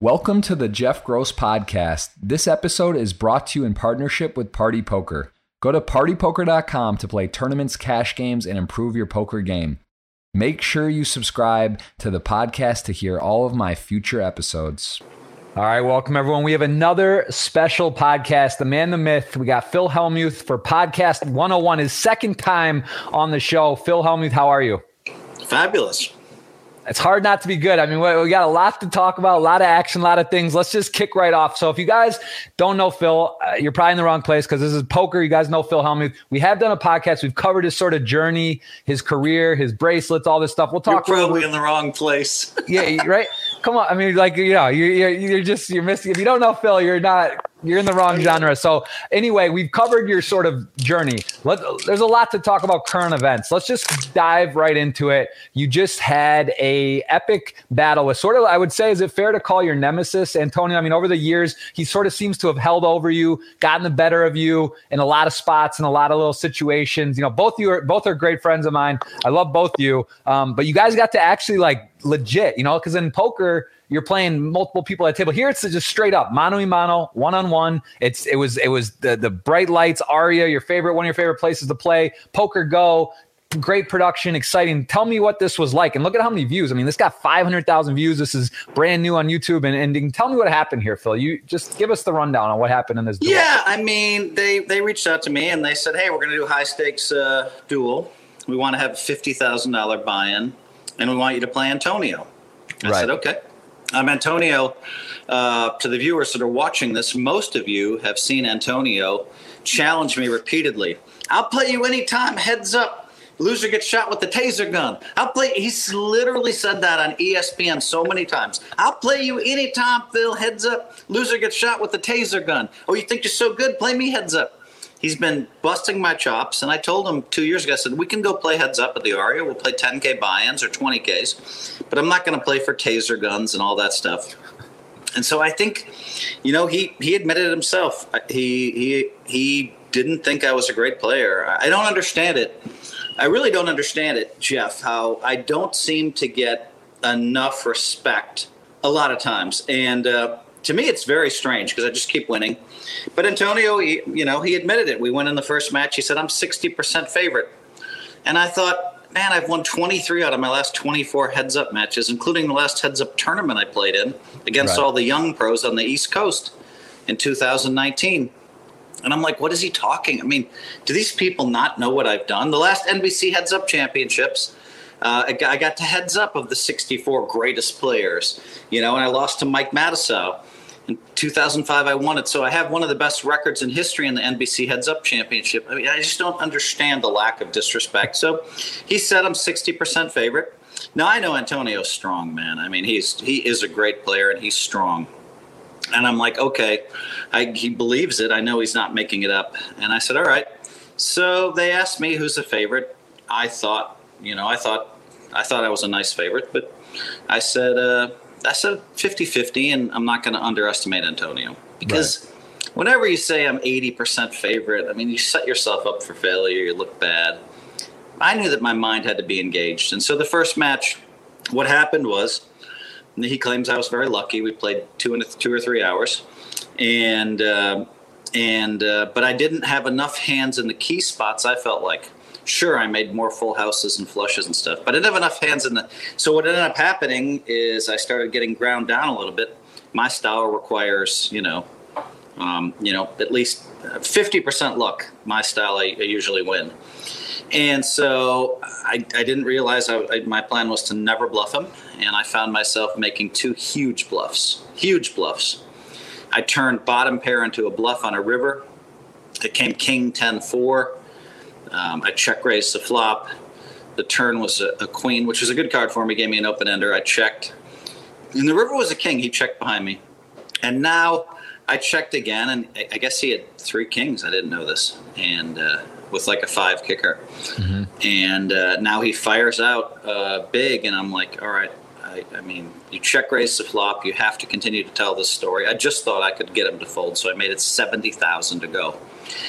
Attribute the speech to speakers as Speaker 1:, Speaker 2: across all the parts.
Speaker 1: Welcome to the Jeff Gross Podcast. This episode is brought to you in partnership with Party Poker. Go to partypoker.com to play tournaments, cash games, and improve your poker game. Make sure you subscribe to the podcast to hear all of my future episodes. All right, welcome everyone. We have another special podcast, The Man, the Myth. We got Phil Hellmuth for Podcast 101, his second time on the show. Phil Hellmuth, how are you?
Speaker 2: Fabulous
Speaker 1: it's hard not to be good. I mean, we got a lot to talk about, a lot of action, a lot of things. Let's just kick right off. So, if you guys don't know Phil, uh, you're probably in the wrong place because this is poker. You guys know Phil Hellmuth. We have done a podcast. We've covered his sort of journey, his career, his bracelets, all this stuff. We'll talk.
Speaker 2: You're probably in the wrong place.
Speaker 1: yeah, right. Come on. I mean, like you know, you're, you're you're just you're missing. If you don't know Phil, you're not you're in the wrong genre. So anyway, we've covered your sort of journey. Let, there's a lot to talk about current events. Let's just dive right into it. You just had a epic battle with sort of, I would say, is it fair to call your nemesis Antonio? I mean, over the years, he sort of seems to have held over you, gotten the better of you in a lot of spots and a lot of little situations. You know, both you are both are great friends of mine. I love both you. Um, but you guys got to actually like legit, you know, because in poker you're playing multiple people at the table. Here it's just straight up mano a mano, one on one. It's it was it was the the bright lights, Aria, your favorite one of your favorite places to play, Poker Go. Great production, exciting. Tell me what this was like, and look at how many views. I mean, this got five hundred thousand views. This is brand new on YouTube, and, and tell me what happened here, Phil. You just give us the rundown on what happened in this.
Speaker 2: Duel. Yeah, I mean, they they reached out to me and they said, "Hey, we're going to do a high stakes uh, duel. We want to have a fifty thousand dollar buy in, and we want you to play Antonio." I right. said, "Okay." I'm Antonio. Uh, to the viewers that are watching this, most of you have seen Antonio challenge me repeatedly. I'll play you anytime, heads up. Loser gets shot with the taser gun. I'll play. He's literally said that on ESPN so many times. I'll play you anytime, Phil. Heads up. Loser gets shot with the taser gun. Oh, you think you're so good? Play me heads up he's been busting my chops. And I told him two years ago, I said, we can go play heads up at the Aria. We'll play 10K buy ins or 20Ks, but I'm not going to play for taser guns and all that stuff. And so I think, you know, he, he admitted himself. He, he, he didn't think I was a great player. I don't understand it. I really don't understand it, Jeff, how I don't seem to get enough respect a lot of times. And, uh, to me, it's very strange because I just keep winning. But Antonio, he, you know, he admitted it. We went in the first match. He said, I'm 60% favorite. And I thought, man, I've won 23 out of my last 24 heads up matches, including the last heads up tournament I played in against right. all the young pros on the East Coast in 2019. And I'm like, what is he talking? I mean, do these people not know what I've done? The last NBC Heads Up Championships, uh, I got to heads up of the 64 greatest players, you know, and I lost to Mike Matusow. In 2005, I won it. So I have one of the best records in history in the NBC Heads Up Championship. I mean, I just don't understand the lack of disrespect. So he said I'm 60% favorite. Now I know Antonio's strong, man. I mean, he's he is a great player and he's strong. And I'm like, okay, I, he believes it. I know he's not making it up. And I said, all right. So they asked me who's a favorite. I thought, you know, I thought I thought I was a nice favorite, but I said. Uh, I a 50 50, and I'm not going to underestimate Antonio because right. whenever you say I'm 80% favorite, I mean, you set yourself up for failure, you look bad. I knew that my mind had to be engaged. And so the first match, what happened was he claims I was very lucky. We played two and two or three hours, and uh, and uh, but I didn't have enough hands in the key spots. I felt like sure, I made more full houses and flushes and stuff, but I didn't have enough hands in the. So what ended up happening is I started getting ground down a little bit. My style requires, you know, um, you know, at least fifty percent luck. My style, I, I, usually win. And so I, I didn't realize I, I, my plan was to never bluff him, and I found myself making two huge bluffs, huge bluffs. I turned bottom pair into a bluff on a river. It came king 10 4. Um, I check raised the flop. The turn was a, a, queen, which was a good card for me. He gave me an open ender. I checked. And the river was a king. He checked behind me. And now I checked again, and I guess he had three kings. I didn't know this. And uh, with like a five kicker. Mm-hmm. And uh, now he fires out uh, big, and I'm like, all right. I, I, mean, you check raise the flop. You have to continue to tell this story. I just thought I could get him to fold, so I made it seventy thousand to go.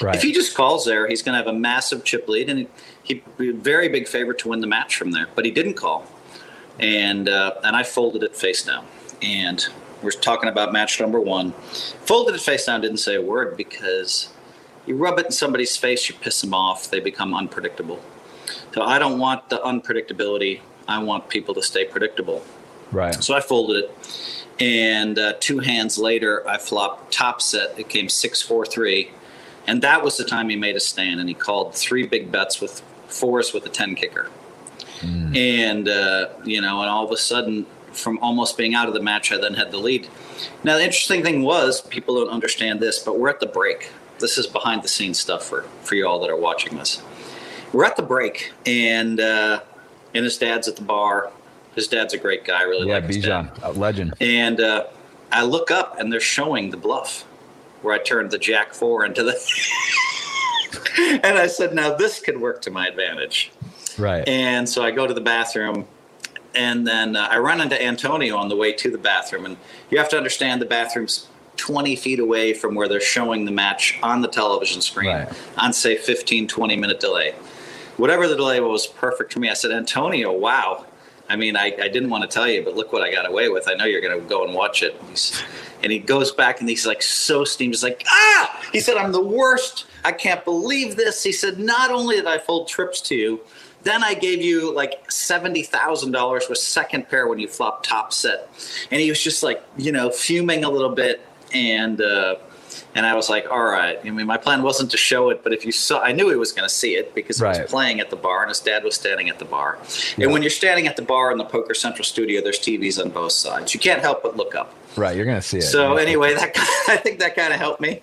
Speaker 2: Right. If he just calls there, he's going to have a massive chip lead, and he, he be very big favorite to win the match from there. But he didn't call, and uh, and I folded it face down, and We're talking about match number one. Folded it face down, didn't say a word because you rub it in somebody's face, you piss them off, they become unpredictable. So I don't want the unpredictability. I want people to stay predictable.
Speaker 1: Right.
Speaker 2: So I folded it, and uh, two hands later, I flopped top set. It came six four three, and that was the time he made a stand, and he called three big bets with fours with a ten kicker, mm. and uh, you know, and all of a sudden, from almost being out of the match, I then had the lead. Now the interesting thing was, people don't understand this, but we're at the break. This is behind the scenes stuff for for you all that are watching this. We're at the break, and uh, and his dad's at the bar his dad's a great guy. I really
Speaker 1: yeah,
Speaker 2: like
Speaker 1: Bijan, a legend.
Speaker 2: And uh, I look up and they're showing the bluff where I turned the jack four into the. and I said, now this could work to my advantage.
Speaker 1: Right.
Speaker 2: And so I go to the bathroom and then uh, I run into Antonio on the way to the bathroom. And you have to understand the bathroom's 20 feet away from where they're showing the match on the television screen right. on, say, 15, 20 minute delay. Whatever the delay was, perfect for me. I said, Antonio, wow, I mean, I, I didn't want to tell you, but look what I got away with. I know you're going to go and watch it. He's, and he goes back and he's like so steamed. He's like, ah! He said, I'm the worst. I can't believe this. He said, not only did I fold trips to you, then I gave you like seventy thousand dollars with second pair when you flopped top set, and he was just like you know fuming a little bit, and uh, and I was like, all right. I mean, my plan wasn't to show it, but if you saw, I knew he was going to see it because he right. was playing at the bar and his dad was standing at the bar. Yeah. And when you're standing at the bar in the Poker Central studio, there's TVs on both sides. You can't help but look up.
Speaker 1: Right. You're going to see it.
Speaker 2: So anyway, that I think that kind of helped me.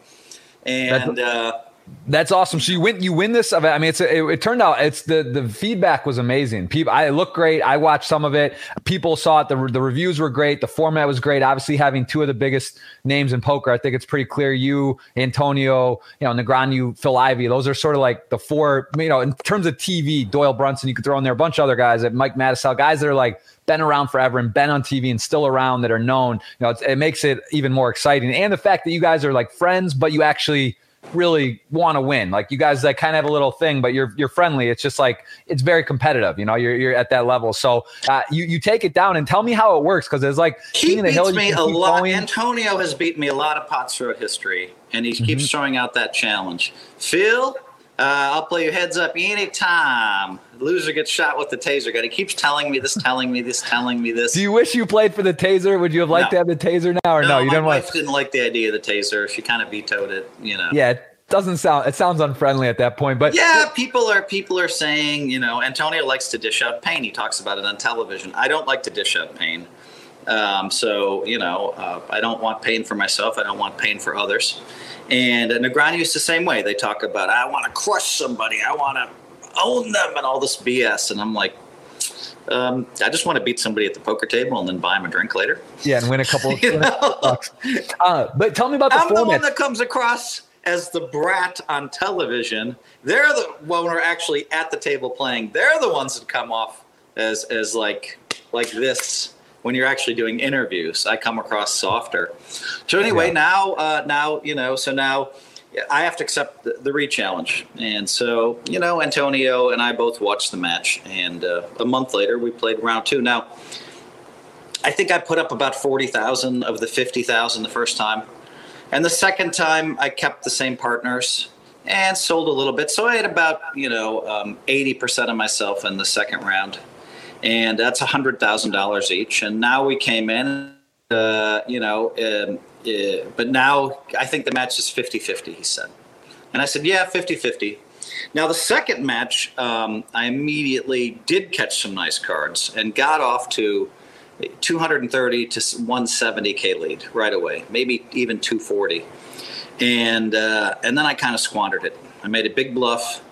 Speaker 2: And, uh,
Speaker 1: that's awesome. So you win, you win this event. I mean, it's a, it, it, turned out it's the the feedback was amazing. People, I look great. I watched some of it. People saw it. The the reviews were great. The format was great. Obviously, having two of the biggest names in poker, I think it's pretty clear. You, Antonio, you know, Negreanu, Phil Ivey. Those are sort of like the four. You know, in terms of TV, Doyle Brunson. You could throw in there a bunch of other guys. At Mike Matusow, guys that are like been around forever and been on TV and still around that are known. You know, it makes it even more exciting. And the fact that you guys are like friends, but you actually really want to win. Like you guys like kind of have a little thing, but you're you're friendly. It's just like it's very competitive. You know, you're you're at that level. So uh, you you take it down and tell me how it works because it's like
Speaker 2: he beats hill, me a lot. Going. Antonio has beat me a lot of pots throughout history, and he mm-hmm. keeps throwing out that challenge. Phil, uh, I'll play you heads up anytime. The loser gets shot with the taser gun. He keeps telling me this, telling me this, telling me this.
Speaker 1: Do you wish you played for the taser? Would you have liked no. to have the taser now, or no? no you
Speaker 2: didn't wife want... didn't like the idea of the taser. She kind of vetoed it. You know.
Speaker 1: Yeah, it doesn't sound. It sounds unfriendly at that point. But
Speaker 2: yeah, people are people are saying. You know, Antonio likes to dish out pain. He talks about it on television. I don't like to dish out pain. Um, so you know, uh, I don't want pain for myself. I don't want pain for others. And uh, Negreanu is the same way. They talk about, I want to crush somebody, I want to own them, and all this BS. And I'm like, um, I just want to beat somebody at the poker table and then buy them a drink later.
Speaker 1: Yeah, and win a couple. of bucks. Uh, but tell me about the
Speaker 2: I'm
Speaker 1: format.
Speaker 2: the one that comes across as the brat on television. They're the one we're actually at the table playing. They're the ones that come off as as like like this when you're actually doing interviews. I come across softer. So anyway, yeah. now uh, now you know. So now I have to accept the, the re-challenge, and so you know, Antonio and I both watched the match, and uh, a month later we played round two. Now, I think I put up about forty thousand of the fifty thousand the first time, and the second time I kept the same partners and sold a little bit. So I had about you know um, eighty um, percent of myself in the second round and that's hundred thousand dollars each. And now we came in, uh, you know, um, but now I think the match is 50-50, He said, and I said, yeah, 50-50. Now the second match, um, I immediately did catch some nice cards and got off to 230 to 170k lead right away, maybe even 240, and uh, and then I kind of squandered it. I made a big bluff,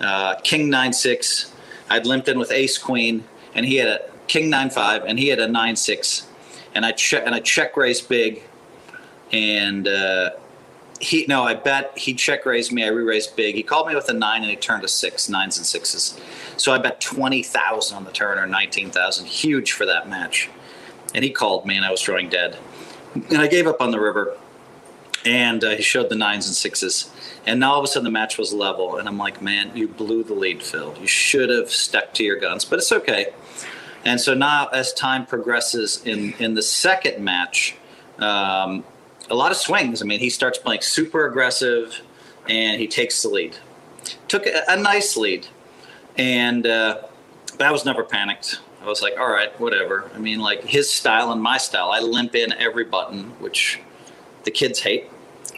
Speaker 2: uh, king nine six. I'd limped in with ace queen and he had a king nine five, and he had a nine six, and I check and I check raised big, and uh, he no, I bet he check raised me. I re raised big. He called me with a nine, and he turned a six, nines and sixes. So I bet twenty thousand on the turn or nineteen thousand, huge for that match. And he called me, and I was throwing dead, and I gave up on the river. And uh, he showed the nines and sixes. And now all of a sudden the match was level. And I'm like, man, you blew the lead, Phil. You should have stuck to your guns, but it's okay. And so now, as time progresses in, in the second match, Um, a lot of swings. I mean, he starts playing super aggressive, and he takes the lead. Took a, a nice lead, and uh, but I was never panicked. I was like, all right, whatever. I mean, like his style and my style. I limp in every button, which the kids hate,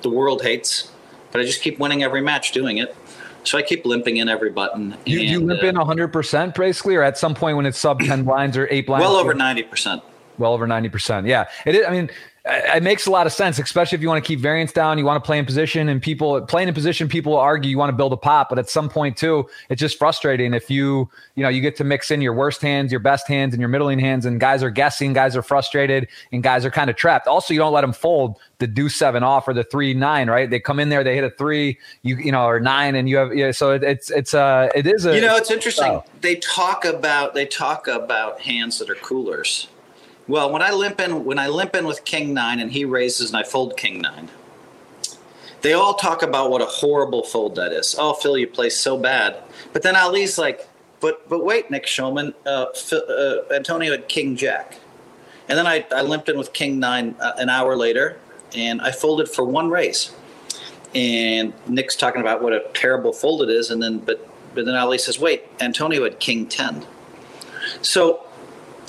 Speaker 2: the world hates, but I just keep winning every match doing it. So I keep limping in every button.
Speaker 1: You, and, you limp uh, in 100% basically, or at some point when it's sub 10 blinds or eight blinds?
Speaker 2: Well over 90%.
Speaker 1: Well over 90%. Yeah. It is. I mean, it makes a lot of sense, especially if you want to keep variance down. You want to play in position, and people playing in position, people will argue you want to build a pot, but at some point too, it's just frustrating if you you know you get to mix in your worst hands, your best hands, and your middling hands, and guys are guessing, guys are frustrated, and guys are kind of trapped. Also, you don't let them fold the deuce seven off or the three nine, right? They come in there, they hit a three, you you know, or nine, and you have yeah. So it, it's it's uh it is a
Speaker 2: you know it's interesting. Oh. They talk about they talk about hands that are coolers well, when I limp in, when I limp in with King Nine and he raises and I fold King Nine, they all talk about what a horrible fold that is. Oh, Phil, you play so bad. But then Ali's like, but but wait, Nick Schulman, uh, Phil, uh, Antonio had King Jack, and then I, I limped in with King Nine uh, an hour later, and I folded for one raise. And Nick's talking about what a terrible fold it is, and then but but then Ali says, wait, Antonio had King Ten. So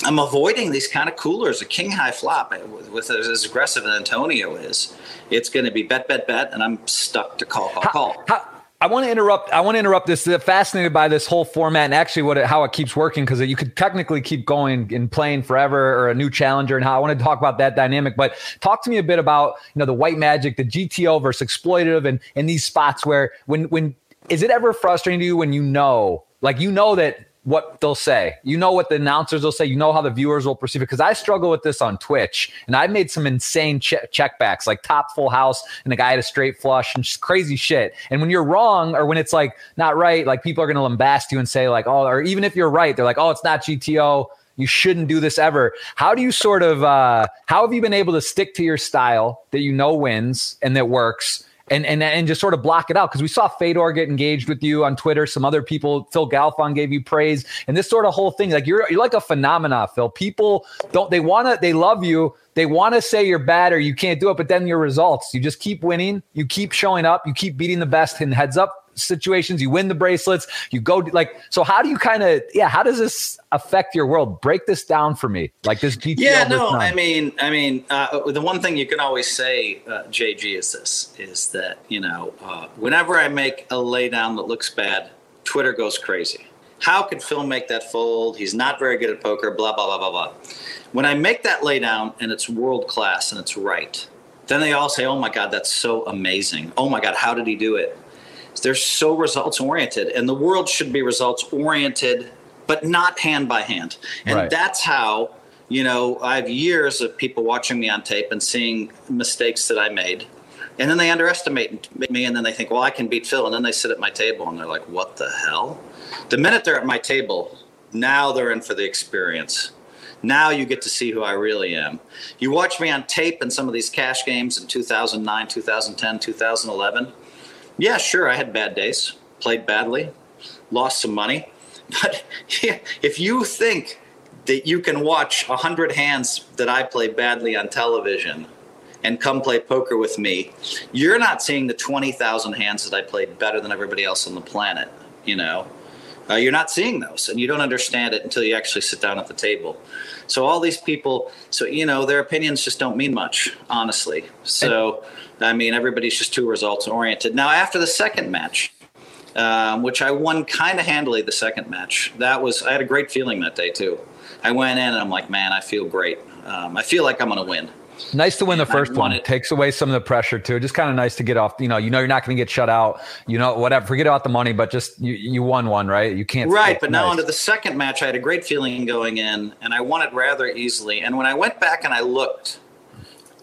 Speaker 2: I'm avoiding these kind of coolers. A king high flop eh, with, with as aggressive as Antonio is, it's going to be bet, bet, bet, and I'm stuck to call, call, call.
Speaker 1: How, how, I want to interrupt. I want to interrupt this. I'm Fascinated by this whole format and actually what it, how it keeps working because you could technically keep going and playing forever or a new challenger and how I want to talk about that dynamic. But talk to me a bit about you know the white magic, the GTO versus exploitative, and and these spots where when when is it ever frustrating to you when you know like you know that what they'll say. You know what the announcers will say. You know how the viewers will perceive it. Because I struggle with this on Twitch, and I've made some insane che- checkbacks, like top full house, and the guy had a straight flush and just crazy shit. And when you're wrong, or when it's like not right, like people are going to lambast you and say like, oh, or even if you're right, they're like, oh, it's not GTO. You shouldn't do this ever. How do you sort of? Uh, how have you been able to stick to your style that you know wins and that works? And and and just sort of block it out because we saw Fedor get engaged with you on Twitter. Some other people, Phil Galfond gave you praise, and this sort of whole thing. Like you're you're like a phenomena, Phil. People don't they want to they love you. They want to say you're bad or you can't do it, but then your results, you just keep winning, you keep showing up, you keep beating the best in heads up situations. You win the bracelets. You go like so. How do you kind of yeah? How does this affect your world? Break this down for me. Like this GTL.
Speaker 2: Yeah, no. I mean, I mean, uh, the one thing you can always say, uh, JG, is this: is that you know, uh, whenever I make a laydown that looks bad, Twitter goes crazy. How could Phil make that fold? He's not very good at poker. Blah blah blah blah blah. When I make that laydown and it's world class and it's right, then they all say, "Oh my God, that's so amazing! Oh my God, how did he do it?" They're so results oriented, and the world should be results oriented, but not hand by hand. And right. that's how, you know, I have years of people watching me on tape and seeing mistakes that I made. And then they underestimate me, and then they think, well, I can beat Phil. And then they sit at my table and they're like, what the hell? The minute they're at my table, now they're in for the experience. Now you get to see who I really am. You watch me on tape in some of these cash games in 2009, 2010, 2011 yeah, sure, I had bad days, played badly, lost some money. But if you think that you can watch 100 hands that I play badly on television and come play poker with me, you're not seeing the 20,000 hands that I played better than everybody else on the planet, you know? Uh, you're not seeing those and you don't understand it until you actually sit down at the table. So all these people, so you know, their opinions just don't mean much, honestly. So I mean, everybody's just too results oriented. Now after the second match, um, which I won kind of handily the second match, that was I had a great feeling that day too. I went in and I'm like, man, I feel great. Um, I feel like I'm going to win.
Speaker 1: Nice to win the first one. It takes away some of the pressure too. Just kind of nice to get off. You know, you know you're not going to get shut out. You know, whatever. Forget about the money, but just you, you won one, right? You can't.
Speaker 2: Right, but nice. now onto the second match, I had a great feeling going in, and I won it rather easily. And when I went back and I looked,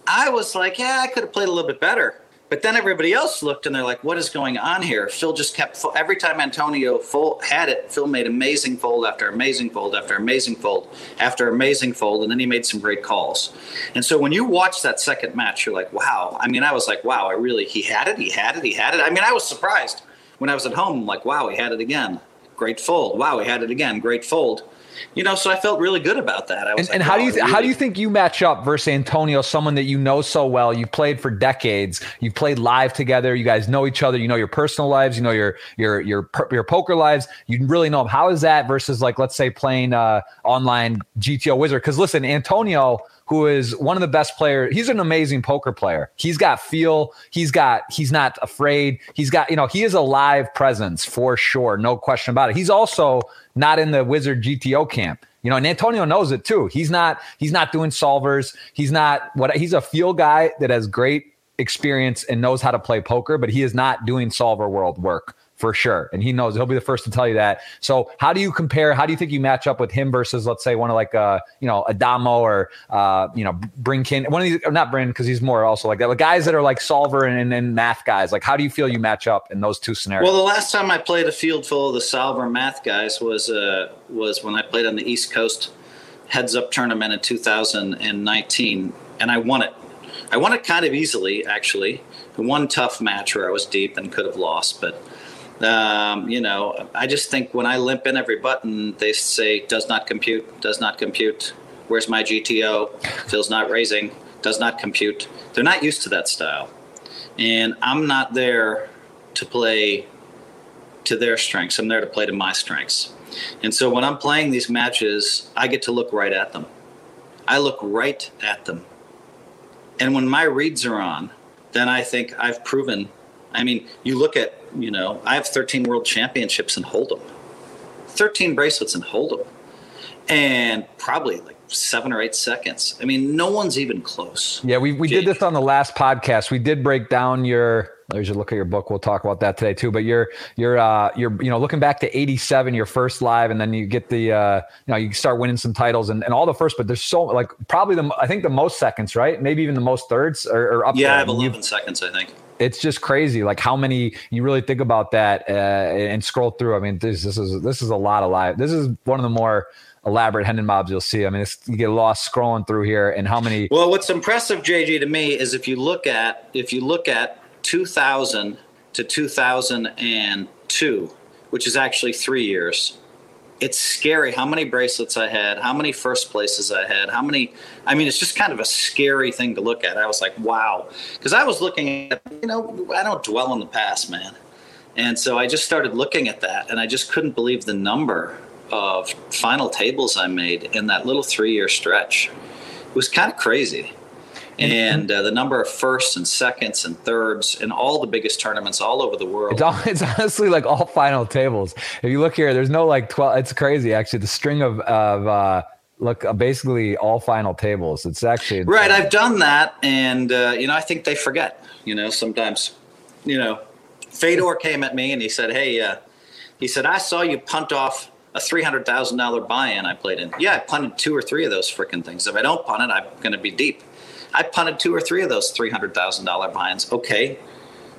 Speaker 2: I was like, yeah, I could have played a little bit better. But then everybody else looked and they're like, what is going on here? Phil just kept, every time Antonio full, had it, Phil made amazing fold after amazing fold after amazing fold after amazing fold. And then he made some great calls. And so when you watch that second match, you're like, wow. I mean, I was like, wow, I really, he had it, he had it, he had it. I mean, I was surprised when I was at home, like, wow, he had it again. Great fold. Wow, he had it again. Great fold. You know, so I felt really good about that.
Speaker 1: and, like, and how do you th- really- how do you think you match up versus Antonio, someone that you know so well? You played for decades. You've played live together. You guys know each other. You know your personal lives. You know your your your your poker lives. You really know him. How is that versus like let's say playing uh, online GTO Wizard? Because listen, Antonio who is one of the best players. He's an amazing poker player. He's got feel. He's got, he's not afraid. He's got, you know, he is a live presence for sure. No question about it. He's also not in the Wizard GTO camp. You know, and Antonio knows it too. He's not, he's not doing solvers. He's not what he's a feel guy that has great experience and knows how to play poker, but he is not doing solver world work for sure. And he knows he'll be the first to tell you that. So how do you compare? How do you think you match up with him versus let's say one of like uh you know Addamo or uh you know Bryn Kenney one of these not Bryn because he's more also like that. Like guys that are like solver and, and math guys. Like how do you feel you match up in those two scenarios?
Speaker 2: Well, the last time I played a field full of the solver math guys was uh was when I played on the East Coast heads up tournament in 2019 and I won it. I won it kind of easily actually. One tough match where I was deep and could have lost, but um, you know, I just think when I limp in every button, they say does not compute, does not compute. Where's my GTO? Feels not raising, does not compute. They're not used to that style, and I'm not there to play to their strengths. I'm there to play to my strengths. And so when I'm playing these matches, I get to look right at them. I look right at them. And when my reads are on, then I think I've proven. I mean, you look at you know, I have 13 world championships in Hold'em, 13 bracelets in Hold'em, and probably like seven or eight seconds. I mean, no one's even close.
Speaker 1: Yeah, we, we did this on the last podcast. We did break down your there's your look at your book. We'll talk about that today too. But you're you're uh you're you know looking back to 87, your first live, and then you get the uh you know you start winning some titles and, and all the first. But there's so like probably the I think the most seconds, right? Maybe even the most thirds or, or up.
Speaker 2: Yeah, there. I have 11 seconds, I think
Speaker 1: it's just crazy like how many you really think about that uh, and scroll through. I mean this, this is this is a lot of live this is one of the more elaborate hendon mobs you'll see. I mean you get lost scrolling through here and how many
Speaker 2: well what's impressive jj to me is if you look at if you look at 2000 to 2002 which is actually three years it's scary how many bracelets I had, how many first places I had, how many. I mean, it's just kind of a scary thing to look at. I was like, wow. Because I was looking at, you know, I don't dwell on the past, man. And so I just started looking at that and I just couldn't believe the number of final tables I made in that little three year stretch. It was kind of crazy and uh, the number of firsts and seconds and thirds in all the biggest tournaments all over the world.
Speaker 1: It's, all, it's honestly like all final tables. If you look here, there's no like 12. It's crazy, actually. The string of, of uh, look, uh, basically all final tables. It's actually.
Speaker 2: Right. I've done that. And, uh, you know, I think they forget, you know, sometimes, you know, Fedor came at me and he said, Hey, uh, he said, I saw you punt off a three hundred thousand dollar buy-in I played in. Yeah, I punted two or three of those freaking things. If I don't punt it, I'm going to be deep. I punted two or three of those three hundred thousand dollar binds. Okay,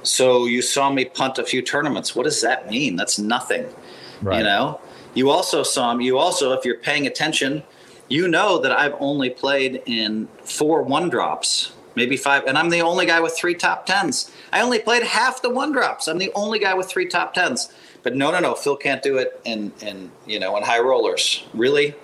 Speaker 2: so you saw me punt a few tournaments. What does that mean? That's nothing. Right. You know. You also saw me. You also, if you're paying attention, you know that I've only played in four one drops, maybe five, and I'm the only guy with three top tens. I only played half the one drops. I'm the only guy with three top tens. But no, no, no. Phil can't do it in in you know in high rollers. Really.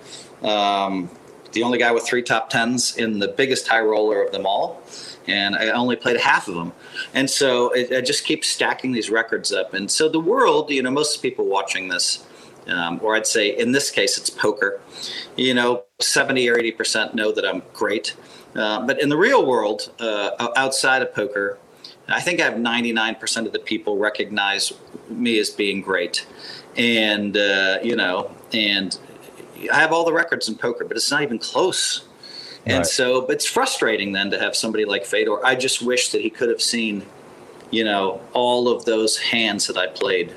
Speaker 2: Um, the only guy with three top tens in the biggest high roller of them all. And I only played half of them. And so it, I just keep stacking these records up. And so the world, you know, most people watching this, um, or I'd say in this case, it's poker, you know, 70 or 80% know that I'm great. Uh, but in the real world, uh, outside of poker, I think I have 99% of the people recognize me as being great. And, uh, you know, and I have all the records in poker, but it's not even close. And right. so it's frustrating then to have somebody like Fedor. I just wish that he could have seen, you know, all of those hands that I played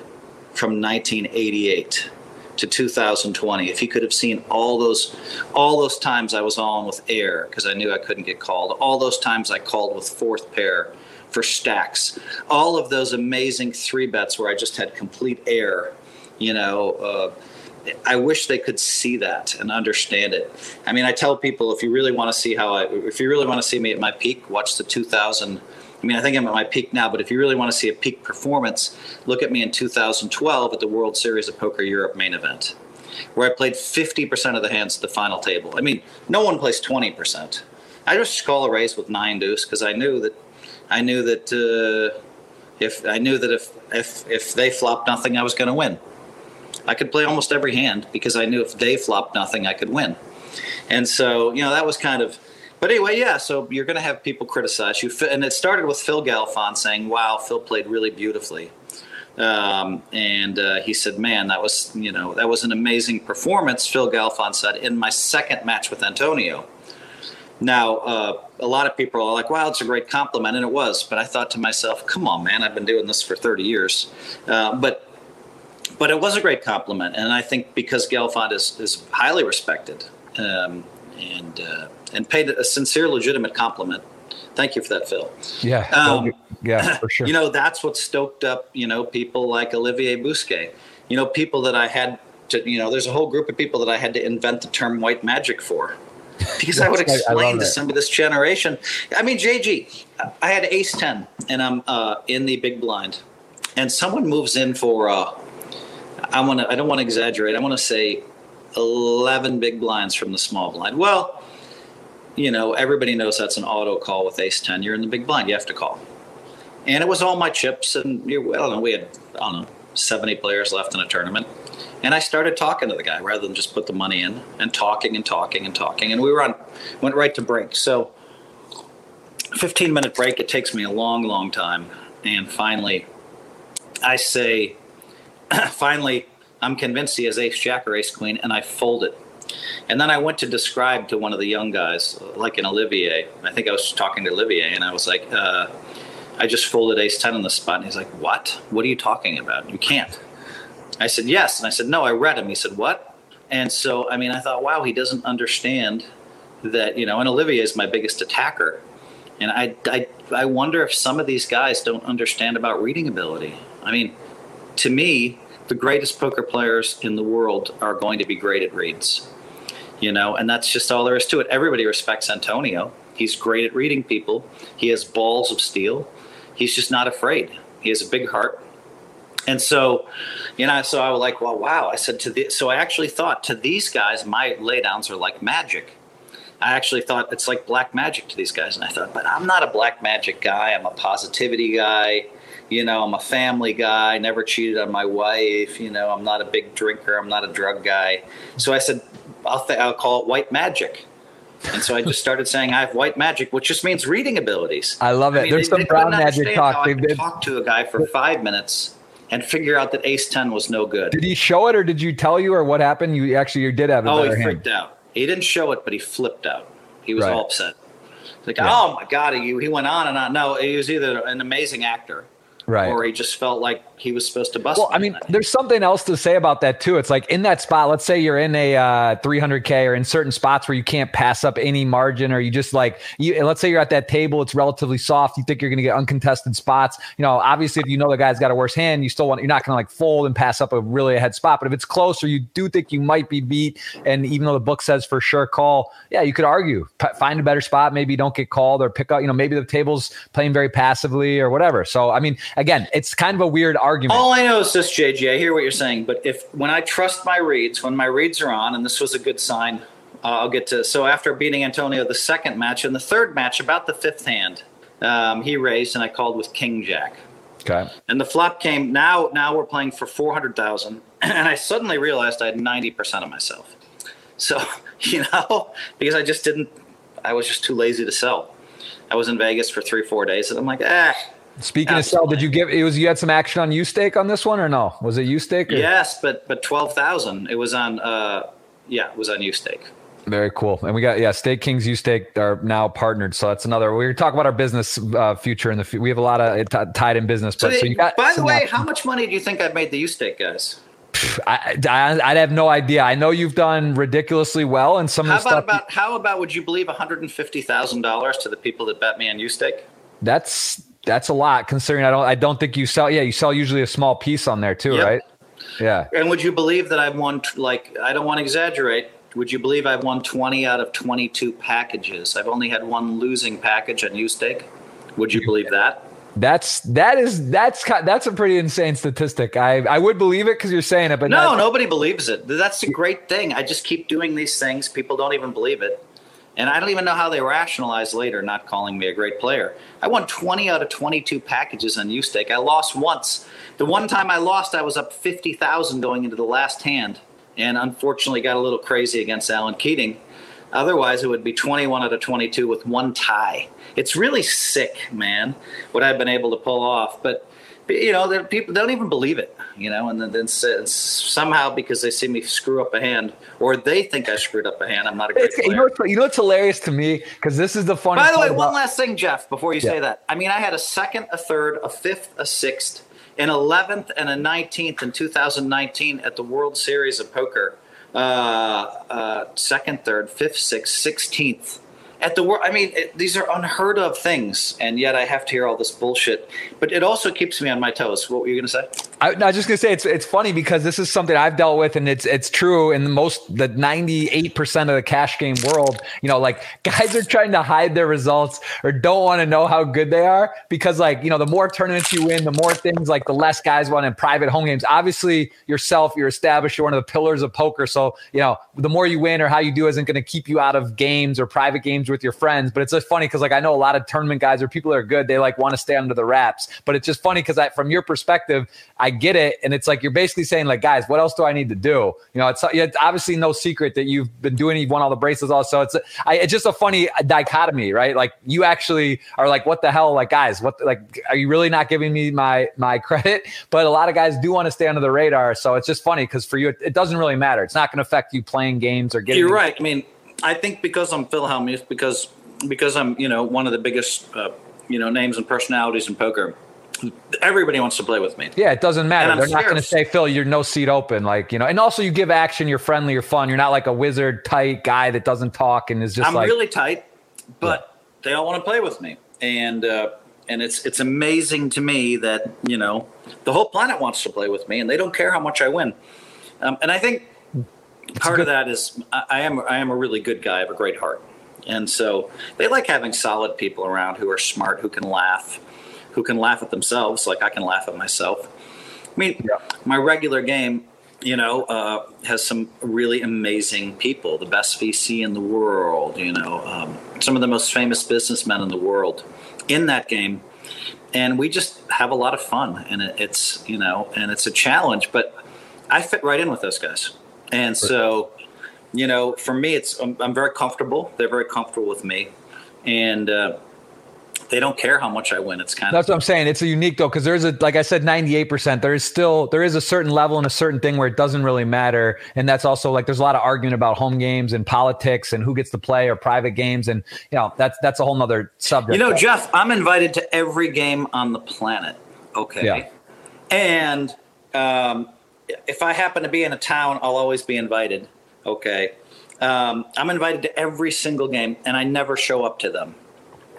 Speaker 2: from 1988 to 2020. If he could have seen all those, all those times I was on with air because I knew I couldn't get called. All those times I called with fourth pair for stacks. All of those amazing three bets where I just had complete air. You know. Uh, I wish they could see that and understand it. I mean, I tell people if you really want to see how I, if you really want to see me at my peak, watch the 2000. I mean, I think I'm at my peak now, but if you really want to see a peak performance, look at me in 2012 at the World Series of Poker Europe main event. where I played 50% of the hands at the final table. I mean, no one plays 20%. I just call a race with nine deuce because I knew that I knew that uh, if I knew that if if if they flopped nothing, I was going to win. I could play almost every hand because I knew if they flopped nothing, I could win. And so, you know, that was kind of. But anyway, yeah. So you're going to have people criticize you, and it started with Phil Galfond saying, "Wow, Phil played really beautifully." Um, and uh, he said, "Man, that was you know that was an amazing performance." Phil Galfond said in my second match with Antonio. Now, uh, a lot of people are like, "Wow, it's a great compliment," and it was. But I thought to myself, "Come on, man! I've been doing this for 30 years." Uh, but but it was a great compliment, and I think because Galfond is is highly respected um, and uh, and paid a sincere, legitimate compliment Thank you for that, Phil.
Speaker 1: Yeah. Um, yeah, for sure.
Speaker 2: You know, that's what stoked up, you know, people like Olivier Busquet. You know, people that I had to, you know, there's a whole group of people that I had to invent the term white magic for. Because I would explain I to some of this generation. I mean, JG, I had ace 10 and I'm uh, in the big blind. And someone moves in for, uh, I want to, I don't want to exaggerate. I want to say 11 big blinds from the small blind. Well, you know, everybody knows that's an auto call with ace 10. You're in the big blind, you have to call. And it was all my chips, and I don't know, we had, I don't know, 70 players left in a tournament. And I started talking to the guy rather than just put the money in and talking and talking and talking. And we were on, went right to break. So, 15 minute break, it takes me a long, long time. And finally, I say, finally, I'm convinced he has ace jack or ace queen, and I fold it and then I went to describe to one of the young guys, like an Olivier. I think I was talking to Olivier, and I was like, uh, I just folded ace 10 on the spot. And he's like, What? What are you talking about? You can't. I said, Yes. And I said, No, I read him. He said, What? And so, I mean, I thought, wow, he doesn't understand that, you know, and Olivier is my biggest attacker. And I, I, I wonder if some of these guys don't understand about reading ability. I mean, to me, the greatest poker players in the world are going to be great at reads you know, and that's just all there is to it. Everybody respects Antonio. He's great at reading people. He has balls of steel. He's just not afraid. He has a big heart. And so, you know, so I was like, well, wow. I said to the, so I actually thought to these guys, my laydowns are like magic. I actually thought it's like black magic to these guys. And I thought, but I'm not a black magic guy. I'm a positivity guy. You know, I'm a family guy, never cheated on my wife. You know, I'm not a big drinker. I'm not a drug guy. So I said, I'll, th- I'll call it white magic. And so I just started saying I have white magic, which just means reading abilities.
Speaker 1: I love it. I mean, There's they, some they brown magic talk.
Speaker 2: I could talk to a guy for five minutes and figure out that Ace Ten was no good.
Speaker 1: Did he show it, or did you tell you, or what happened? You actually you did have. A
Speaker 2: oh, he
Speaker 1: hand.
Speaker 2: freaked out. He didn't show it, but he flipped out. He was right. all upset. Like, yeah. oh my god, he, he went on and on. No, he was either an amazing actor
Speaker 1: right.
Speaker 2: or he just felt like he was supposed to bust
Speaker 1: well i mean there's something else to say about that too. It's like in that spot let's say you're in a uh, 300k or in certain spots where you can't pass up any margin or you just like you let's say you're at that table it's relatively soft you think you're going to get uncontested spots. You know obviously if you know the guy's got a worse hand you still want you're not going to like fold and pass up a really ahead spot. But if it's close or you do think you might be beat. And even though the book says for sure call yeah you could argue. P- find a better spot maybe don't get called or pick up you know maybe the table's playing very passively or whatever. So i mean again, it's kind of a weird argument.
Speaker 2: All I know is this, JJ. I hear what you're saying, but if when I trust my reads, when my reads are on, and this was a good sign, uh, I'll get to. So after beating Antonio the second match, and the third match, about the fifth hand, um, he raised, and I called with King Jack.
Speaker 1: Okay.
Speaker 2: And the flop came. Now, now we're playing for four hundred thousand, and I suddenly realized I had ninety percent of myself. So you know, because I just didn't. I was just too lazy to sell. I was in Vegas for three, four days, and I'm like, ah,
Speaker 1: Speaking Absolutely. of sell, did you give it was you had some action on U stake on this one or no? Was it U stake?
Speaker 2: Yes, but but twelve thousand. It was on uh yeah, it was on U stake.
Speaker 1: Very cool. And we got yeah, Stake Kings, U Stake are now partnered. So that's another. We're talking about our business uh, future in the. We have a lot of t- tied in business. But so,
Speaker 2: so you got. By the way, options. how much money do you think I've made the U Stake guys?
Speaker 1: I, I would have no idea. I know you've done ridiculously well, and some
Speaker 2: how
Speaker 1: of the
Speaker 2: about. About, how about would you believe one hundred and fifty thousand dollars to the people that bet me on U Stake?
Speaker 1: That's that's a lot considering I don't I don't think you sell yeah you sell usually a small piece on there too yep. right yeah
Speaker 2: and would you believe that I've won like I don't want to exaggerate would you believe I've won 20 out of 22 packages I've only had one losing package on U stake would you believe that
Speaker 1: That's that is that's that's a pretty insane statistic. I I would believe it because you're saying it, but
Speaker 2: no, nobody believes it. That's a great thing. I just keep doing these things. People don't even believe it, and I don't even know how they rationalize later not calling me a great player. I won 20 out of 22 packages on U-Stake. I lost once. The one time I lost, I was up 50,000 going into the last hand, and unfortunately got a little crazy against Alan Keating. Otherwise, it would be 21 out of 22 with one tie. It's really sick, man, what I've been able to pull off. But, you know, people don't even believe it, you know, and then, then somehow because they see me screw up a hand or they think I screwed up a hand, I'm not a great player.
Speaker 1: You know, what's, you know what's hilarious to me? Because this is the funny
Speaker 2: By the way, one last thing, Jeff, before you yeah. say that. I mean, I had a second, a third, a fifth, a sixth, an 11th, and a 19th in 2019 at the World Series of Poker uh, uh, second, third, fifth, sixth, sixteenth at the world. I mean, it, these are unheard of things, and yet I have to hear all this bullshit. But it also keeps me on my toes. What were you going to say?
Speaker 1: I, I, was just to say it's it's funny because this is something I've dealt with, and it's it's true in the most the ninety eight percent of the cash game world. You know, like guys are trying to hide their results or don't want to know how good they are because, like, you know, the more tournaments you win, the more things like the less guys want in private home games. Obviously, yourself, you're established, you're one of the pillars of poker. So, you know, the more you win or how you do isn't going to keep you out of games or private games with your friends. But it's just funny because like I know a lot of tournament guys or people that are good, they like want to stay under the wraps. But it's just funny because I from your perspective, get it, and it's like you're basically saying like, guys, what else do I need to do? You know, it's, it's obviously no secret that you've been doing. You've won all the bracelets, also. It's I, it's just a funny dichotomy, right? Like you actually are like, what the hell, like guys, what like are you really not giving me my my credit? But a lot of guys do want to stay under the radar, so it's just funny because for you, it, it doesn't really matter. It's not going to affect you playing games or getting.
Speaker 2: You're right. I mean, I think because I'm Phil Hellmuth, because because I'm you know one of the biggest uh, you know names and personalities in poker. Everybody wants to play with me.
Speaker 1: Yeah, it doesn't matter. They're not going to say, Phil, you're no seat open. Like, you know, and also you give action, you're friendly, you're fun. You're not like a wizard tight guy that doesn't talk and is just
Speaker 2: I'm
Speaker 1: like.
Speaker 2: really tight, but yeah. they all want to play with me. And, uh, and it's it's amazing to me that you know the whole planet wants to play with me, and they don't care how much I win. Um, and I think part of that is I, I am I am a really good guy. I have a great heart. And so they like having solid people around who are smart, who can laugh, who can laugh at themselves, like I can laugh at myself. I mean, yeah. my regular game, you know, uh, has some really amazing people, the best VC in the world, you know, um, some of the most famous businessmen in the world in that game. And we just have a lot of fun, and it, it's you know, and it's a challenge. But I fit right in with those guys, and so you know, for me, it's I'm, I'm, very comfortable. They're very comfortable with me, and uh, they don't care how much I win. It's kind
Speaker 1: of that's what I'm saying. It's a unique though because there's a like I said, 98. percent There is still there is a certain level and a certain thing where it doesn't really matter, and that's also like there's a lot of argument about home games and politics and who gets to play or private games, and you know that's that's a whole nother subject.
Speaker 2: You know, Jeff, I'm invited to every game on the planet. Okay, yeah. and um, if I happen to be in a town, I'll always be invited okay, um, I'm invited to every single game and I never show up to them.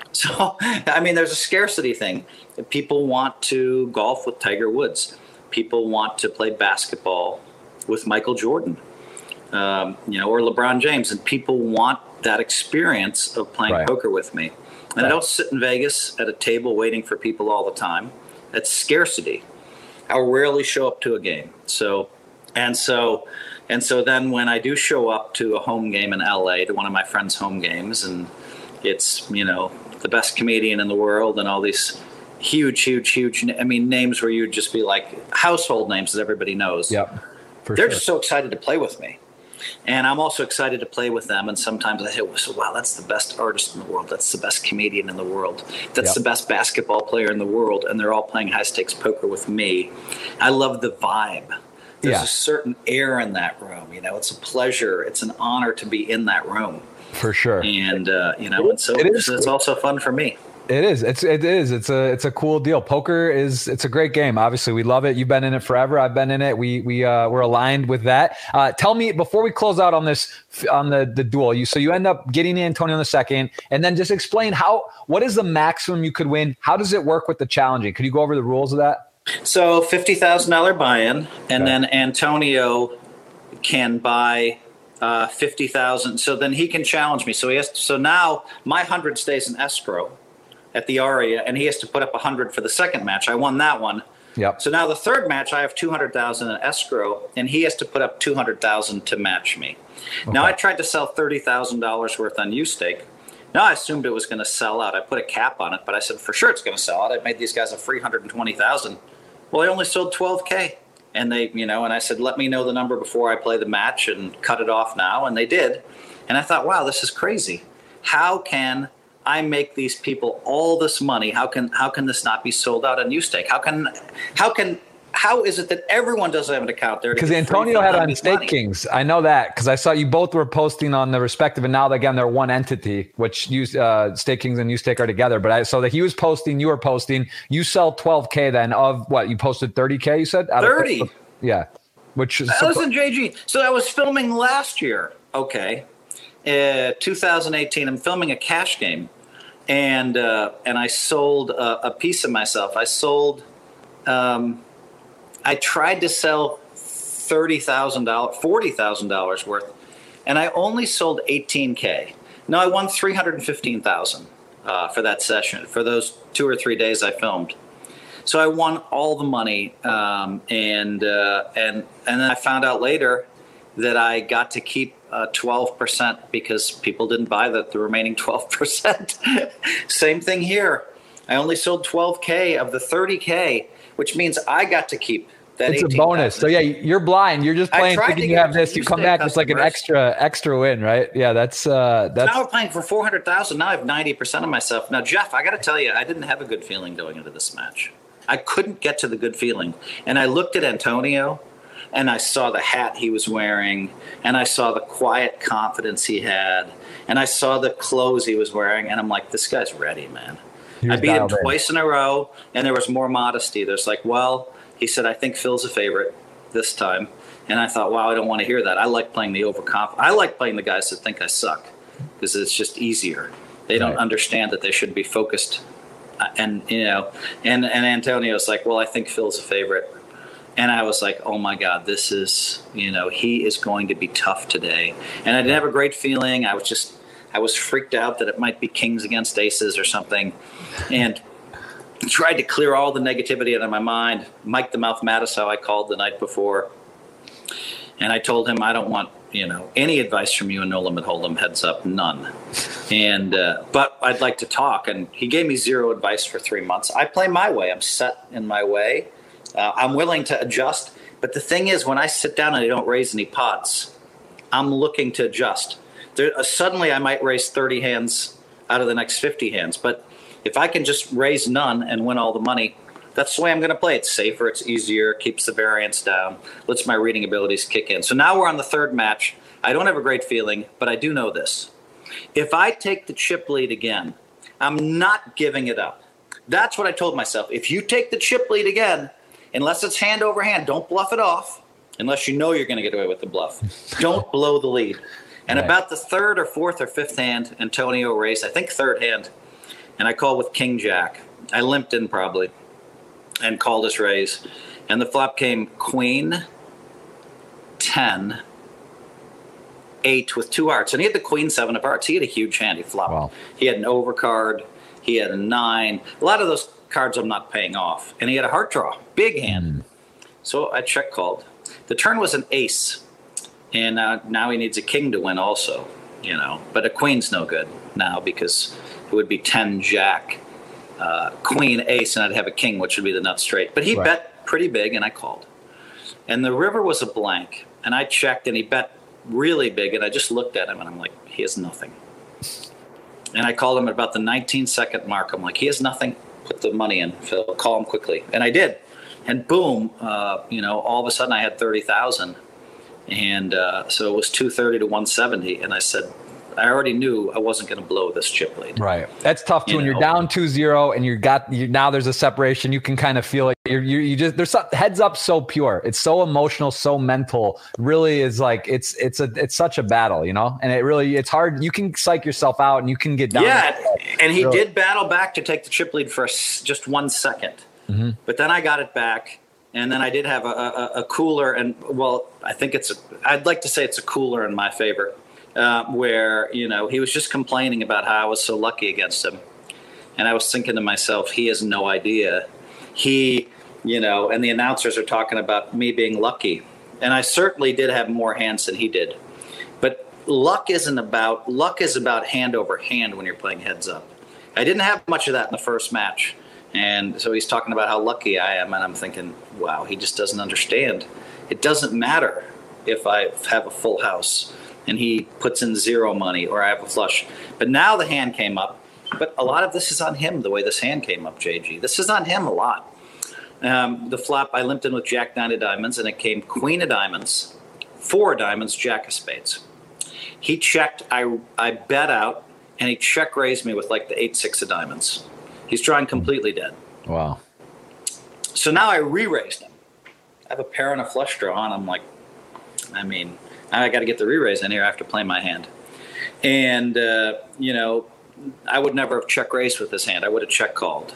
Speaker 2: So, I mean, there's a scarcity thing. People want to golf with Tiger Woods. People want to play basketball with Michael Jordan, um, you know, or LeBron James, and people want that experience of playing right. poker with me. And right. I don't sit in Vegas at a table waiting for people all the time. That's scarcity. I rarely show up to a game. So, and so and so then when I do show up to a home game in LA, to one of my friends' home games, and it's, you know, the best comedian in the world and all these huge, huge, huge, I mean, names where you'd just be like household names that everybody knows.
Speaker 1: Yep.
Speaker 2: They're sure. just so excited to play with me. And I'm also excited to play with them. And sometimes I say, wow, that's the best artist in the world. That's the best comedian in the world. That's yep. the best basketball player in the world. And they're all playing high stakes poker with me. I love the vibe there's yeah. a certain air in that room. You know, it's a pleasure. It's an honor to be in that room.
Speaker 1: For sure.
Speaker 2: And uh, you know, and so it is. it's also fun for me.
Speaker 1: It is. It's it is. It's a it's a cool deal. Poker is it's a great game. Obviously, we love it. You've been in it forever. I've been in it. We we uh, we're aligned with that. Uh, tell me before we close out on this on the the duel. You so you end up getting Antonio in the second, and then just explain how what is the maximum you could win. How does it work with the challenging? Could you go over the rules of that?
Speaker 2: So fifty thousand dollar buy-in, and okay. then Antonio can buy uh, fifty thousand. So then he can challenge me. So he has. To, so now my hundred stays in escrow, at the Aria, and he has to put up a 100 for the second match. I won that one.
Speaker 1: Yep.
Speaker 2: So now the third match, I have 200,000 in escrow, and he has to put up 200,000 to match me. Okay. Now I tried to sell $30,000 worth on YouStake. Now I assumed it was going to sell out. I put a cap on it, but I said for sure it's going to sell out. I made these guys a free 120,000. Well, I only sold 12k, and they, you know, and I said let me know the number before I play the match and cut it off now, and they did. And I thought, wow, this is crazy. How can I make these people all this money. How can how can this not be sold out on YouStake? How can how can how is it that everyone doesn't have an account there?
Speaker 1: Because Antonio had on Stake money? Kings. I know that because I saw you both were posting on the respective, and now again they're one entity, which you uh, Stake Kings and YouStake are together. But I so that he was posting, you were posting. You sell 12k then of what you posted 30k. You said
Speaker 2: 30.
Speaker 1: Of, yeah, which
Speaker 2: is listen, JG. So I was filming last year. Okay, uh, 2018. I'm filming a cash game and uh, and I sold a, a, piece of myself. I sold. Um, I tried to sell thirty thousand dollars, forty thousand dollars worth, and I only sold eighteen k. Now I won three hundred and fifteen thousand uh, for that session for those two or three days I filmed. So I won all the money, um, and uh, and and then I found out later that I got to keep uh, 12% because people didn't buy the, the remaining 12%. Same thing here. I only sold 12K of the 30K, which means I got to keep that.
Speaker 1: It's a bonus. 000. So yeah, you're blind. You're just playing thinking you have this. You come back, it's like an extra extra win, right? Yeah, that's uh that's
Speaker 2: now we're playing for 400,000. Now I have 90% of myself. Now Jeff, I got to tell you, I didn't have a good feeling going into this match. I couldn't get to the good feeling. And I looked at Antonio and I saw the hat he was wearing, and I saw the quiet confidence he had, and I saw the clothes he was wearing, and I'm like, this guy's ready, man. I beat him twice in a row, and there was more modesty. There's like, well, he said, I think Phil's a favorite this time. And I thought, wow, I don't want to hear that. I like playing the overconfident. I like playing the guys that think I suck because it's just easier. They don't right. understand that they should be focused. Uh, and, you know, and, and Antonio's like, well, I think Phil's a favorite and I was like, oh my God, this is, you know, he is going to be tough today. And I didn't have a great feeling. I was just, I was freaked out that it might be kings against aces or something. And tried to clear all the negativity out of my mind. Mike the Mouth Matusow, I called the night before. And I told him, I don't want, you know, any advice from you and No Limit Hold'em, heads up, none. And, uh, but I'd like to talk. And he gave me zero advice for three months. I play my way. I'm set in my way uh, I'm willing to adjust. But the thing is, when I sit down and I don't raise any pots, I'm looking to adjust. There, uh, suddenly, I might raise 30 hands out of the next 50 hands. But if I can just raise none and win all the money, that's the way I'm going to play. It's safer, it's easier, keeps the variance down, lets my reading abilities kick in. So now we're on the third match. I don't have a great feeling, but I do know this. If I take the chip lead again, I'm not giving it up. That's what I told myself. If you take the chip lead again, unless it's hand over hand, don't bluff it off unless you know you're going to get away with the bluff. don't blow the lead. And right. about the third or fourth or fifth hand, Antonio raised, I think third hand, and I called with King Jack. I limped in probably and called his raise. And the flop came Queen, 10, 8 with two hearts. And he had the Queen, 7 of hearts. He had a huge hand. He flopped. Wow. He had an overcard. He had a 9. A lot of those cards I'm not paying off. And he had a heart draw, big hand. Mm. So I check called. The turn was an ace, and uh, now he needs a king to win also, you know. But a queen's no good now because it would be 10 jack, uh, queen, ace, and I'd have a king, which would be the nut straight. But he right. bet pretty big, and I called. And the river was a blank, and I checked, and he bet really big, and I just looked at him, and I'm like, he has nothing. And I called him at about the 19 second mark. I'm like, he has nothing put the money in, Phil. Call him quickly, and I did. And boom, uh, you know, all of a sudden I had thirty thousand, and uh, so it was two thirty to one seventy. And I said, I already knew I wasn't going to blow this chip lead.
Speaker 1: Right. That's tough too. You when know? you're down 2-0 and you got you, now there's a separation. You can kind of feel it. You're, you you just there's some, heads up so pure. It's so emotional, so mental. Really is like it's it's a it's such a battle, you know. And it really it's hard. You can psych yourself out and you can get down.
Speaker 2: Yeah, and he really. did battle back to take the chip lead for just one second. Mm-hmm. But then I got it back and then I did have a, a, a, cooler, and well, I think it's. A, I'd like to say it's a cooler in my favor uh, where you know he was just complaining about how I was so lucky against him, And I was thinking to myself, he has no idea. He, you know, and the announcers are talking about me being lucky. And I certainly did have more hands than he did. But luck isn't about luck is about hand over hand when you're playing heads up. I didn't have much of that in the first match. And so he's talking about how lucky I am and I'm thinking, wow, he just doesn't understand. It doesn't matter if I have a full house and he puts in zero money or I have a flush. But now the hand came up. But a lot of this is on him, the way this hand came up, JG. This is on him a lot. Um, the flop, I limped in with Jack Nine of Diamonds, and it came Queen of Diamonds, Four of Diamonds, Jack of Spades. He checked, I, I bet out, and he check raised me with like the Eight Six of Diamonds. He's drawing completely dead.
Speaker 1: Wow.
Speaker 2: So now I re raised him. I have a pair and a flush draw, and I'm like, I mean, I got to get the re raise in here I have to play my hand. And, uh, you know, I would never have check raised with this hand. I would have check called.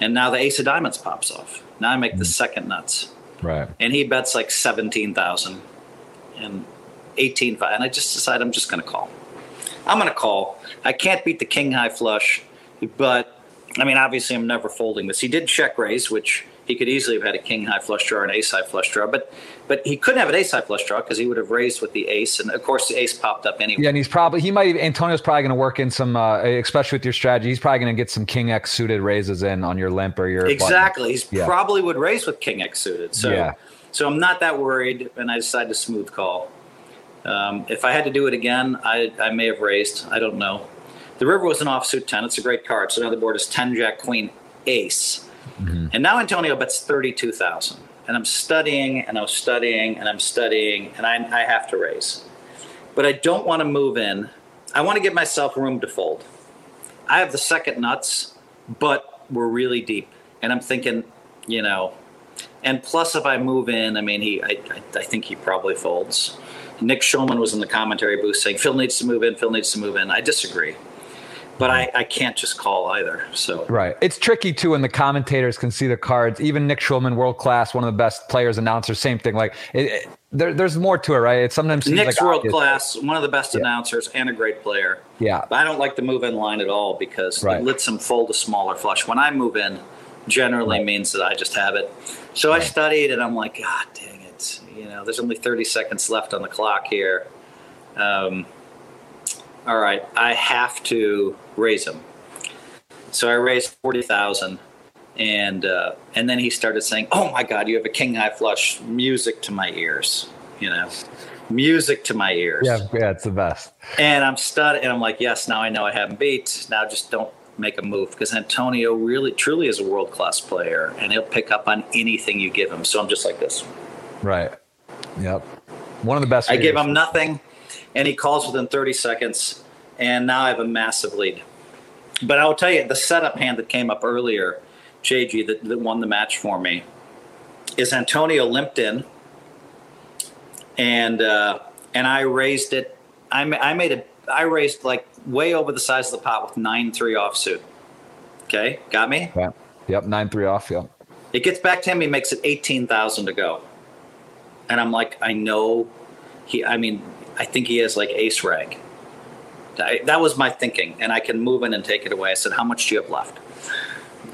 Speaker 2: And now the ace of diamonds pops off. Now I make the second nuts.
Speaker 1: Right.
Speaker 2: And he bets like 17,000 and 18, and I just decide I'm just going to call. I'm going to call. I can't beat the king high flush, but I mean, obviously, I'm never folding this. He did check raise, which he could easily have had a king high flush draw or an ace high flush draw, but but he couldn't have an ace high flush draw because he would have raised with the ace, and of course the ace popped up anyway.
Speaker 1: Yeah, and he's probably he might Antonio's probably going to work in some, uh, especially with your strategy. He's probably going to get some king x suited raises in on your limp or your
Speaker 2: exactly. He's yeah. probably would raise with king x suited. So yeah. so I'm not that worried, and I decided to smooth call. Um, if I had to do it again, I I may have raised. I don't know. The river was an offsuit ten. It's a great card. So now the board is ten jack queen ace. Mm-hmm. And now Antonio bets 32,000. And I'm studying and I'm studying and I'm studying and I, I have to raise. But I don't want to move in. I want to give myself room to fold. I have the second nuts, but we're really deep. And I'm thinking, you know, and plus if I move in, I mean, he, I, I, I think he probably folds. Nick Schulman was in the commentary booth saying Phil needs to move in. Phil needs to move in. I disagree but I, I can't just call either. So
Speaker 1: right, it's tricky too when the commentators can see the cards. Even Nick Schulman, world class, one of the best players, announcers, same thing. Like it, it, there, there's more to it, right? It sometimes
Speaker 2: Nick's
Speaker 1: like
Speaker 2: world class, one of the best yeah. announcers, and a great player.
Speaker 1: Yeah,
Speaker 2: but I don't like the move in line at all because right. it lets him fold a smaller flush. When I move in, generally right. means that I just have it. So right. I studied, and I'm like, God dang it! You know, there's only 30 seconds left on the clock here. Um, all right, I have to raise him. So I raised forty thousand, and uh, and then he started saying, "Oh my God, you have a king high flush! Music to my ears, you know, music to my ears."
Speaker 1: Yeah, yeah, it's the best.
Speaker 2: And I'm studying, and I'm like, "Yes, now I know I haven't beat. Now just don't make a move because Antonio really, truly is a world class player, and he'll pick up on anything you give him." So I'm just like this.
Speaker 1: Right. Yep. One of the best.
Speaker 2: I give him nothing and he calls within 30 seconds, and now I have a massive lead. But I will tell you, the setup hand that came up earlier, JG, that, that won the match for me, is Antonio limped in, and uh, and I raised it. I, I made it. I raised like way over the size of the pot with nine three offsuit. Okay, got me.
Speaker 1: Yeah. Yep. Nine three off. Yep.
Speaker 2: It gets back to him. He makes it eighteen thousand to go, and I'm like, I know. He. I mean, I think he has like ace rag. I, that was my thinking, and I can move in and take it away. I said, How much do you have left?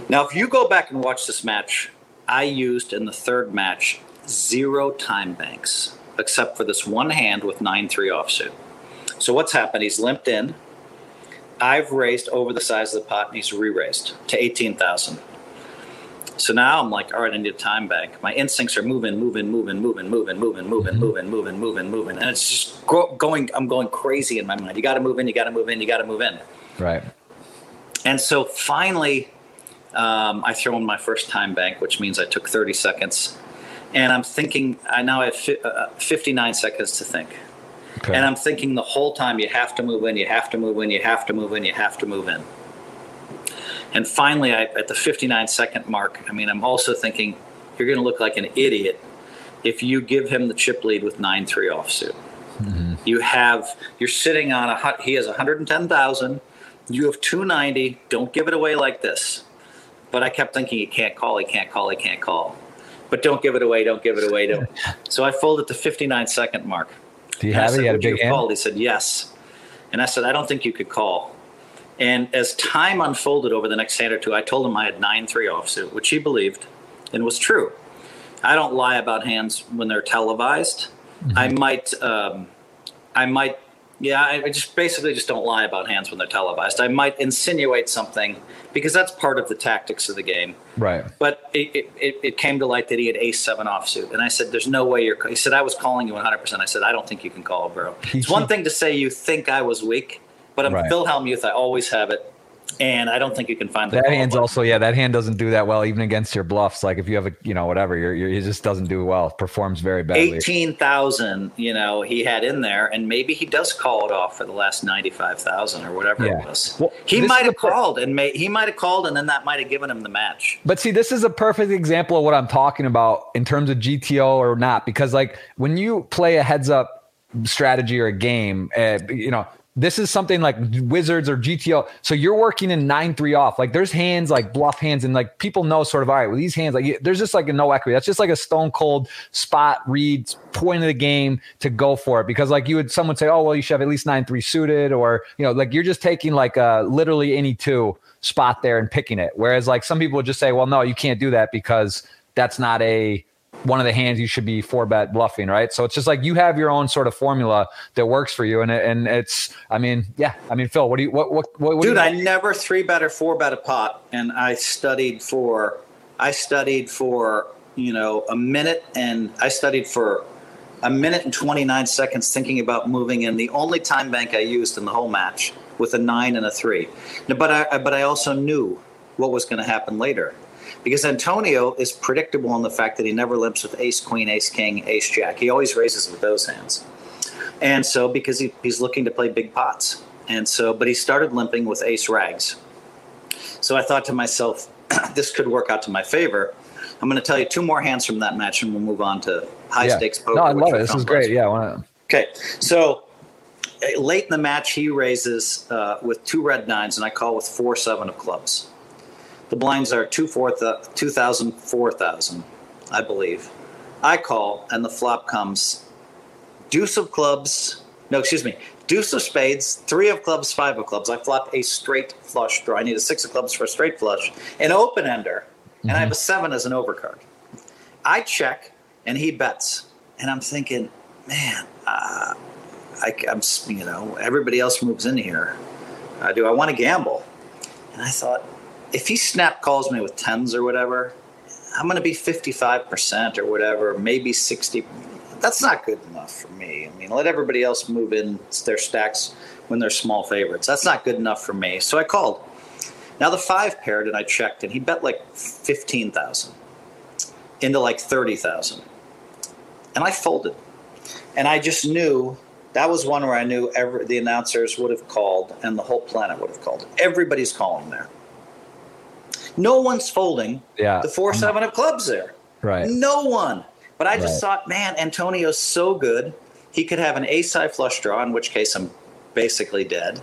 Speaker 2: Now, if you go back and watch this match, I used in the third match zero time banks, except for this one hand with 9 3 offsuit. So, what's happened? He's limped in. I've raised over the size of the pot, and he's re raised to 18,000. So now I'm like, all right, I need a time bank. My instincts are moving, moving, moving, moving, moving, moving, moving, mm-hmm. moving, moving, moving, moving, and it's just going. I'm going crazy in my mind. You got to move in. You got to move in. You got to move in.
Speaker 1: Right.
Speaker 2: And so finally, um, I throw in my first time bank, which means I took 30 seconds, and I'm thinking. I now have fi- uh, 59 seconds to think. Okay. And I'm thinking the whole time you have to move in, you have to move in, you have to move in, you have to move in. And finally, I, at the 59 second mark, I mean, I'm also thinking you're going to look like an idiot if you give him the chip lead with 9 3 offsuit. Mm-hmm. You have, you're sitting on a, he has 110,000. You have 290. Don't give it away like this. But I kept thinking, he can't call, he can't call, he can't call. But don't give it away, don't give it away. Don't. so I folded the 59 second mark.
Speaker 1: Do you have it? Said,
Speaker 2: you had a big hand? He said, yes. And I said, I don't think you could call And as time unfolded over the next hand or two, I told him I had 9 3 offsuit, which he believed and was true. I don't lie about hands when they're televised. Mm-hmm. I might, um, I might, yeah, I just basically just don't lie about hands when they're televised. I might insinuate something because that's part of the tactics of the game.
Speaker 1: Right.
Speaker 2: But it, it, it came to light that he had ace seven offsuit. And I said, there's no way you're, he said, I was calling you 100%. I said, I don't think you can call, a bro. It's one thing to say you think I was weak, but I'm right. Phil Hellmuth. I always have it and I don't think you can find
Speaker 1: that hand's button. also yeah that hand doesn't do that well even against your bluffs like if you have a you know whatever you're, he just doesn't do well performs very badly
Speaker 2: eighteen thousand you know he had in there and maybe he does call it off for the last ninety five thousand or whatever yeah. it was well, he might have called and may, he might have called and then that might have given him the match
Speaker 1: but see this is a perfect example of what I'm talking about in terms of GTO or not because like when you play a heads up strategy or a game uh, you know this is something like wizards or GTO. So you're working in nine three off. Like there's hands like bluff hands, and like people know sort of all right with these hands. Like there's just like a no equity. That's just like a stone cold spot read point of the game to go for it because like you would someone say, oh well, you should have at least nine three suited, or you know like you're just taking like uh literally any two spot there and picking it. Whereas like some people would just say, well, no, you can't do that because that's not a one of the hands you should be four bet bluffing, right? So it's just like you have your own sort of formula that works for you, and it, and it's, I mean, yeah, I mean, Phil, what do you, what, what, what
Speaker 2: dude?
Speaker 1: You
Speaker 2: I never three bet or four bet a pot, and I studied for, I studied for you know a minute, and I studied for a minute and twenty nine seconds thinking about moving in. The only time bank I used in the whole match with a nine and a three, but I but I also knew what was going to happen later because Antonio is predictable in the fact that he never limps with ace, queen, ace, king, ace, jack. He always raises with those hands. And so, because he, he's looking to play big pots. And so, but he started limping with ace rags. So I thought to myself, this could work out to my favor. I'm going to tell you two more hands from that match and we'll move on to high
Speaker 1: yeah.
Speaker 2: stakes poker.
Speaker 1: No, I love it. This is great. Yeah. Wanna...
Speaker 2: Okay. So uh, late in the match, he raises uh, with two red nines, and I call with four seven of clubs. The blinds are two four th- 2,000, 4,000, I believe. I call, and the flop comes deuce of clubs. No, excuse me. Deuce of spades, three of clubs, five of clubs. I flop a straight flush draw. I need a six of clubs for a straight flush, an open ender, and mm-hmm. I have a seven as an overcard. I check, and he bets, and I'm thinking, man, uh, I, am you know everybody else moves in here. Uh, do I want to gamble? And I thought, if he snap calls me with tens or whatever, I'm going to be 55% or whatever, maybe 60. That's not good enough for me. I mean, let everybody else move in their stacks when they're small favorites. That's not good enough for me. So I called. Now the five paired and I checked and he bet like 15,000 into like 30,000. And I folded. And I just knew that was one where I knew every, the announcers would have called and the whole planet would have called. Everybody's calling there. No one's folding
Speaker 1: yeah.
Speaker 2: the four seven of clubs there.
Speaker 1: Right.
Speaker 2: No one. But I just right. thought, man, Antonio's so good. He could have an ace high flush draw, in which case I'm basically dead,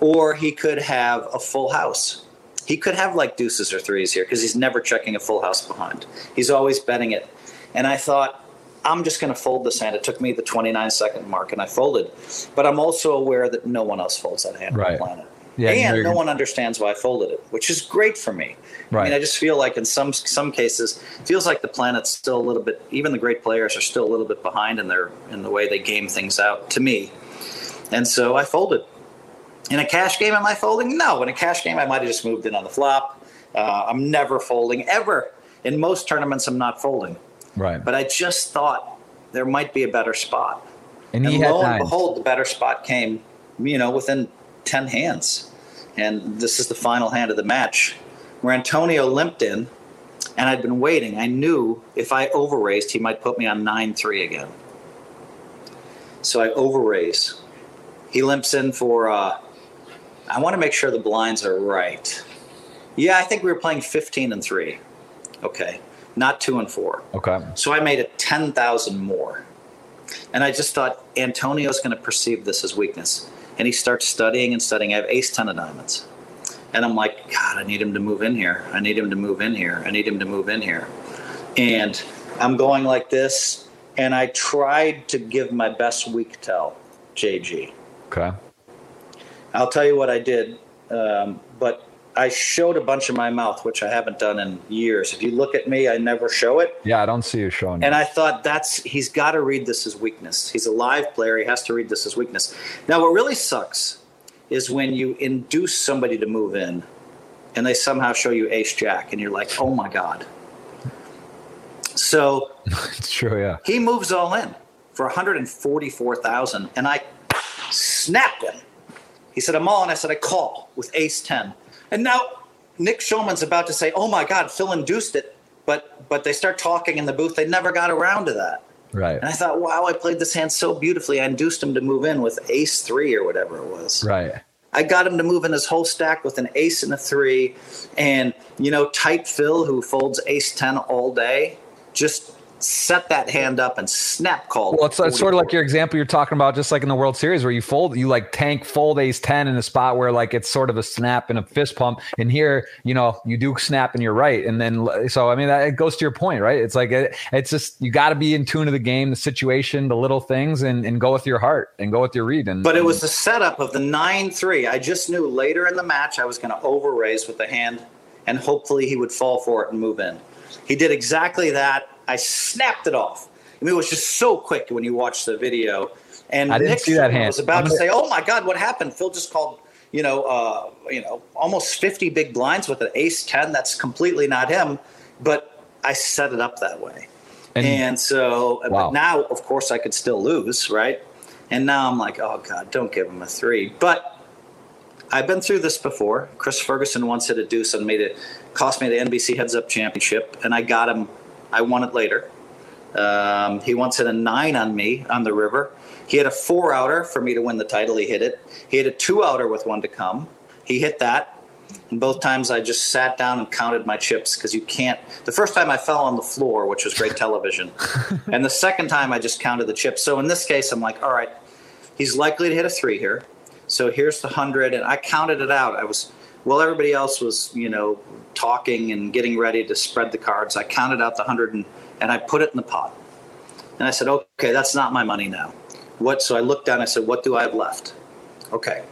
Speaker 2: or he could have a full house. He could have like deuces or threes here because he's never checking a full house behind. He's always betting it. And I thought, I'm just going to fold this hand. It took me the 29 second mark and I folded. But I'm also aware that no one else folds that hand right. on the planet. Yeah, and no one understands why I folded it, which is great for me. Right. I mean, I just feel like in some some cases, feels like the planet's still a little bit. Even the great players are still a little bit behind in their in the way they game things out. To me, and so I folded. In a cash game, am I folding? No. In a cash game, I might have just moved in on the flop. Uh, I'm never folding ever. In most tournaments, I'm not folding.
Speaker 1: Right.
Speaker 2: But I just thought there might be a better spot.
Speaker 1: And, and lo
Speaker 2: and behold, the better spot came. You know, within ten hands and this is the final hand of the match, where Antonio limped in, and I'd been waiting. I knew if I overraised, he might put me on 9 3 again. So I overraise. He limps in for, uh, I want to make sure the blinds are right. Yeah, I think we were playing 15 and 3. Okay. Not 2 and 4.
Speaker 1: Okay.
Speaker 2: So I made it 10,000 more. And I just thought Antonio's going to perceive this as weakness and he starts studying and studying. I have ace ten of diamonds, and I'm like, God, I need him to move in here. I need him to move in here. I need him to move in here, and I'm going like this, and I tried to give my best weak tell, JG.
Speaker 1: Okay.
Speaker 2: I'll tell you what I did. um, but I showed a bunch of my mouth, which I haven't done in years. If you look at me, I never show it.
Speaker 1: Yeah, I don't see you showing.
Speaker 2: And I thought that's he's got to read this as weakness. He's a live player. He has to read this as weakness. Now, what really sucks is when you induce somebody to move in, and they somehow show you Ace Jack, and you're like, oh my god. So
Speaker 1: it's true, yeah.
Speaker 2: He moves all in for 144,000, and I snapped him. He said, I'm all in. I said, I call with Ace 10. And now Nick Schulman's about to say, "Oh my God, Phil induced it," but but they start talking in the booth. They never got around to that.
Speaker 1: Right.
Speaker 2: And I thought, wow, I played this hand so beautifully. I induced him to move in with Ace three or whatever it was.
Speaker 1: Right.
Speaker 2: I got him to move in his whole stack with an ace and a three, and you know, tight Phil who folds Ace ten all day, just set that hand up and snap called.
Speaker 1: Well, it's, it's, sort of like your example you're talking about, just like in the World Series where you fold, you like tank fold ace 10 in a spot where like it's sort of a snap and a fist pump. And here, you know, you do snap and you're right. And then, so I mean, that, it goes to your point, right? It's like, it, it's just, you got to be in tune to the game, the situation, the little things, and, and go with your heart and go with your read. And,
Speaker 2: but it was the setup of the 9 3. I just knew later in the match I was going to over raise with the hand and hopefully he would fall for it and move in. He did exactly that I snapped it off. I mean, it was just so quick when you watch the video. And
Speaker 1: I didn't
Speaker 2: Nick
Speaker 1: see that hand.
Speaker 2: was about to say, "Oh my God, what happened?" Phil just called, you know, uh, you know, almost fifty big blinds with an ace ten. That's completely not him. But I set it up that way, and, and so wow. but now, of course, I could still lose, right? And now I'm like, "Oh God, don't give him a three. But I've been through this before. Chris Ferguson once hit a deuce and made it cost me the NBC Heads Up Championship, and I got him I won it later. Um, he once hit a nine on me on the river. He had a four outer for me to win the title. He hit it. He had a two outer with one to come. He hit that. And both times I just sat down and counted my chips because you can't. The first time I fell on the floor, which was great television. and the second time I just counted the chips. So in this case, I'm like, all right, he's likely to hit a three here. So here's the hundred. And I counted it out. I was while everybody else was, you know, talking and getting ready to spread the cards, I counted out the hundred and, and I put it in the pot. And I said, okay, that's not my money now. What? So I looked down. And I said, what do I have left? Okay.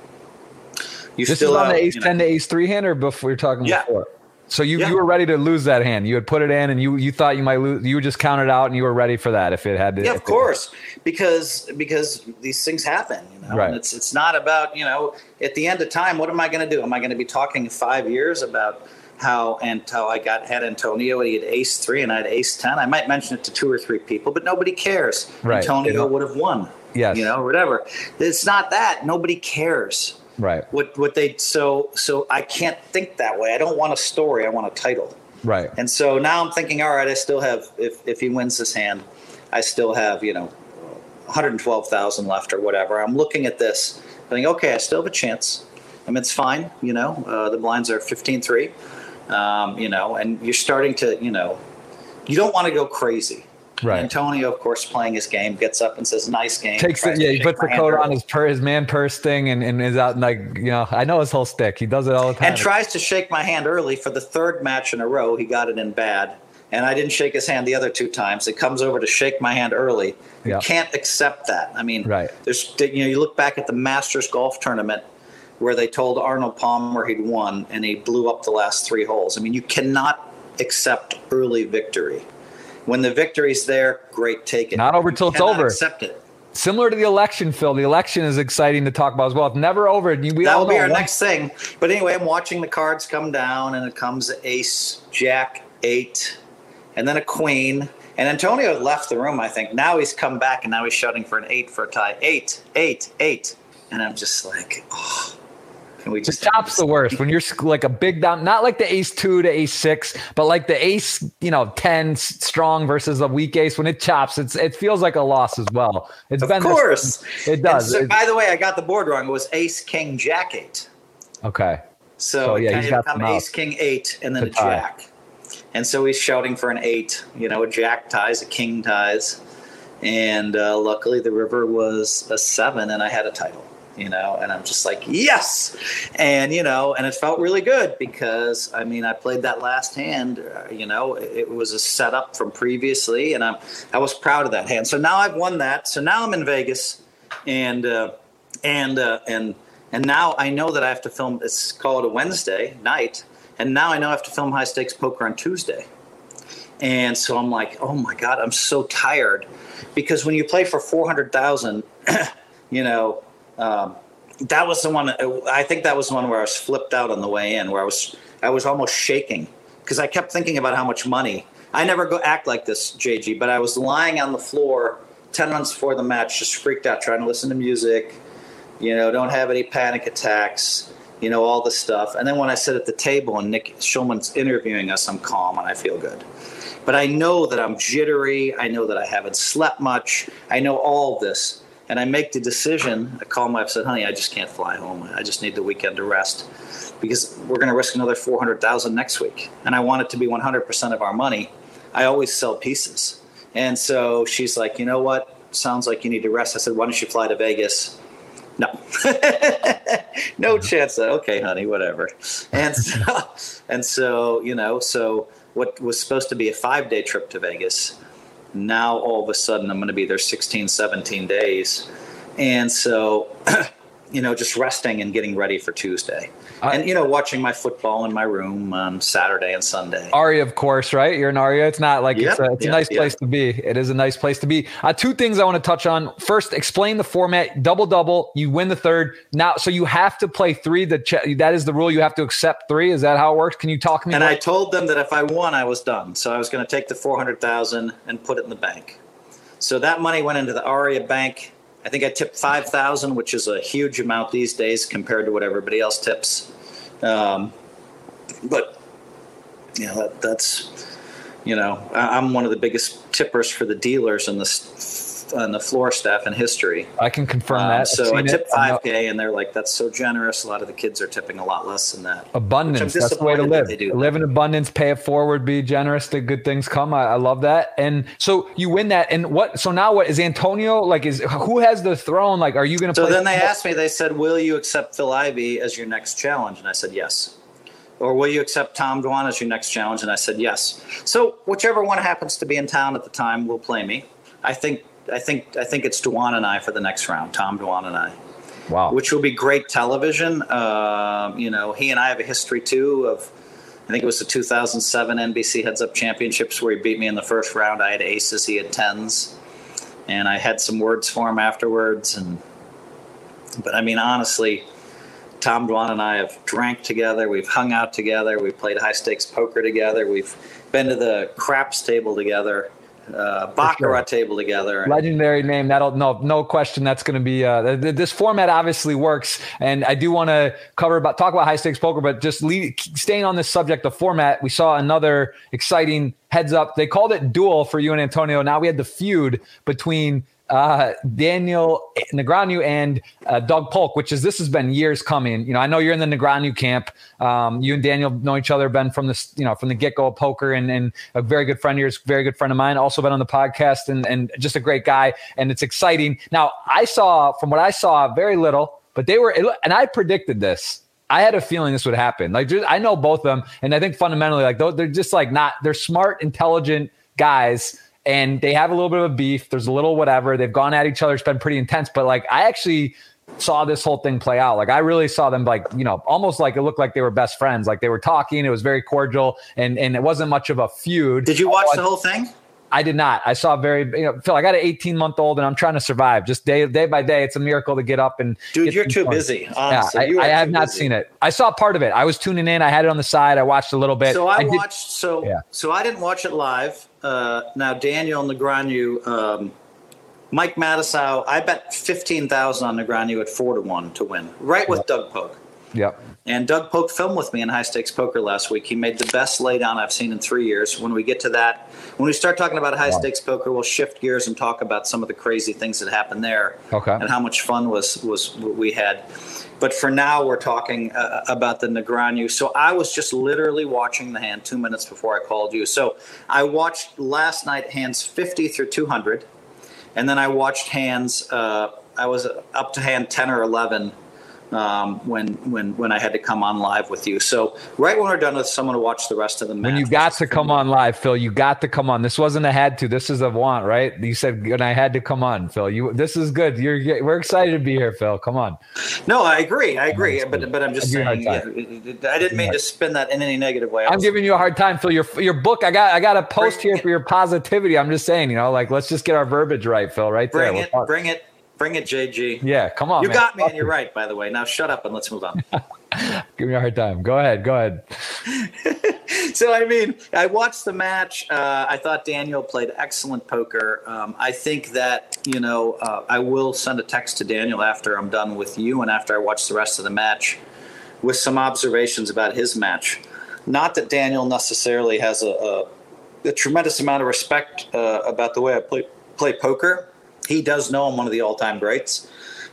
Speaker 1: You this still is on the ace you know, ten to ace three hand, or before you're talking yeah. before? So you, yeah. you were ready to lose that hand. You had put it in, and you you thought you might lose. You just counted out, and you were ready for that if it had to.
Speaker 2: Yeah, of course, because because these things happen. You know,
Speaker 1: right.
Speaker 2: And it's it's not about you know at the end of time. What am I going to do? Am I going to be talking five years about how and how I got had Antonio and he had ace three and I had ace ten? I might mention it to two or three people, but nobody cares.
Speaker 1: Right.
Speaker 2: Antonio would have won.
Speaker 1: Yes.
Speaker 2: You know, whatever. It's not that. Nobody cares.
Speaker 1: Right.
Speaker 2: What what they so so I can't think that way. I don't want a story. I want a title.
Speaker 1: Right.
Speaker 2: And so now I'm thinking, all right, I still have if if he wins this hand, I still have you know 112,000 left or whatever. I'm looking at this, thinking, okay, I still have a chance. I mean, it's fine. You know, uh, the blinds are 15-3. Um, you know, and you're starting to, you know, you don't want to go crazy.
Speaker 1: Right.
Speaker 2: Antonio, of course, playing his game, gets up and says, "Nice game."
Speaker 1: Takes it, yeah. He puts the coat on his per, his man purse thing, and, and is out and like you know. I know his whole stick. He does it all the time.
Speaker 2: And tries to shake my hand early for the third match in a row. He got it in bad, and I didn't shake his hand the other two times. It comes over to shake my hand early. You yeah. can't accept that. I mean,
Speaker 1: right.
Speaker 2: There's you know you look back at the Masters golf tournament where they told Arnold Palmer he'd won, and he blew up the last three holes. I mean, you cannot accept early victory when the victory's there, great, take it.
Speaker 1: Not over till it's over.
Speaker 2: Accept it.
Speaker 1: Similar to the election, Phil. The election is exciting to talk about as well. It's never over. We
Speaker 2: that will be our next thing. But anyway, I'm watching the cards come down, and it comes Ace, Jack, Eight, and then a Queen. And Antonio left the room, I think. Now he's come back, and now he's shouting for an eight for a tie. Eight, eight, eight. And I'm just like, oh,
Speaker 1: can we just the chop's the worst when you're like a big down, not like the ace two to ace six, but like the ace, you know, 10 strong versus a weak ace. When it chops, it's it feels like a loss as well. It's
Speaker 2: of
Speaker 1: been
Speaker 2: course
Speaker 1: it does.
Speaker 2: So, by the way, I got the board wrong. It was ace king jack eight.
Speaker 1: Okay.
Speaker 2: So, so yeah, he's got become ace king eight and then a jack. And so he's shouting for an eight. You know, a jack ties, a king ties, and uh, luckily the river was a seven, and I had a title you know, and I'm just like, yes. And, you know, and it felt really good because, I mean, I played that last hand, uh, you know, it was a setup from previously, and I'm, I was proud of that hand. So now I've won that. So now I'm in Vegas and, uh, and, uh, and, And now I know that I have to film. It's called a Wednesday night, and now I know I have to film high stakes poker on Tuesday. And so I'm like, oh my god, I'm so tired, because when you play for four hundred thousand, you know, um, that was the one. I think that was the one where I was flipped out on the way in, where I was I was almost shaking because I kept thinking about how much money. I never go act like this, JG, but I was lying on the floor ten months before the match, just freaked out, trying to listen to music. You know, don't have any panic attacks. You know, all the stuff. And then when I sit at the table and Nick Schulman's interviewing us, I'm calm and I feel good. But I know that I'm jittery. I know that I haven't slept much. I know all this and I make the decision. I call my wife, said, "Honey, I just can't fly home. I just need the weekend to rest because we're going to risk another four hundred thousand next week, and I want it to be one hundred percent of our money. I always sell pieces, and so she's like, "You know what? Sounds like you need to rest." I said, "Why don't you fly to Vegas?" No, no chance. That, okay, honey, whatever. And so, and so, you know, so what was supposed to be a five day trip to Vegas now all of a sudden I'm going to be there 16, 17 days. And so, you know, just resting and getting ready for Tuesday. I, and, you know, watching my football in my room on Saturday and Sunday.
Speaker 1: Aria, of course, right? You're an Aria. It's not like yep, it's a, it's yep, a nice yep. place to be. It is a nice place to be. Uh, two things I want to touch on. First, explain the format double double. You win the third. Now, so you have to play three. The ch- That is the rule. You have to accept three. Is that how it works? Can you talk me?
Speaker 2: And I told them that if I won, I was done. So I was going to take the 400000 and put it in the bank. So that money went into the Aria bank I think I tipped five thousand, which is a huge amount these days compared to what everybody else tips. Um, but you know that, that's you know I'm one of the biggest tippers for the dealers in the on the floor staff in history.
Speaker 1: I can confirm um, that.
Speaker 2: so I tipped five k, and they're like, "That's so generous." A lot of the kids are tipping a lot less than that.
Speaker 1: Abundance. That's the way to live. Live in abundance. Pay it forward. Be generous. The good things come. I, I, love that. And so you win that. And what? So now what is Antonio like? Is who has the throne? Like, are you going to? Play?
Speaker 2: So then they asked me. They said, "Will you accept Phil Ivey as your next challenge?" And I said, "Yes." Or will you accept Tom Dwan as your next challenge? And I said, yes. So whichever one happens to be in town at the time will play me. I think I think I think it's Dwan and I for the next round. Tom Dwan and I.
Speaker 1: Wow.
Speaker 2: Which will be great television. Uh, you know, he and I have a history too of. I think it was the 2007 NBC Heads Up Championships where he beat me in the first round. I had aces, he had tens, and I had some words for him afterwards. And but I mean, honestly, Tom Dwan and I have drank together. We've hung out together. We've played high stakes poker together. We've been to the craps table together uh, baccarat sure. table together.
Speaker 1: Legendary name. That'll no no question. That's going to be uh, this format obviously works, and I do want to cover about talk about high stakes poker, but just lead, staying on this subject of format. We saw another exciting heads up. They called it duel for you and Antonio. Now we had the feud between uh, Daniel Negreanu and uh, Doug Polk, which is this has been years coming. You know, I know you're in the Negreanu camp. Um, you and Daniel know each other, been from this, you know, from the get go of poker, and, and a very good friend of yours, very good friend of mine, also been on the podcast, and and just a great guy. And it's exciting. Now, I saw from what I saw very little, but they were, and I predicted this. I had a feeling this would happen. Like, just, I know both of them, and I think fundamentally, like, they're just like not. They're smart, intelligent guys and they have a little bit of a beef. There's a little whatever. They've gone at each other. It's been pretty intense. But like, I actually saw this whole thing play out. Like, I really saw them like, you know, almost like it looked like they were best friends. Like they were talking. It was very cordial, and and it wasn't much of a feud.
Speaker 2: Did you watch the whole thing?
Speaker 1: I did not. I saw very, you know, Phil, I got an 18 month old and I'm trying to survive just day, day by day. It's a miracle to get up and.
Speaker 2: Dude, you're too busy.
Speaker 1: Honestly. Yeah, I, I have not busy. seen it. I saw part of it. I was tuning in. I had it on the side. I watched a little bit.
Speaker 2: So I, I watched, did, so, yeah. so I didn't watch it live. Uh, now, Daniel Negreanu, um, Mike Matusow, I bet 15,000 on Negreanu at four to one to win, right with Doug Polk.
Speaker 1: Yep.
Speaker 2: And Doug Polk filmed with me in high stakes poker last week. He made the best laydown I've seen in three years. When we get to that, when we start talking about high stakes poker, we'll shift gears and talk about some of the crazy things that happened there
Speaker 1: okay.
Speaker 2: and how much fun was was we had. But for now, we're talking uh, about the Negreanu. So I was just literally watching the hand two minutes before I called you. So I watched last night hands 50 through 200, and then I watched hands. Uh, I was up to hand 10 or 11 um, when when when I had to come on live with you. So right when we're done with, someone to watch the rest of the match.
Speaker 1: When you got to come on live, Phil, you got to come on. This wasn't a had to. This is a want, right? You said, and I had to come on, Phil. You, this is good. You're, we're excited to be here, Phil. Come on.
Speaker 2: No, I agree. I agree. But but I'm just saying, yeah, I didn't mean to spin that in any negative way.
Speaker 1: I'm giving you a hard time, Phil. Your your book, I got I got a post here for your positivity. I'm just saying, you know, like let's just get our verbiage right, Phil. Right
Speaker 2: bring
Speaker 1: there.
Speaker 2: It, we'll bring it. Bring it, JG.
Speaker 1: Yeah, come on.
Speaker 2: You
Speaker 1: man.
Speaker 2: got me, and you're right. By the way, now shut up and let's move on.
Speaker 1: Give me a hard time. Go ahead. Go ahead.
Speaker 2: so I mean, I watched the match. Uh, I thought Daniel played excellent poker. Um, I think that you know uh, I will send a text to Daniel after I'm done with you and after I watch the rest of the match with some observations about his match. Not that Daniel necessarily has a, a, a tremendous amount of respect uh, about the way I play play poker he does know I'm one of the all-time greats.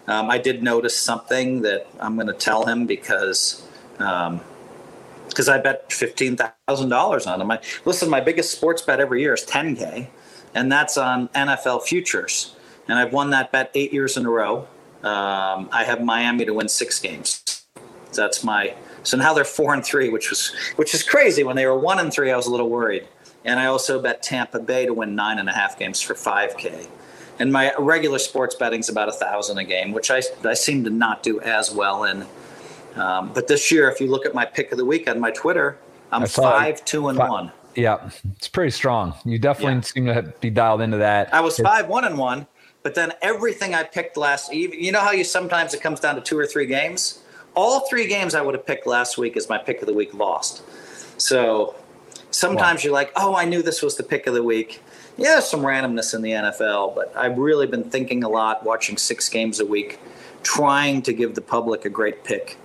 Speaker 2: Um, I did notice something that I'm going to tell him because because um, I bet fifteen thousand dollars on him. I, listen, my biggest sports bet every year is 10k, and that's on NFL futures, and I've won that bet eight years in a row. Um, I have Miami to win six games. That's my so now they're four and three, which was which is crazy. When they were one and three, I was a little worried. And I also bet Tampa Bay to win nine and a half games for 5K and my regular sports betting is about a thousand a game, which I, I seem to not do as well in. Um, but this year, if you look at my pick of the week on my Twitter, I'm five, two, and five, one.
Speaker 1: Yeah, it's pretty strong. You definitely yeah. seem to be dialed into that.
Speaker 2: I was it's, five, one, and one, but then everything I picked last, even you know how you sometimes it comes down to two or three games. All three games I would have picked last week as my pick of the week lost. So sometimes wow. you're like, oh, I knew this was the pick of the week yeah, some randomness in the NFL, but I've really been thinking a lot, watching six games a week, trying to give the public a great pick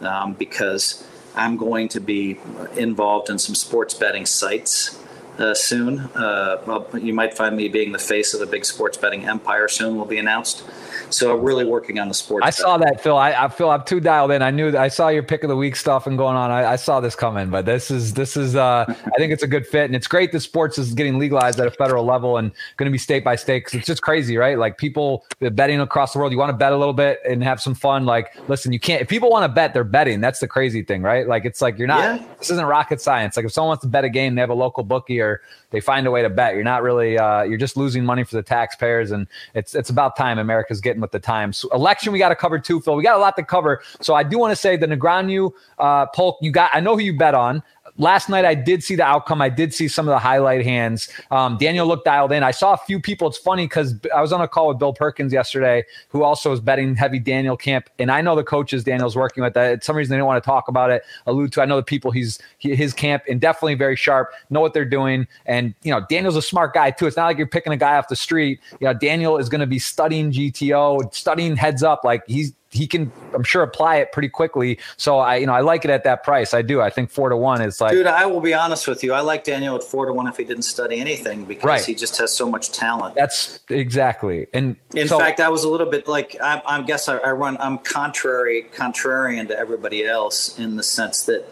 Speaker 2: um, because I'm going to be involved in some sports betting sites uh, soon. Uh, you might find me being the face of a big sports betting empire soon. Will be announced. So really working on the sports.
Speaker 1: I saw that, Phil. I, I feel I'm too dialed in. I knew that I saw your pick of the week stuff and going on. I, I saw this coming, but this is this is. Uh, I think it's a good fit, and it's great that sports is getting legalized at a federal level and going to be state by state because it's just crazy, right? Like people betting across the world. You want to bet a little bit and have some fun. Like, listen, you can't. If people want to bet, they're betting. That's the crazy thing, right? Like, it's like you're not. Yeah. This isn't rocket science. Like, if someone wants to bet a game, they have a local bookie or they find a way to bet. You're not really. Uh, you're just losing money for the taxpayers, and it's it's about time America's getting with the times. So election we got to cover too, Phil. We got a lot to cover. So I do want to say the Negreanu uh, Polk. You got. I know who you bet on last night I did see the outcome. I did see some of the highlight hands. Um, Daniel looked dialed in. I saw a few people. It's funny because I was on a call with Bill Perkins yesterday, who also is betting heavy Daniel camp, and I know the coaches Daniel's working with. That some reason they don't want to talk about it. Allude to. I know the people he's his camp and definitely very sharp. Know what they're doing, and you know Daniel's a smart guy too. It's not like you're picking a guy off the street. You know Daniel is going to be studying GTO, studying heads up. Like he's he can I'm sure apply it pretty quickly. So I you know I like it at that price. I do. I think four to one is like
Speaker 2: dude. I will be honest with you. I like Daniel at four to one if he didn't study anything because right. he just has so much talent.
Speaker 1: That's exactly. And
Speaker 2: in so, fact, I was a little bit like I, I guess I, I run. I'm contrary contrarian to everybody else in the sense that.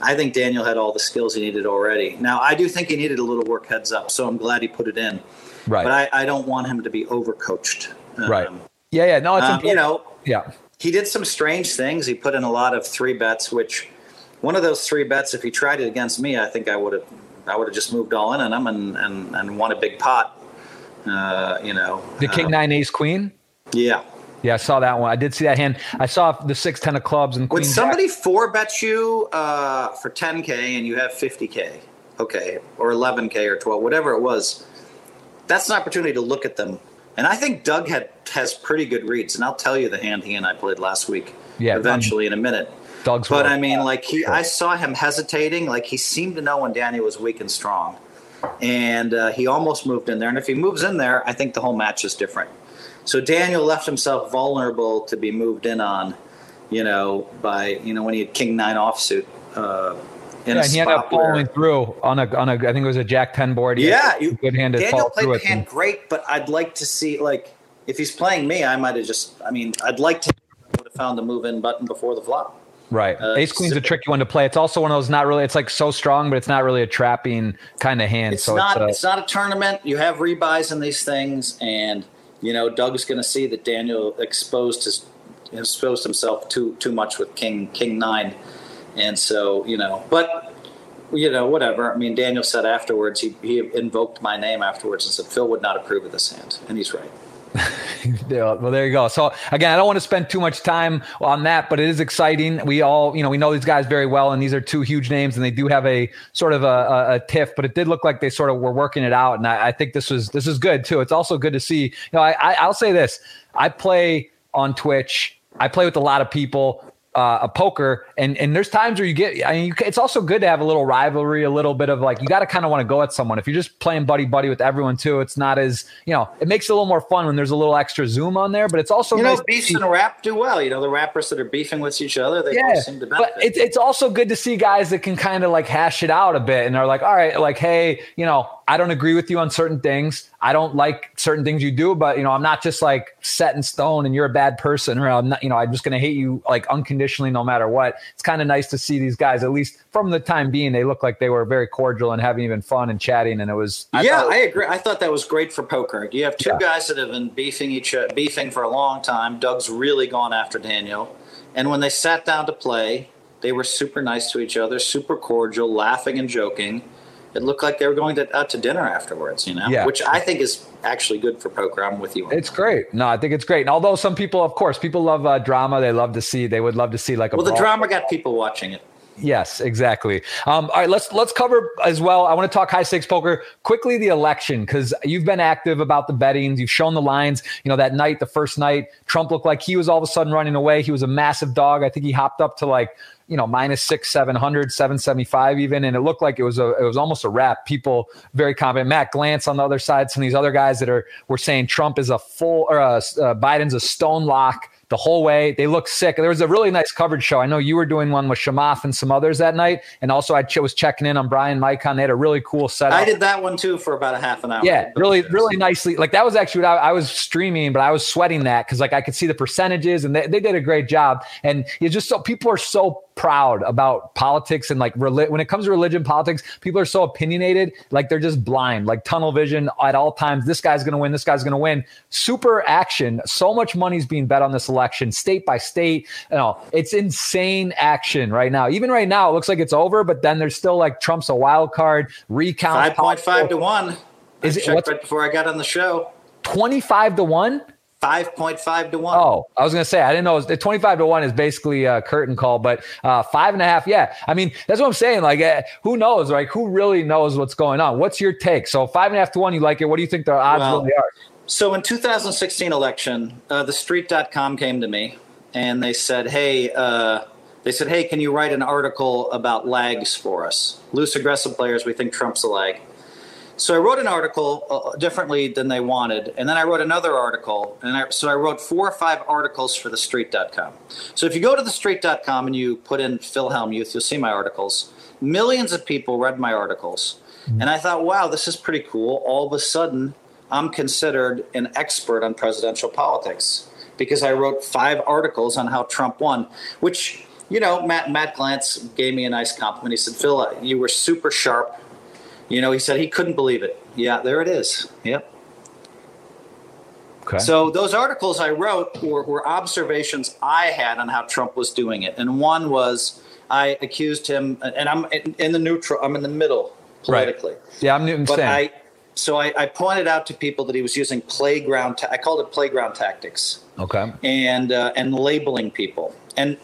Speaker 2: I think Daniel had all the skills he needed already. Now, I do think he needed a little work heads up, so I'm glad he put it in.
Speaker 1: Right.
Speaker 2: But I, I don't want him to be overcoached.
Speaker 1: Um, right. Yeah, yeah. No, it's um,
Speaker 2: you know.
Speaker 1: Yeah
Speaker 2: he did some strange things. He put in a lot of three bets, which one of those three bets, if he tried it against me, I think I would have I would have just moved all in on him and, and, and won a big pot. Uh, you know,
Speaker 1: the king uh, nine ace queen.
Speaker 2: Yeah,
Speaker 1: yeah, I saw that one. I did see that hand. I saw the six ten of clubs and
Speaker 2: queen. When somebody jack. four bets you uh, for ten k and you have fifty k, okay, or eleven k or twelve, whatever it was, that's an opportunity to look at them and I think Doug had has pretty good reads, and I'll tell you the hand he and I played last week.
Speaker 1: Yeah,
Speaker 2: eventually in a minute.
Speaker 1: Doug's
Speaker 2: but I mean, like he. I saw him hesitating. Like he seemed to know when Daniel was weak and strong, and uh, he almost moved in there. And if he moves in there, I think the whole match is different. So Daniel left himself vulnerable to be moved in on, you know, by you know when he had King Nine offsuit. Uh,
Speaker 1: yeah, he ended up following through on a on a I think it was a Jack ten board.
Speaker 2: Yeah, you,
Speaker 1: good hand.
Speaker 2: Daniel played the hand and, great, but I'd like to see like if he's playing me, I might have just. I mean, I'd like to would have found the move in button before the flop.
Speaker 1: Right. Uh, Ace Queen's a tricky one to play. It's also one of those not really. It's like so strong, but it's not really a trapping kind of hand.
Speaker 2: It's
Speaker 1: so
Speaker 2: not.
Speaker 1: It's, a,
Speaker 2: it's not a tournament. You have rebuys in these things, and you know Doug's going to see that Daniel exposed his exposed himself too too much with King King Nine, and so you know, but you know, whatever. I mean, Daniel said afterwards, he, he invoked my name afterwards and said, Phil would not approve of this hand. And he's right.
Speaker 1: well, there you go. So again, I don't want to spend too much time on that, but it is exciting. We all, you know, we know these guys very well, and these are two huge names, and they do have a sort of a, a, a tiff. But it did look like they sort of were working it out, and I, I, think this was this is good too. It's also good to see. You know, I, I I'll say this: I play on Twitch. I play with a lot of people uh, a poker, and and there's times where you get. I mean, you, it's also good to have a little rivalry, a little bit of like you got to kind of want to go at someone. If you're just playing buddy buddy with everyone too, it's not as you know. It makes it a little more fun when there's a little extra zoom on there. But it's also
Speaker 2: you
Speaker 1: nice
Speaker 2: know beefs and rap do well. You know the rappers that are beefing with each other, they yeah, seem to benefit.
Speaker 1: But it's it's also good to see guys that can kind of like hash it out a bit and are like, all right, like hey, you know, I don't agree with you on certain things. I don't like certain things you do, but you know, I'm not just like set in stone and you're a bad person or I'm not, you know, I'm just going to hate you like unconditionally no matter what. It's kind of nice to see these guys, at least from the time being, they look like they were very cordial and having even fun and chatting. And it was,
Speaker 2: I yeah, thought, I agree. I thought that was great for poker. You have two yeah. guys that have been beefing each other, beefing for a long time. Doug's really gone after Daniel. And when they sat down to play, they were super nice to each other, super cordial, laughing and joking it looked like they were going to, out to dinner afterwards, you know, yeah. which I think is actually good for poker. I'm with you.
Speaker 1: it's that. great. No, I think it's great. And although some people, of course, people love uh, drama, they love to see, they would love to see like a.
Speaker 2: Well, the drama got people watching it.
Speaker 1: Yes, exactly. Um, all right, let's let's cover as well. I want to talk high stakes poker quickly. The election because you've been active about the bettings. You've shown the lines. You know that night, the first night, Trump looked like he was all of a sudden running away. He was a massive dog. I think he hopped up to like you know minus six, seven hundred, seven seventy five even, and it looked like it was a it was almost a wrap. People very confident. Matt Glantz on the other side, some of these other guys that are were saying Trump is a full or uh, uh, Biden's a stone lock the whole way. They look sick. There was a really nice coverage show. I know you were doing one with Chamath and some others that night. And also I was checking in on Brian Micon. They had a really cool setup.
Speaker 2: I did that one too for about a half an hour.
Speaker 1: Yeah, really, really nicely. Like that was actually what I, I was streaming, but I was sweating that because like I could see the percentages and they, they did a great job. And you just so people are so proud about politics and like when it comes to religion politics people are so opinionated like they're just blind like tunnel vision at all times. This guy's going to win this guy's going to win. Super action. So much money's being bet on this election state by state. You know it's insane action right now. Even right now it looks like it's over but then there's still like trump's a wild card recount
Speaker 2: 5.5 to 1 is it right before i got on the show.
Speaker 1: 25 to 1
Speaker 2: Five point five to one.
Speaker 1: Oh, I was going to say I didn't know. The twenty five to one is basically a curtain call, but uh, five and a half. Yeah, I mean that's what I'm saying. Like, uh, who knows? Like, who really knows what's going on? What's your take? So five and a half to one, you like it? What do you think the odds well, really are?
Speaker 2: So in 2016 election, uh, the Street.com came to me and they said, "Hey." Uh, they said, "Hey, can you write an article about lags for us? Loose aggressive players. We think Trump's a lag." So I wrote an article uh, differently than they wanted, and then I wrote another article, and I, so I wrote four or five articles for TheStreet.com. So if you go to TheStreet.com and you put in Phil Hellmuth, you'll see my articles. Millions of people read my articles, mm-hmm. and I thought, wow, this is pretty cool. All of a sudden, I'm considered an expert on presidential politics because I wrote five articles on how Trump won, which you know, Matt Matt Glantz gave me a nice compliment. He said, "Phil, you were super sharp." You know, he said he couldn't believe it. Yeah, there it is. Yep. Okay. So those articles I wrote were, were, observations I had on how Trump was doing it, and one was I accused him, and I'm in, the neutral, I'm in the middle politically. Right.
Speaker 1: Yeah, I'm Newton. But
Speaker 2: I, so I, I, pointed out to people that he was using playground. Ta- I called it playground tactics.
Speaker 1: Okay.
Speaker 2: And uh, and labeling people. And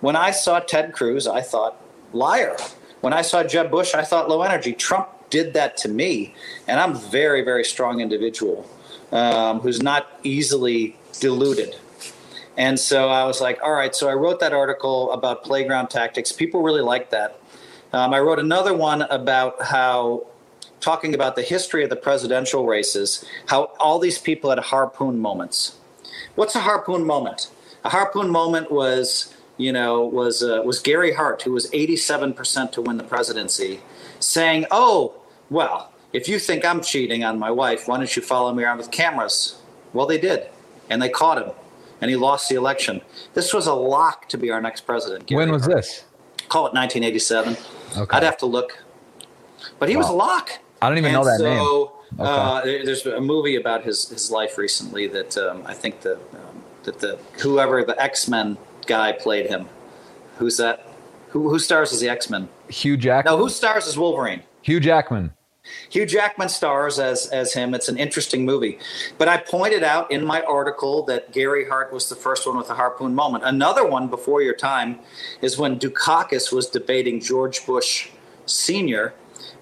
Speaker 2: when I saw Ted Cruz, I thought liar. When I saw Jeb Bush, I thought low energy. Trump did that to me, and I'm a very, very strong individual um, who's not easily deluded. And so I was like, all right. So I wrote that article about playground tactics. People really liked that. Um, I wrote another one about how talking about the history of the presidential races, how all these people had harpoon moments. What's a harpoon moment? A harpoon moment was, you know, was uh, was Gary Hart, who was 87% to win the presidency, saying, "Oh, well, if you think I'm cheating on my wife, why don't you follow me around with cameras?" Well, they did, and they caught him, and he lost the election. This was a lock to be our next president.
Speaker 1: Gary when was this?
Speaker 2: Call it 1987. Okay. I'd have to look, but he was a lock.
Speaker 1: I don't even and know that so, name.
Speaker 2: Okay. Uh, there's a movie about his his life recently that um, I think the um, that the whoever the X Men guy played him. Who's that? Who, who stars as the X Men?
Speaker 1: Hugh Jackman.
Speaker 2: Now, who stars as Wolverine?
Speaker 1: Hugh Jackman.
Speaker 2: Hugh Jackman stars as as him. It's an interesting movie. But I pointed out in my article that Gary Hart was the first one with a harpoon moment. Another one before your time is when Dukakis was debating George Bush Sr.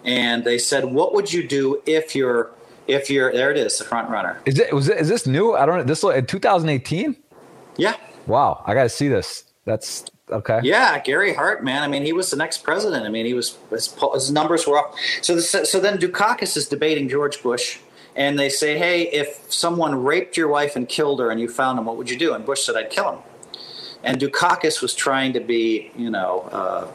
Speaker 2: and they said, "What would you do if you're if you're there? It is the front runner.
Speaker 1: Is it was it, is this new? I don't know. This in 2018.
Speaker 2: Yeah.
Speaker 1: Wow, I got to see this. That's okay.
Speaker 2: Yeah, Gary Hart, man. I mean, he was the next president. I mean, he was his, his numbers were up. So, this, so then Dukakis is debating George Bush, and they say, "Hey, if someone raped your wife and killed her, and you found him, what would you do?" And Bush said, "I'd kill him." And Dukakis was trying to be, you know, uh,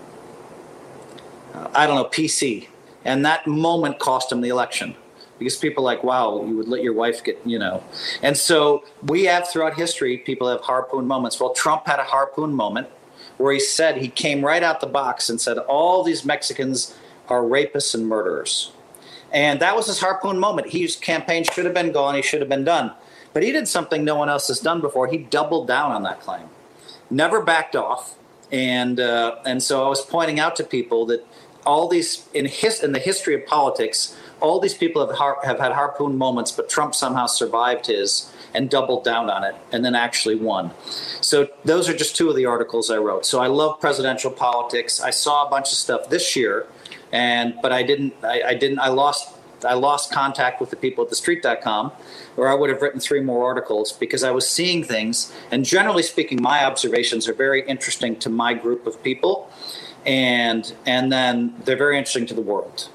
Speaker 2: I don't know, PC, and that moment cost him the election because people like, wow, you would let your wife get, you know. And so we have throughout history, people have harpoon moments. Well, Trump had a harpoon moment where he said, he came right out the box and said, all these Mexicans are rapists and murderers. And that was his harpoon moment. His campaign should have been gone, he should have been done. But he did something no one else has done before. He doubled down on that claim, never backed off. And, uh, and so I was pointing out to people that all these, in, his, in the history of politics, all these people have, har- have had harpoon moments, but Trump somehow survived his and doubled down on it and then actually won. So those are just two of the articles I wrote. So I love presidential politics. I saw a bunch of stuff this year, and but I didn't. I, I didn't. I lost. I lost contact with the people at thestreet.com, or I would have written three more articles because I was seeing things. And generally speaking, my observations are very interesting to my group of people, and and then they're very interesting to the world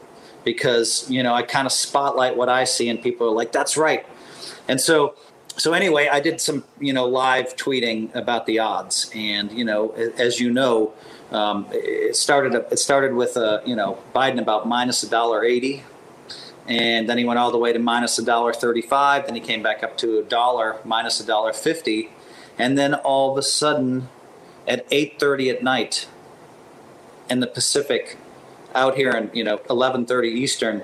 Speaker 2: because you know I kind of spotlight what I see, and people are like, "That's right." And so, so anyway, I did some you know live tweeting about the odds, and you know, as you know, um, it started it started with a uh, you know Biden about minus a dollar eighty, and then he went all the way to minus a dollar thirty five. Then he came back up to a dollar minus a dollar fifty, and then all of a sudden, at eight thirty at night, in the Pacific, out here in you know 11:30 Eastern,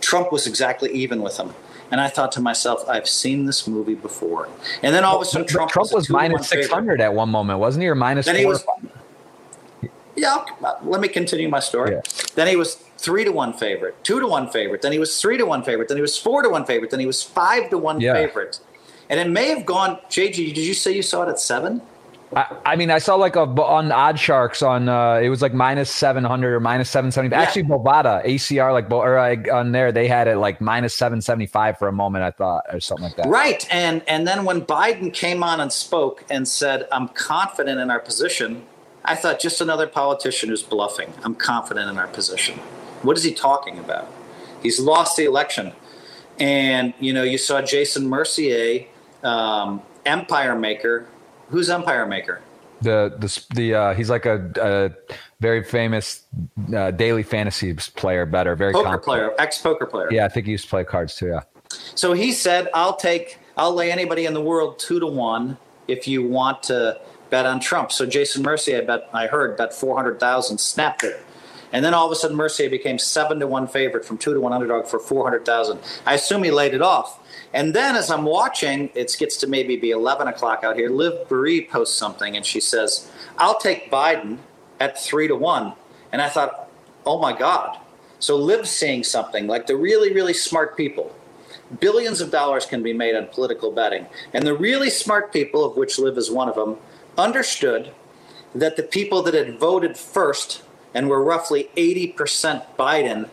Speaker 2: Trump was exactly even with him. And I thought to myself, I've seen this movie before. And then all of a sudden, Trump,
Speaker 1: Trump was, was minus 600 favorite. at one moment, wasn't he? Or minus then four? Was,
Speaker 2: yeah, uh, let me continue my story. Yeah. Then he was three to one favorite, two to one favorite. Then he was three to one favorite. Then he was four to one favorite. Then he was five to one yeah. favorite. And it may have gone, JG, did you say you saw it at seven?
Speaker 1: I, I, mean, I saw like a on Odd Sharks on uh, it was like minus seven hundred or minus seven seventy. Yeah. Actually, Bovada ACR like or like on there they had it like minus seven seventy five for a moment. I thought or something like that.
Speaker 2: Right, and and then when Biden came on and spoke and said, "I'm confident in our position," I thought just another politician who's bluffing. I'm confident in our position. What is he talking about? He's lost the election, and you know you saw Jason Mercier, um, empire maker Who's Empire Maker?
Speaker 1: The the the uh, he's like a, a very famous uh, daily fantasy player, better, very
Speaker 2: poker player, ex poker player.
Speaker 1: Yeah, I think he used to play cards too. Yeah.
Speaker 2: So he said, "I'll take, I'll lay anybody in the world two to one if you want to bet on Trump." So Jason Mercier, I bet I heard bet four hundred thousand, snapped it. And then all of a sudden, Mercier became seven to one favorite from two to one underdog for four hundred thousand. I assume he laid it off. And then as I'm watching, it gets to maybe be 11 o'clock out here. Liv Boeree posts something and she says, I'll take Biden at three to one. And I thought, oh my God. So Liv's seeing something like the really, really smart people. Billions of dollars can be made on political betting. And the really smart people, of which Liv is one of them, understood that the people that had voted first and were roughly 80% Biden,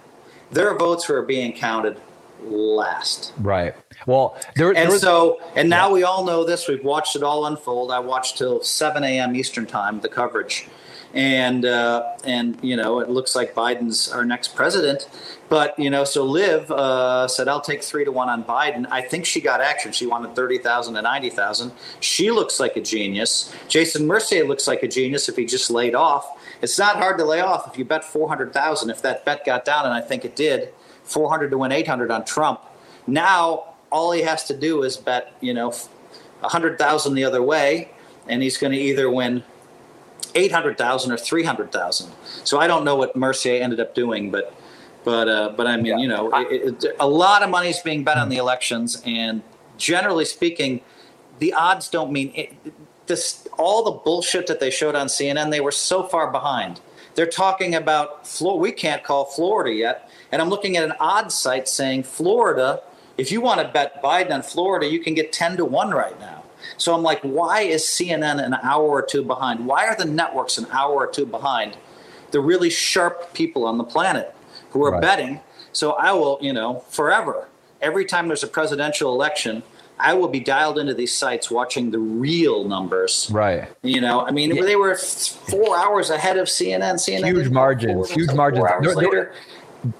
Speaker 2: their votes were being counted last.
Speaker 1: Right. Well, there,
Speaker 2: and was, so, and now yeah. we all know this. We've watched it all unfold. I watched till 7 a.m. Eastern time the coverage, and uh, and you know it looks like Biden's our next president. But you know, so Liv uh, said, "I'll take three to one on Biden." I think she got action. She wanted thirty thousand to ninety thousand. She looks like a genius. Jason Mercier looks like a genius if he just laid off. It's not hard to lay off if you bet four hundred thousand. If that bet got down, and I think it did, four hundred to win eight hundred on Trump. Now all he has to do is bet, you know, hundred thousand the other way, and he's going to either win eight hundred thousand or three hundred thousand. So I don't know what Mercier ended up doing, but but uh, but I mean, yeah. you know, it, it, a lot of money is being bet on the elections, and generally speaking, the odds don't mean it, this. All the bullshit that they showed on CNN, they were so far behind. They're talking about Florida. We can't call Florida yet, and I'm looking at an odds site saying Florida. If you want to bet Biden on Florida, you can get ten to one right now. So I'm like, why is CNN an hour or two behind? Why are the networks an hour or two behind? The really sharp people on the planet who are right. betting. So I will, you know, forever. Every time there's a presidential election, I will be dialed into these sites watching the real numbers.
Speaker 1: Right.
Speaker 2: You know, I mean, yeah. they were four hours ahead of CNN. CNN
Speaker 1: huge margins. Huge margins. There, there,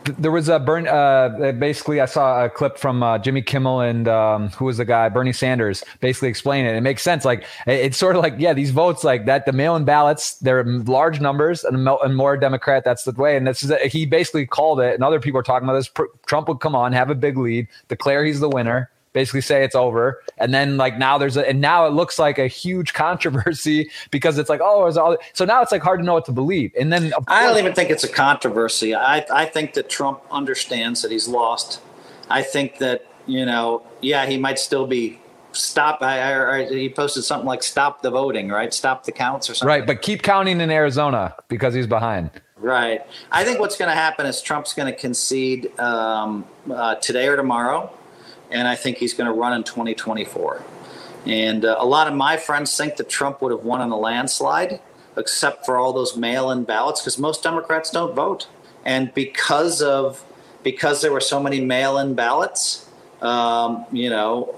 Speaker 1: there, was a burn. Uh, basically, I saw a clip from uh, Jimmy Kimmel and um, who was the guy, Bernie Sanders, basically explaining it. It makes sense. Like it's sort of like yeah, these votes like that. The mail-in ballots, they're large numbers and, and more Democrat. That's the way. And this is he basically called it. And other people are talking about this. Trump would come on, have a big lead, declare he's the winner basically say it's over. And then like now there's a, and now it looks like a huge controversy because it's like, oh, it's all, so now it's like hard to know what to believe. And then
Speaker 2: course, I don't even think it's a controversy. I, I think that Trump understands that he's lost. I think that, you know, yeah, he might still be stop. I, I, he posted something like stop the voting, right? Stop the counts or something.
Speaker 1: Right. But keep counting in Arizona because he's behind.
Speaker 2: Right. I think what's going to happen is Trump's going to concede um, uh, today or tomorrow and I think he's going to run in 2024. And uh, a lot of my friends think that Trump would have won in a landslide, except for all those mail-in ballots, because most Democrats don't vote. And because of because there were so many mail-in ballots, um, you know,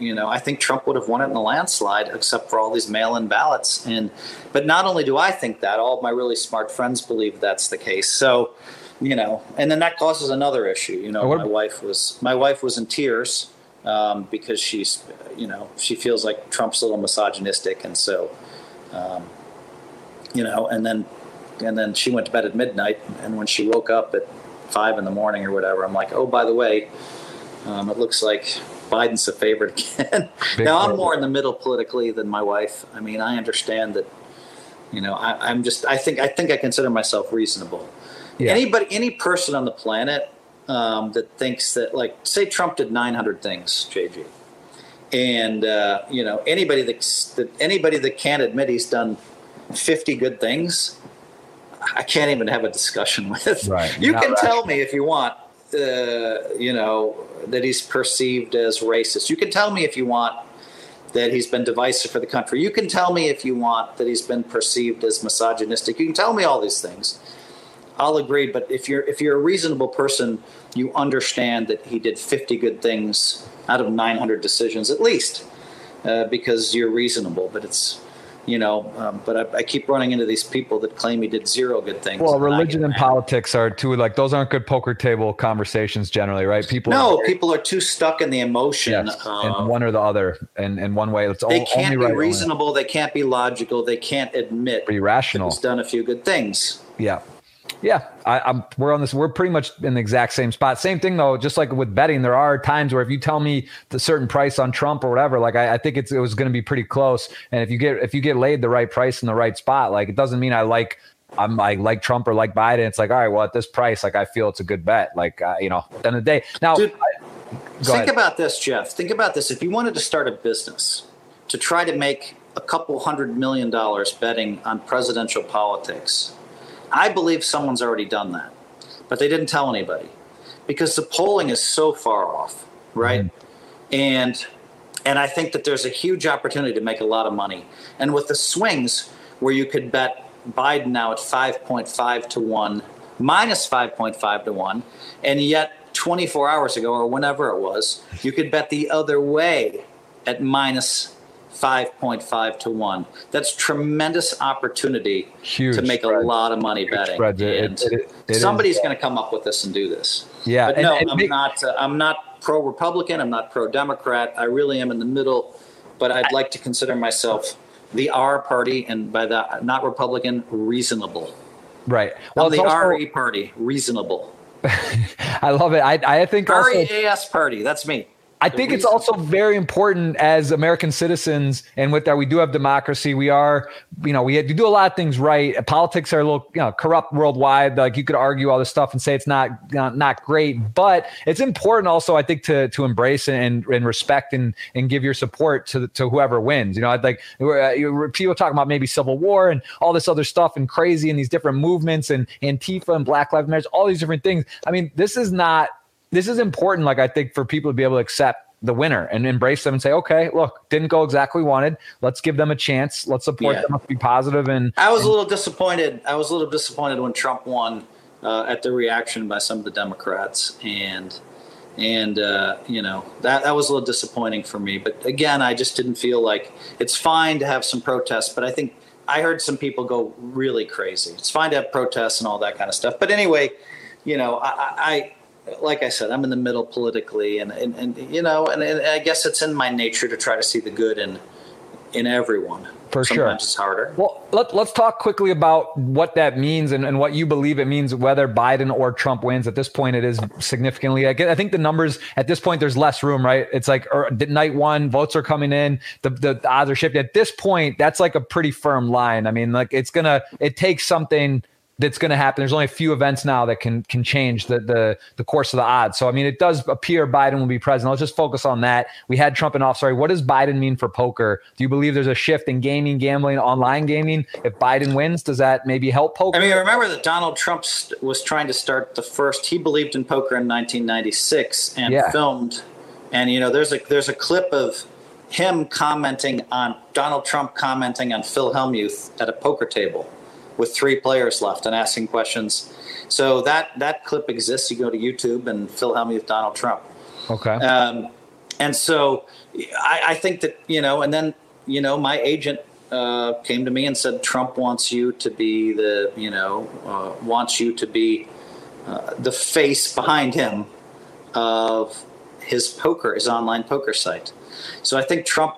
Speaker 2: you know, I think Trump would have won it in a landslide, except for all these mail-in ballots. And but not only do I think that, all of my really smart friends believe that's the case. So you know, and then that causes another issue. You know, my wife was my wife was in tears um, because she's, you know, she feels like Trump's a little misogynistic, and so, um, you know, and then and then she went to bed at midnight, and when she woke up at five in the morning or whatever, I'm like, oh, by the way, um, it looks like Biden's a favorite again. now I'm more in the middle politically than my wife. I mean, I understand that. You know, I, I'm just. I think. I think I consider myself reasonable. Yeah. Anybody, any person on the planet um, that thinks that, like, say Trump did 900 things, JG, and uh, you know anybody that, that anybody that can't admit he's done 50 good things, I can't even have a discussion with.
Speaker 1: Right.
Speaker 2: You can tell me if you want, uh, you know, that he's perceived as racist. You can tell me if you want that he's been divisive for the country. You can tell me if you want that he's been perceived as misogynistic. You can tell me all these things. I'll agree. But if you're if you're a reasonable person, you understand that he did 50 good things out of 900 decisions at least, uh, because you're reasonable. But it's you know, um, but I, I, keep running into these people that claim he did zero good things.
Speaker 1: Well, religion and politics are two like those aren't good poker table conversations generally, right?
Speaker 2: People no, are, people are too stuck in the emotion.
Speaker 1: Yes, uh, one or the other, and in one way, it's all
Speaker 2: they can't be right reasonable. They can't be logical. They can't admit
Speaker 1: be rational.
Speaker 2: He's done a few good things.
Speaker 1: Yeah. Yeah, I, am We're on this. We're pretty much in the exact same spot. Same thing though. Just like with betting, there are times where if you tell me the certain price on Trump or whatever, like I, I think it's it was going to be pretty close. And if you get if you get laid the right price in the right spot, like it doesn't mean I like I'm like like Trump or like Biden. It's like all right, well at this price, like I feel it's a good bet. Like uh, you know, at the end of the day. Now, Dude, I,
Speaker 2: think ahead. about this, Jeff. Think about this. If you wanted to start a business to try to make a couple hundred million dollars betting on presidential politics I believe someone's already done that, but they didn't tell anybody because the polling is so far off, right? Mm. And and I think that there's a huge opportunity to make a lot of money. And with the swings where you could bet Biden now at 5.5 to 1, minus 5.5 to 1, and yet 24 hours ago or whenever it was, you could bet the other way at minus 5.5 to 1. That's tremendous opportunity Huge to make spread. a lot of money Huge betting. It, and it, it, somebody's going to come up with this and do this.
Speaker 1: Yeah.
Speaker 2: But no, and, I'm not uh, I'm not pro Republican, I'm not pro Democrat. I really am in the middle, but I'd like to consider myself the R party and by that not Republican, reasonable.
Speaker 1: Right.
Speaker 2: Well, I'm the also, RE party, reasonable.
Speaker 1: I love it. I I think
Speaker 2: REAS party, that's me.
Speaker 1: I think it's also very important as American citizens, and with that, we do have democracy. We are, you know, we, do a lot of things right. Politics are a little, you know, corrupt worldwide. Like you could argue all this stuff and say it's not not, not great, but it's important also, I think, to to embrace and and respect and and give your support to to whoever wins. You know, I'd like uh, people talking about maybe civil war and all this other stuff and crazy and these different movements and Antifa and Black Lives Matter, all these different things. I mean, this is not this is important, like I think, for people to be able to accept the winner and embrace them and say, okay, look, didn't go exactly wanted. Let's give them a chance. Let's support yeah. them. Let's be positive. And
Speaker 2: I was
Speaker 1: and,
Speaker 2: a little disappointed. I was a little disappointed when Trump won uh, at the reaction by some of the Democrats, and and uh, you know that that was a little disappointing for me. But again, I just didn't feel like it's fine to have some protests, but I think I heard some people go really crazy. It's fine to have protests and all that kind of stuff. But anyway, you know, I, I like I said, I'm in the middle politically, and and, and you know, and, and, I guess it's in my nature to try to see the good in in everyone.
Speaker 1: For
Speaker 2: Sometimes
Speaker 1: sure,
Speaker 2: it's harder.
Speaker 1: Well, let, let's talk quickly about what that means and, and what you believe it means, whether Biden or Trump wins. At this point, it is significantly. I, get, I think the numbers at this point, there's less room, right? It's like er, night one, votes are coming in, the, the, the odds are shifting. At this point, that's like a pretty firm line. I mean, like it's gonna, it takes something that's going to happen. There's only a few events now that can can change the the the course of the odds. So I mean, it does appear Biden will be president. Let's just focus on that. We had Trump in office. Sorry, what does Biden mean for poker? Do you believe there's a shift in gaming, gambling, online gaming? If Biden wins, does that maybe help poker?
Speaker 2: I mean, remember that Donald Trump was trying to start the first. He believed in poker in 1996 and yeah. filmed. And you know, there's a there's a clip of him commenting on Donald Trump commenting on Phil Hellmuth at a poker table with three players left and asking questions. So that that clip exists. You go to YouTube and Phil Hellmuth, Donald Trump.
Speaker 1: Okay.
Speaker 2: Um, and so I, I, think that you know, and then you know, my agent uh, came to me and said Trump wants you to be the you know uh, wants you to be uh, the face behind him of his poker, his online poker site. So I think Trump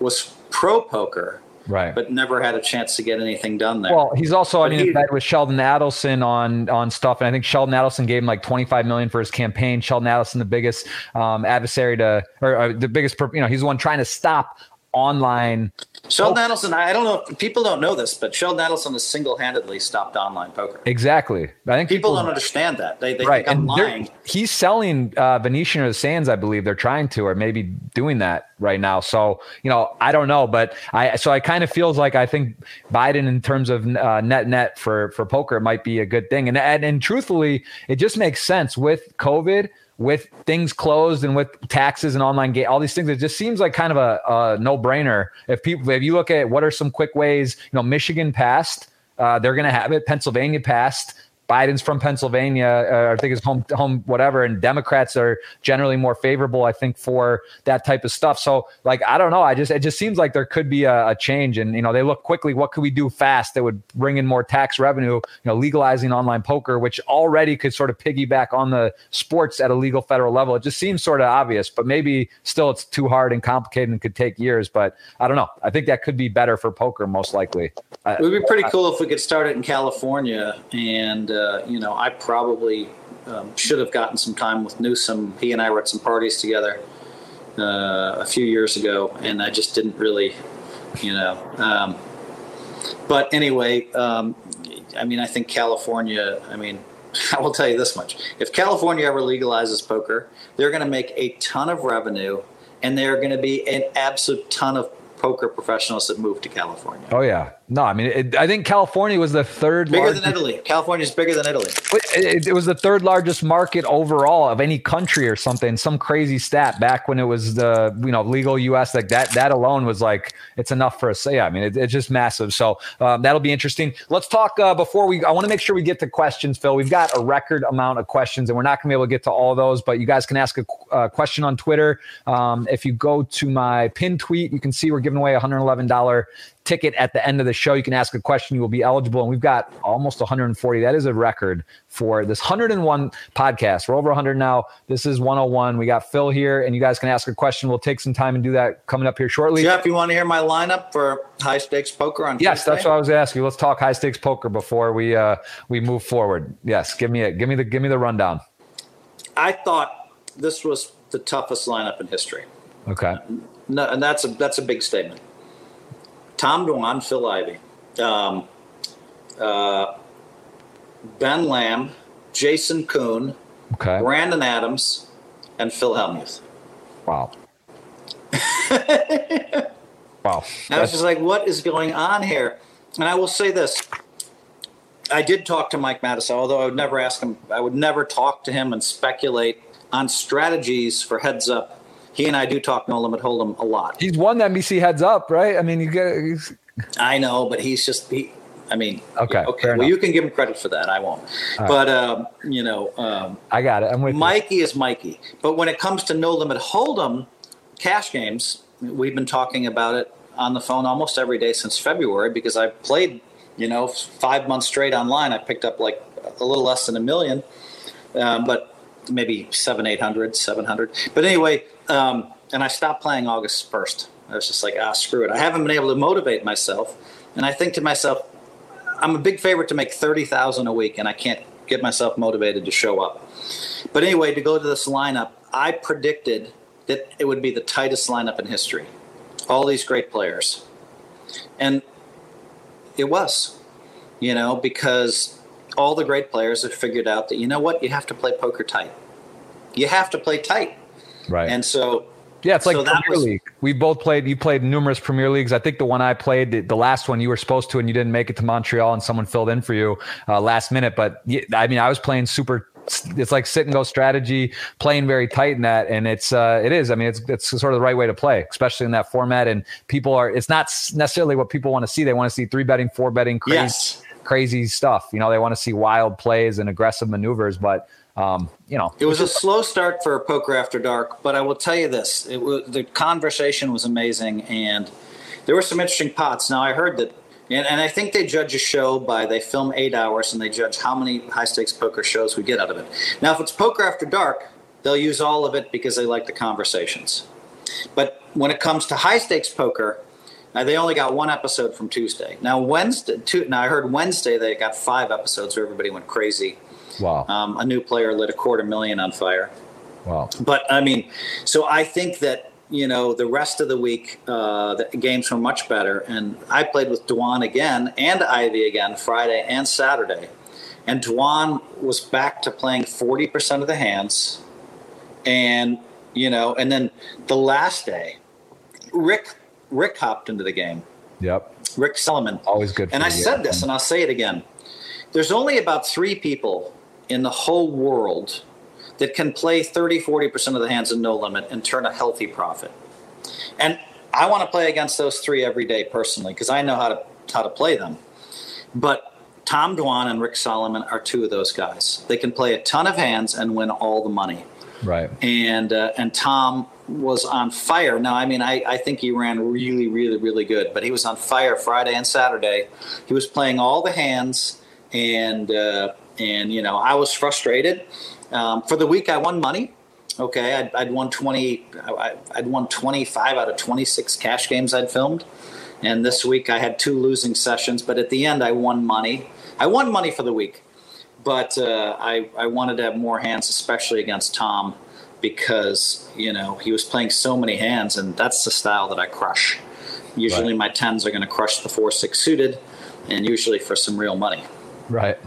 Speaker 2: was pro poker
Speaker 1: right?
Speaker 2: But never had a chance to get anything done there.
Speaker 1: Well, he's also but I mean he, in bed with Sheldon Adelson on on stuff, and I think Sheldon Adelson gave him like twenty five million for his campaign. Sheldon Adelson, the biggest um, adversary to, or uh, the biggest, you know, he's the one trying to stop online.
Speaker 2: Sheldon oh. Adelson, I don't know if people don't know this, but Sheldon Adelson has single handedly stopped online poker.
Speaker 1: Exactly. I think
Speaker 2: people, people don't understand that. They, they right. think I'm lying.
Speaker 1: He's selling uh, Venetian or the Sands, I believe they're trying to, or maybe doing that right now. So, you know, I don't know, but I, so I kind of feels like I think Biden in terms of uh, net net for, for poker might be a good thing. And, and, and truthfully, it just makes sense with COVID with things closed and with taxes and online gate, all these things, it just seems like kind of a, a no brainer. If people, if you look at what are some quick ways, you know, Michigan passed, uh, they're going to have it. Pennsylvania passed. Biden's from Pennsylvania, uh, I think his home home whatever, and Democrats are generally more favorable, I think, for that type of stuff. So, like, I don't know. I just it just seems like there could be a, a, change, and you know, they look quickly. What could we do fast that would bring in more tax revenue? You know, legalizing online poker, which already could sort of piggyback on the sports at a legal federal level. It just seems sort of obvious, but maybe still it's too hard and complicated and could take years. But I don't know. I think that could be better for poker, most likely.
Speaker 2: It would be pretty cool if we could start it in California and uh, you know, I probably um, should have gotten some time with Newsom. He and I were at some parties together uh, a few years ago, and I just didn't really, you know. Um, but anyway, um, I mean, I think California. I mean, I will tell you this much: if California ever legalizes poker, they're going to make a ton of revenue, and they're going to be an absolute ton of poker professionals that move to California.
Speaker 1: Oh yeah, no, I mean, it, I think California was the third
Speaker 2: bigger largest, than Italy. California is bigger than Italy.
Speaker 1: It, it, was the third largest market overall of any country or something. Some crazy stat back when it was the you know legal U.S. Like that. That alone was like it's enough for us. Yeah, I mean, it, it's just massive. So um, that'll be interesting. Let's talk uh, before we. I want to make sure we get to questions, Phil. We've got a record amount of questions, and we're not going to be able to get to all of those. But you guys can ask a uh, question on Twitter. Um, if you go to my pin tweet, you can see we're giving away a hundred eleven dollar ticket at the end of the show. You can ask a question. You will be eligible. And we've got almost 140. That is a record for this 101 podcast. We're over 100 now. This is 101. We got Phil here, and you guys can ask a question. We'll take some time and do that coming up here shortly.
Speaker 2: Jeff, you want to hear my lineup for high stakes poker on
Speaker 1: Yes, Tuesday? that's what I was asking. Let's talk high stakes poker before we uh, we move forward. Yes, give me it. Give me the give me the rundown.
Speaker 2: I thought this was the toughest lineup in history.
Speaker 1: Okay.
Speaker 2: No, and that's a that's a big statement. Tom Dwan, Phil Ivey, um, uh, Ben Lamb, Jason Koon,
Speaker 1: Okay.
Speaker 2: Brandon Adams, and Phil Hellmuth.
Speaker 1: Wow. wow.
Speaker 2: I was just like, what is going on here? And I will say this. I did talk to Mike Matusow, although I would never ask him, I would never talk to him and speculate on strategies for heads up. He and I do talk no limit hold'em a lot.
Speaker 1: He's won the NBC heads up, right? I mean, you get. he's-
Speaker 2: I know, but he's just he. I mean,
Speaker 1: Okay,
Speaker 2: okay. Well,
Speaker 1: enough.
Speaker 2: you can give him credit for that. I won't. but um, you know, um,
Speaker 1: I got it. I'm with you.
Speaker 2: Mikey is Mikey. But when it comes to no limit hold'em cash games, we've been talking about it on the phone almost every day since February because I played, you know, five months straight online. I picked up like a little less than a million, um, but maybe seven, eight hundred, seven hundred. But anyway, um, and I stopped playing August first. I was just like, ah, screw it. I haven't been able to motivate myself, and I think to myself, I'm a big favorite to make thirty thousand a week, and I can't get myself motivated to show up. But anyway, to go to this lineup, I predicted that it would be the tightest lineup in history. All these great players, and it was, you know, because all the great players have figured out that you know what, you have to play poker tight. You have to play tight,
Speaker 1: Right.
Speaker 2: and so
Speaker 1: Yeah, it's like
Speaker 2: So that
Speaker 1: Premier
Speaker 2: was-
Speaker 1: League. We both played. You played numerous Premier Leagues. I think the one I played, the, the last one you were supposed to, and you didn't make it to Montreal, and someone filled in for you uh, last minute. But I mean, I was playing super. It's like sit and go strategy, playing very tight in that, and it's uh, it is. I mean, it's it's sort of the right way to play, especially in that format. And people are. It's not necessarily what people want to see. They want to see three betting, four betting, crazy,
Speaker 2: Yes.
Speaker 1: Crazy stuff. You know, they want to see wild plays and aggressive maneuvers. But um, you know,
Speaker 2: It was a slow start for Poker After Dark, but I will tell you this: it was, the conversation was amazing, and there were some interesting pots. Now I heard that, and, and I think they judge a show by they film eight hours and they judge how many high stakes poker shows we get out of it. Now, if it's Poker After Dark, they'll use all of it because they like the conversations. But when it comes to high stakes poker, uh, they only got one episode from Tuesday. Now Wednesday, two, now I heard Wednesday they got five episodes where everybody went crazy.
Speaker 1: wow,
Speaker 2: Um, a new player lit a quarter million on fire.
Speaker 1: wow,
Speaker 2: But I mean, so I think that you know the rest of the week uh, the games were much better, and I played with Dwan again and Ivey again Friday and Saturday, and Dwan was back to playing forty percent of the hands, and you know, and then the last day, Rick Rick hopped into the game.
Speaker 1: yep,
Speaker 2: Rick Solomon.
Speaker 1: always good.
Speaker 2: And I
Speaker 1: you.
Speaker 2: said this, and I'll say it again. There's only about three people in the whole world that can play 30, 40% of the hands in no limit and turn a healthy profit. And I want to play against those three every day personally because I know how to how to play them. But Tom Dwan and Rick Solomon are two of those guys. They can play a ton of hands and win all the money
Speaker 1: right.
Speaker 2: and uh, and Tom was on fire. Now, I mean, I, I think he ran really, really, really good, but he was on fire Friday and Saturday. He was playing all the hands, and uh, and you know, I was frustrated. Um, for the week, I won money. Okay, I'd, I'd won twenty. I'd won twenty five out of twenty six cash games I'd filmed, and this week I had two losing sessions. But at the end, I won money. I won money for the week but uh, I, I wanted to have more hands, especially against Tom, because you know he was playing so many hands, and that's the style that I crush. Usually,
Speaker 1: Right.
Speaker 2: my tens are going to crush the four six suited, and usually for some real money.
Speaker 1: Right.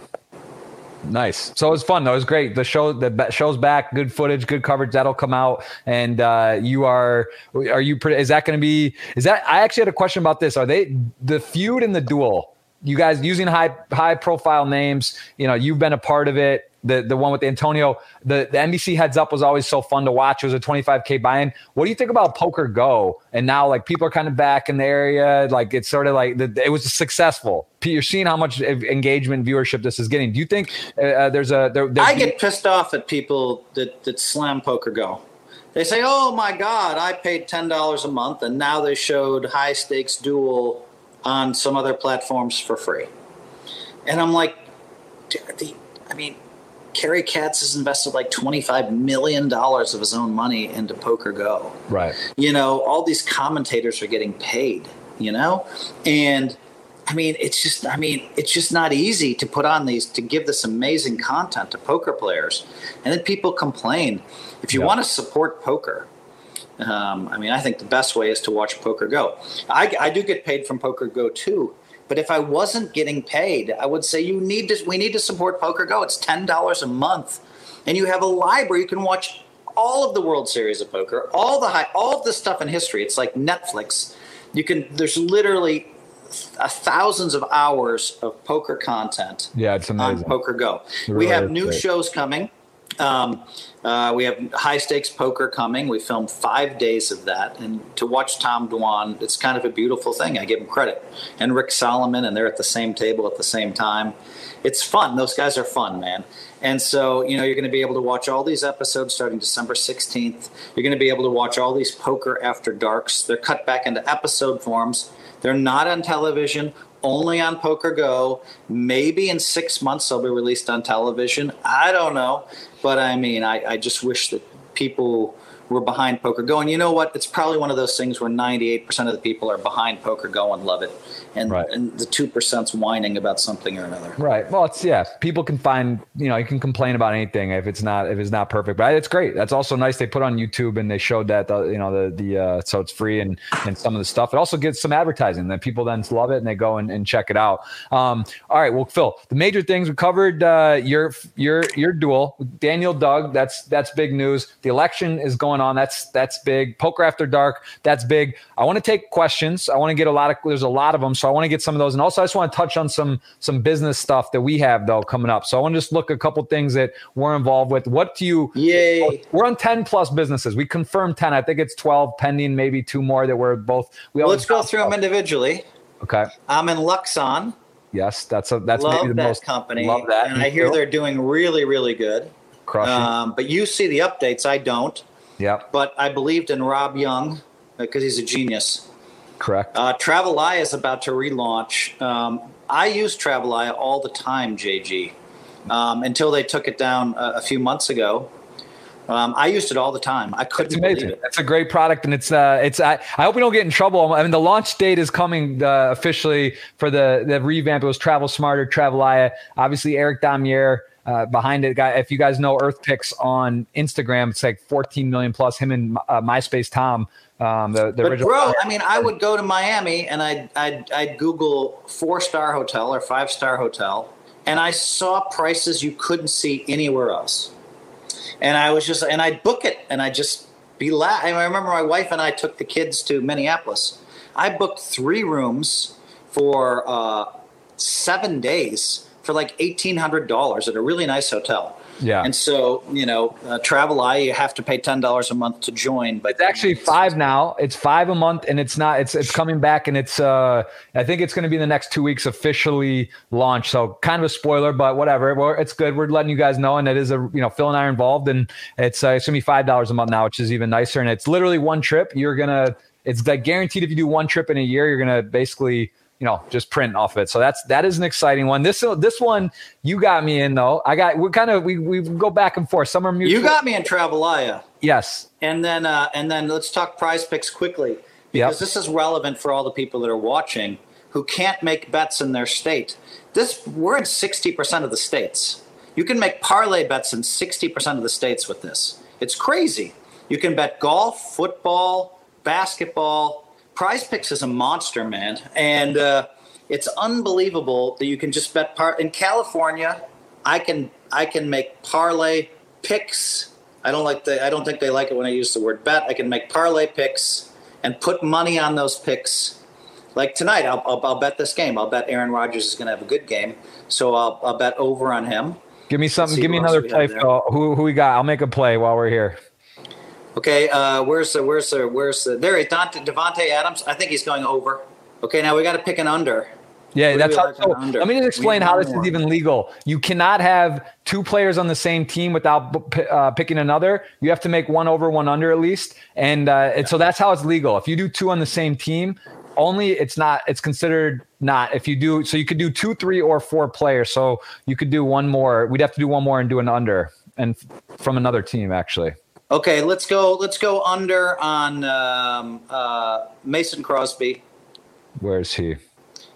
Speaker 1: Nice. So it was fun though. It was great. The show, the show's back. Good footage, good coverage. That'll come out. And uh, you are, are you? Pretty, is that going to be? Is that? I actually had a question about this. Are they the feud and the duel? You guys using high high profile names. You know, you've been a part of it. The the one with Antonio. The the NBC heads up was always so fun to watch. It was a 25k buy-in. What do you think about Poker Go? And now like people are kind of back in the area. Like it's sort of like the, it was successful. You're seeing how much engagement viewership this is getting. Do you think uh, uh, there's a there, there's
Speaker 2: I get pissed off at people that, that slam poker go. They say, "Oh my God, I paid ten dollars a month, and now they showed high stakes duel on some other platforms for free." And I'm like, "Dude, the- I mean, Cary Katz has invested like twenty five million dollars of his own money into Poker Go
Speaker 1: right?
Speaker 2: you know all these commentators are getting paid you know and I mean, it's just, I mean, it's just not easy to put on these, to give this amazing content to poker players. And then people complain. If you yeah. want to support poker, um, I mean, I think the best way is to watch Poker Go. I, I do get paid from Poker Go too. But if I wasn't getting paid, I would say you need to. We need to support Poker Go. It's ten dollars a month, and you have a library. You can watch all of the World Series of Poker, all the high, all of the stuff in history. It's like Netflix. You can. There's literally thousands of hours of poker content.
Speaker 1: Yeah, it's amazing.
Speaker 2: On Poker Go. Really we have new great. shows coming. Um, uh, we have high stakes poker coming. We filmed five days of that, and to watch Tom Dwan, it's kind of a beautiful thing. I give him credit, and Rick Solomon, and they're at the same table at the same time. It's fun. Those guys are fun, man. And so, you know, you're going to be able to watch all these episodes starting December 16th. You're going to be able to watch all these poker after darks. They're cut back into episode forms. They're not on television only on Poker Go. Maybe in six months they'll be released on television. I don't know. But I mean, I, I just wish that people were behind Poker Go. And you know what? It's probably one of those things where 98% of the people are behind Poker Go and love it and, right. and the two percent's whining about something or another.
Speaker 1: Right. Well, it's yeah. People can find you know you can complain about anything if it's not if it's not perfect, but it's great. That's also nice. They put on YouTube and they showed that the, you know the the uh, so it's free and and some of the stuff. It also gets some advertising that people then love it and they go and, and check it out. Um, all right. Well, Phil, the major things we covered uh, your your your duel Daniel Doug. That's that's big news. The election is going on. That's that's big. Poker after dark. That's big. I want to take questions. I want to get a lot of there's a lot of them. So I want to get some of those, and also I just want to touch on some some business stuff that we have though coming up. So I want to just look a couple things that we're involved with. What do you?
Speaker 2: Yay!
Speaker 1: We're on ten plus businesses. We confirmed ten. I think it's twelve pending, maybe two more that we're both.
Speaker 2: We well, let's go through them individually.
Speaker 1: Okay.
Speaker 2: I'm in Luxon.
Speaker 1: Yes, that's a that's
Speaker 2: love
Speaker 1: maybe the
Speaker 2: that
Speaker 1: most
Speaker 2: company.
Speaker 1: Love that,
Speaker 2: and I hear they're doing really really good.
Speaker 1: Crushing.
Speaker 2: Um, but you see the updates. I don't.
Speaker 1: Yeah.
Speaker 2: But I believed in Rob Young because he's a genius.
Speaker 1: Correct.
Speaker 2: Uh, Travelaya is about to relaunch. Um, I use Travelaya all the time, JG, um, until they took it down a, a few months ago. Um, I used it all the time. I couldn't. It's amazing. It.
Speaker 1: It's a great product, and it's uh, it's. I, I hope we don't get in trouble. I mean, the launch date is coming uh, officially for the the revamp. It was Travel Smarter, Travelaya. Obviously, Eric Damier uh, behind it. Guy, if you guys know EarthPix on Instagram, it's like 14 million plus. Him and uh, MySpace Tom um, the, the
Speaker 2: but bro, I mean, I would go to Miami and I'd, I'd, I'd Google four star hotel or five star hotel, and I saw prices you couldn't see anywhere else. And I was just, and I'd book it, and I'd just be la- I remember my wife and I took the kids to Minneapolis. I booked three rooms for uh, seven days for like eighteen hundred dollars at a really nice hotel.
Speaker 1: Yeah.
Speaker 2: And so, you know, uh, Traveleye, you have to pay ten dollars a month to join. But
Speaker 1: it's actually five now. It's five a month, and it's not. It's it's coming back, and it's. uh I think it's going to be in the next two weeks officially launched. So kind of a spoiler, but whatever. Well, it's good. We're letting you guys know, and it is a you know Phil and I are involved, and it's uh, it's going to be five dollars a month now, which is even nicer. And it's literally one trip. You're gonna. It's like guaranteed if you do one trip in a year, you're gonna basically you know just print off of it. So that's that is an exciting one. This this one you got me in though. I got we kind of we we go back and forth. Some are mutual.
Speaker 2: You got me in Travelaya.
Speaker 1: Yes.
Speaker 2: And then uh, and then let's talk Prize Picks quickly because yep. this is relevant for all the people that are watching who can't make bets in their state. This we're in sixty percent of the states. You can make parlay bets in sixty percent of the states with this. It's crazy. You can bet golf, football, basketball, Prize Picks is a monster, man, and uh, it's unbelievable that you can just bet par in California. I can I can make parlay picks. I don't like the I don't think they like it when I use the word bet. I can make parlay picks and put money on those picks. Like tonight, I'll, I'll, I'll bet this game. I'll bet Aaron Rodgers is going to have a good game, so I'll, I'll bet over on him.
Speaker 1: Give me something. Give me another play. Who who we got? I'll make a play while we're here.
Speaker 2: Okay, uh, where's the where's the where's the there? Dante, Davante Adams. I think he's going over. Okay, now we got to pick an under.
Speaker 1: Yeah, that's how. So, let me just explain how this is even legal. You cannot have two players on the same team without uh, picking another. You have to make one over, one under at least, and, uh, and so that's how it's legal. If you do two on the same team, only it's not. It's considered not. If you do, so you could do two, three, or four players. So you could do one more. We'd have to do one more and do an under, and from another team actually.
Speaker 2: Okay, let's go. Let's go under on um, uh, Mason Crosby.
Speaker 1: Where's he?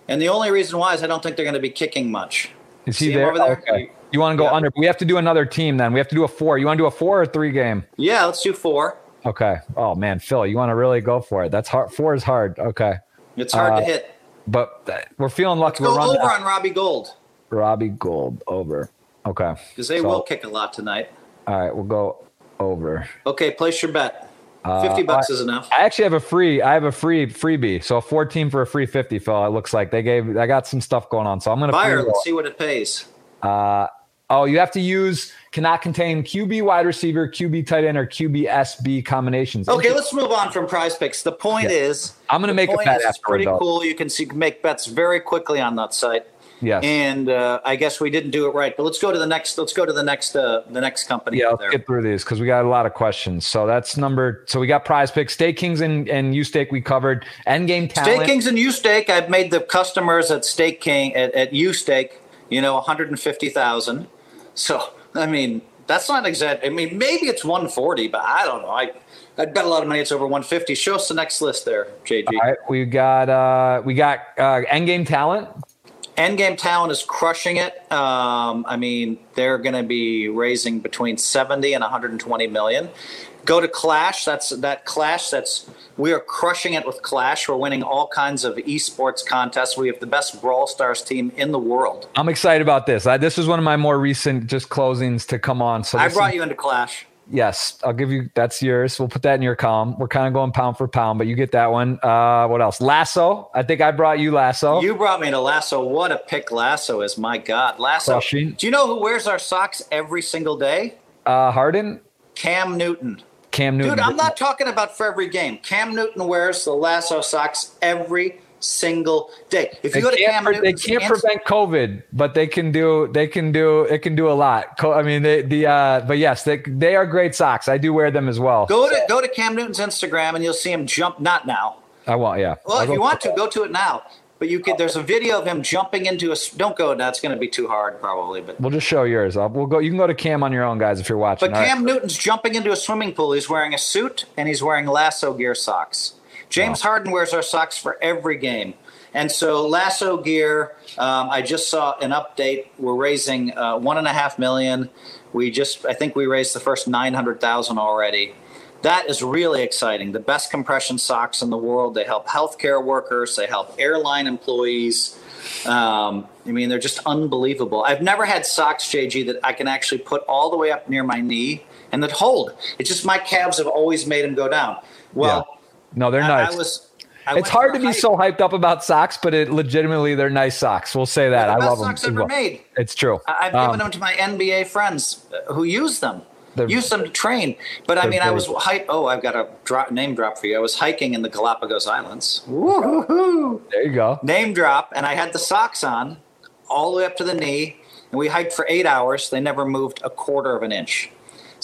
Speaker 2: And the only reason why is I don't think they're going to be kicking much.
Speaker 1: Is he there? there? Okay. You want to go yeah. under? We have to do another team then. We have to do a four. You want to do a four or three game?
Speaker 2: Yeah, let's do four.
Speaker 1: Okay. Oh man, Phil, you want to really go for it? That's hard. Four is hard. Okay.
Speaker 2: It's hard uh, to hit.
Speaker 1: But we're feeling lucky.
Speaker 2: Let's
Speaker 1: go
Speaker 2: over out. on Robbie Gould.
Speaker 1: Robbie Gould over. Okay.
Speaker 2: Because they so, will kick a lot tonight.
Speaker 1: All right, we'll go over.
Speaker 2: Okay, place your bet. Uh, fifty bucks
Speaker 1: I,
Speaker 2: is enough.
Speaker 1: I actually have a free. I have a free freebie. So a fourteen for a free fifty, Phil. It looks like they gave. I got some stuff going on, so I'm gonna
Speaker 2: fire. Let's see what it pays.
Speaker 1: Uh, oh, you have to use cannot contain QB wide receiver, QB tight end, or QB SB combinations.
Speaker 2: Okay, let's move on from Prize Picks. The point yeah. is,
Speaker 1: I'm to make a bet. It's
Speaker 2: pretty though. cool. You can see make bets very quickly on that site.
Speaker 1: Yes.
Speaker 2: And uh, I guess we didn't do it right, but let's go to the next. Let's go to the next. Uh, the next company.
Speaker 1: Yeah, let's get through these because we got a lot of questions. So that's number. So we got Prize Picks, Stake Kings, and and Stake. We covered Endgame Talent.
Speaker 2: Stake Kings and Stake. I've made the customers at Stake King at, at Stake. You know, 150,000. So I mean, that's not exact. I mean, maybe it's 140, but I don't know. I I'd bet a lot of money it's over 150. Show us the next list there, JG.
Speaker 1: All right, we got uh, we got uh, Endgame Talent.
Speaker 2: Endgame Talent is crushing it. Um, I mean, they're going to be raising between 70 and 120 million. Go to Clash. That's that Clash. That's we are crushing it with Clash. We're winning all kinds of esports contests. We have the best Brawl Stars team in the world.
Speaker 1: I'm excited about this. I, this was one of my more recent just closings to come on. So
Speaker 2: I brought is, you into Clash.
Speaker 1: Yes, I'll give you. That's yours. We'll put that in your column. We're kind of going pound for pound, but you get that one. Uh, what else? Lasso. I think I brought you Lasso.
Speaker 2: You brought me to Lasso. What a pick Lasso is! My God, Lasso. Crushing. Do you know who wears our socks every single day?
Speaker 1: Uh, Harden.
Speaker 2: Cam Newton.
Speaker 1: Cam Newton.
Speaker 2: Dude, I'm not talking about for every game. Cam Newton wears the Lasso socks every single day. If you they go to Cam
Speaker 1: Newton, they can't prevent COVID, but they can do they can do it can do a lot. I mean, they, the uh, but yes, they they are great socks. I do wear them as well.
Speaker 2: Go to go to Cam Newton's Instagram and you'll see him jump. Not now.
Speaker 1: I want yeah.
Speaker 2: Well, I'll if you want to, go to it now. But you could. There's a video of him jumping into a. Don't go. That's going to be too hard, probably. But
Speaker 1: we'll just show yours. I'll, we'll go. You can go to Cam on your own, guys, if you're watching.
Speaker 2: But Cam right. Newton's jumping into a swimming pool. He's wearing a suit and he's wearing lasso gear socks. James wow. Harden wears our socks for every game. And so lasso gear, um, I just saw an update. We're raising uh, one and a half million. We just, I think we raised the first nine hundred thousand already. That is really exciting. The best compression socks in the world. They help healthcare workers. They help airline employees. Um, I mean, they're just unbelievable. I've never had socks, JG, that I can actually put all the way up near my knee and that hold. It's just my calves have always made them go down. Well.
Speaker 1: No, they're nice. I was I it's hard to be so hyped up about socks, but it legitimately they're nice socks. We'll say that. I love
Speaker 2: socks
Speaker 1: them.
Speaker 2: Ever made.
Speaker 1: It's true.
Speaker 2: I've given um, them to my NBA friends who use them. Use them to train. But I mean, I was hype. Oh, I've got a drop, name drop for you. I was hiking in the Galapagos Islands.
Speaker 1: Woo-hoo-hoo. There you go.
Speaker 2: Name drop, and I had the socks on all the way up to the knee, and we hiked for eight hours. They never moved a quarter of an inch.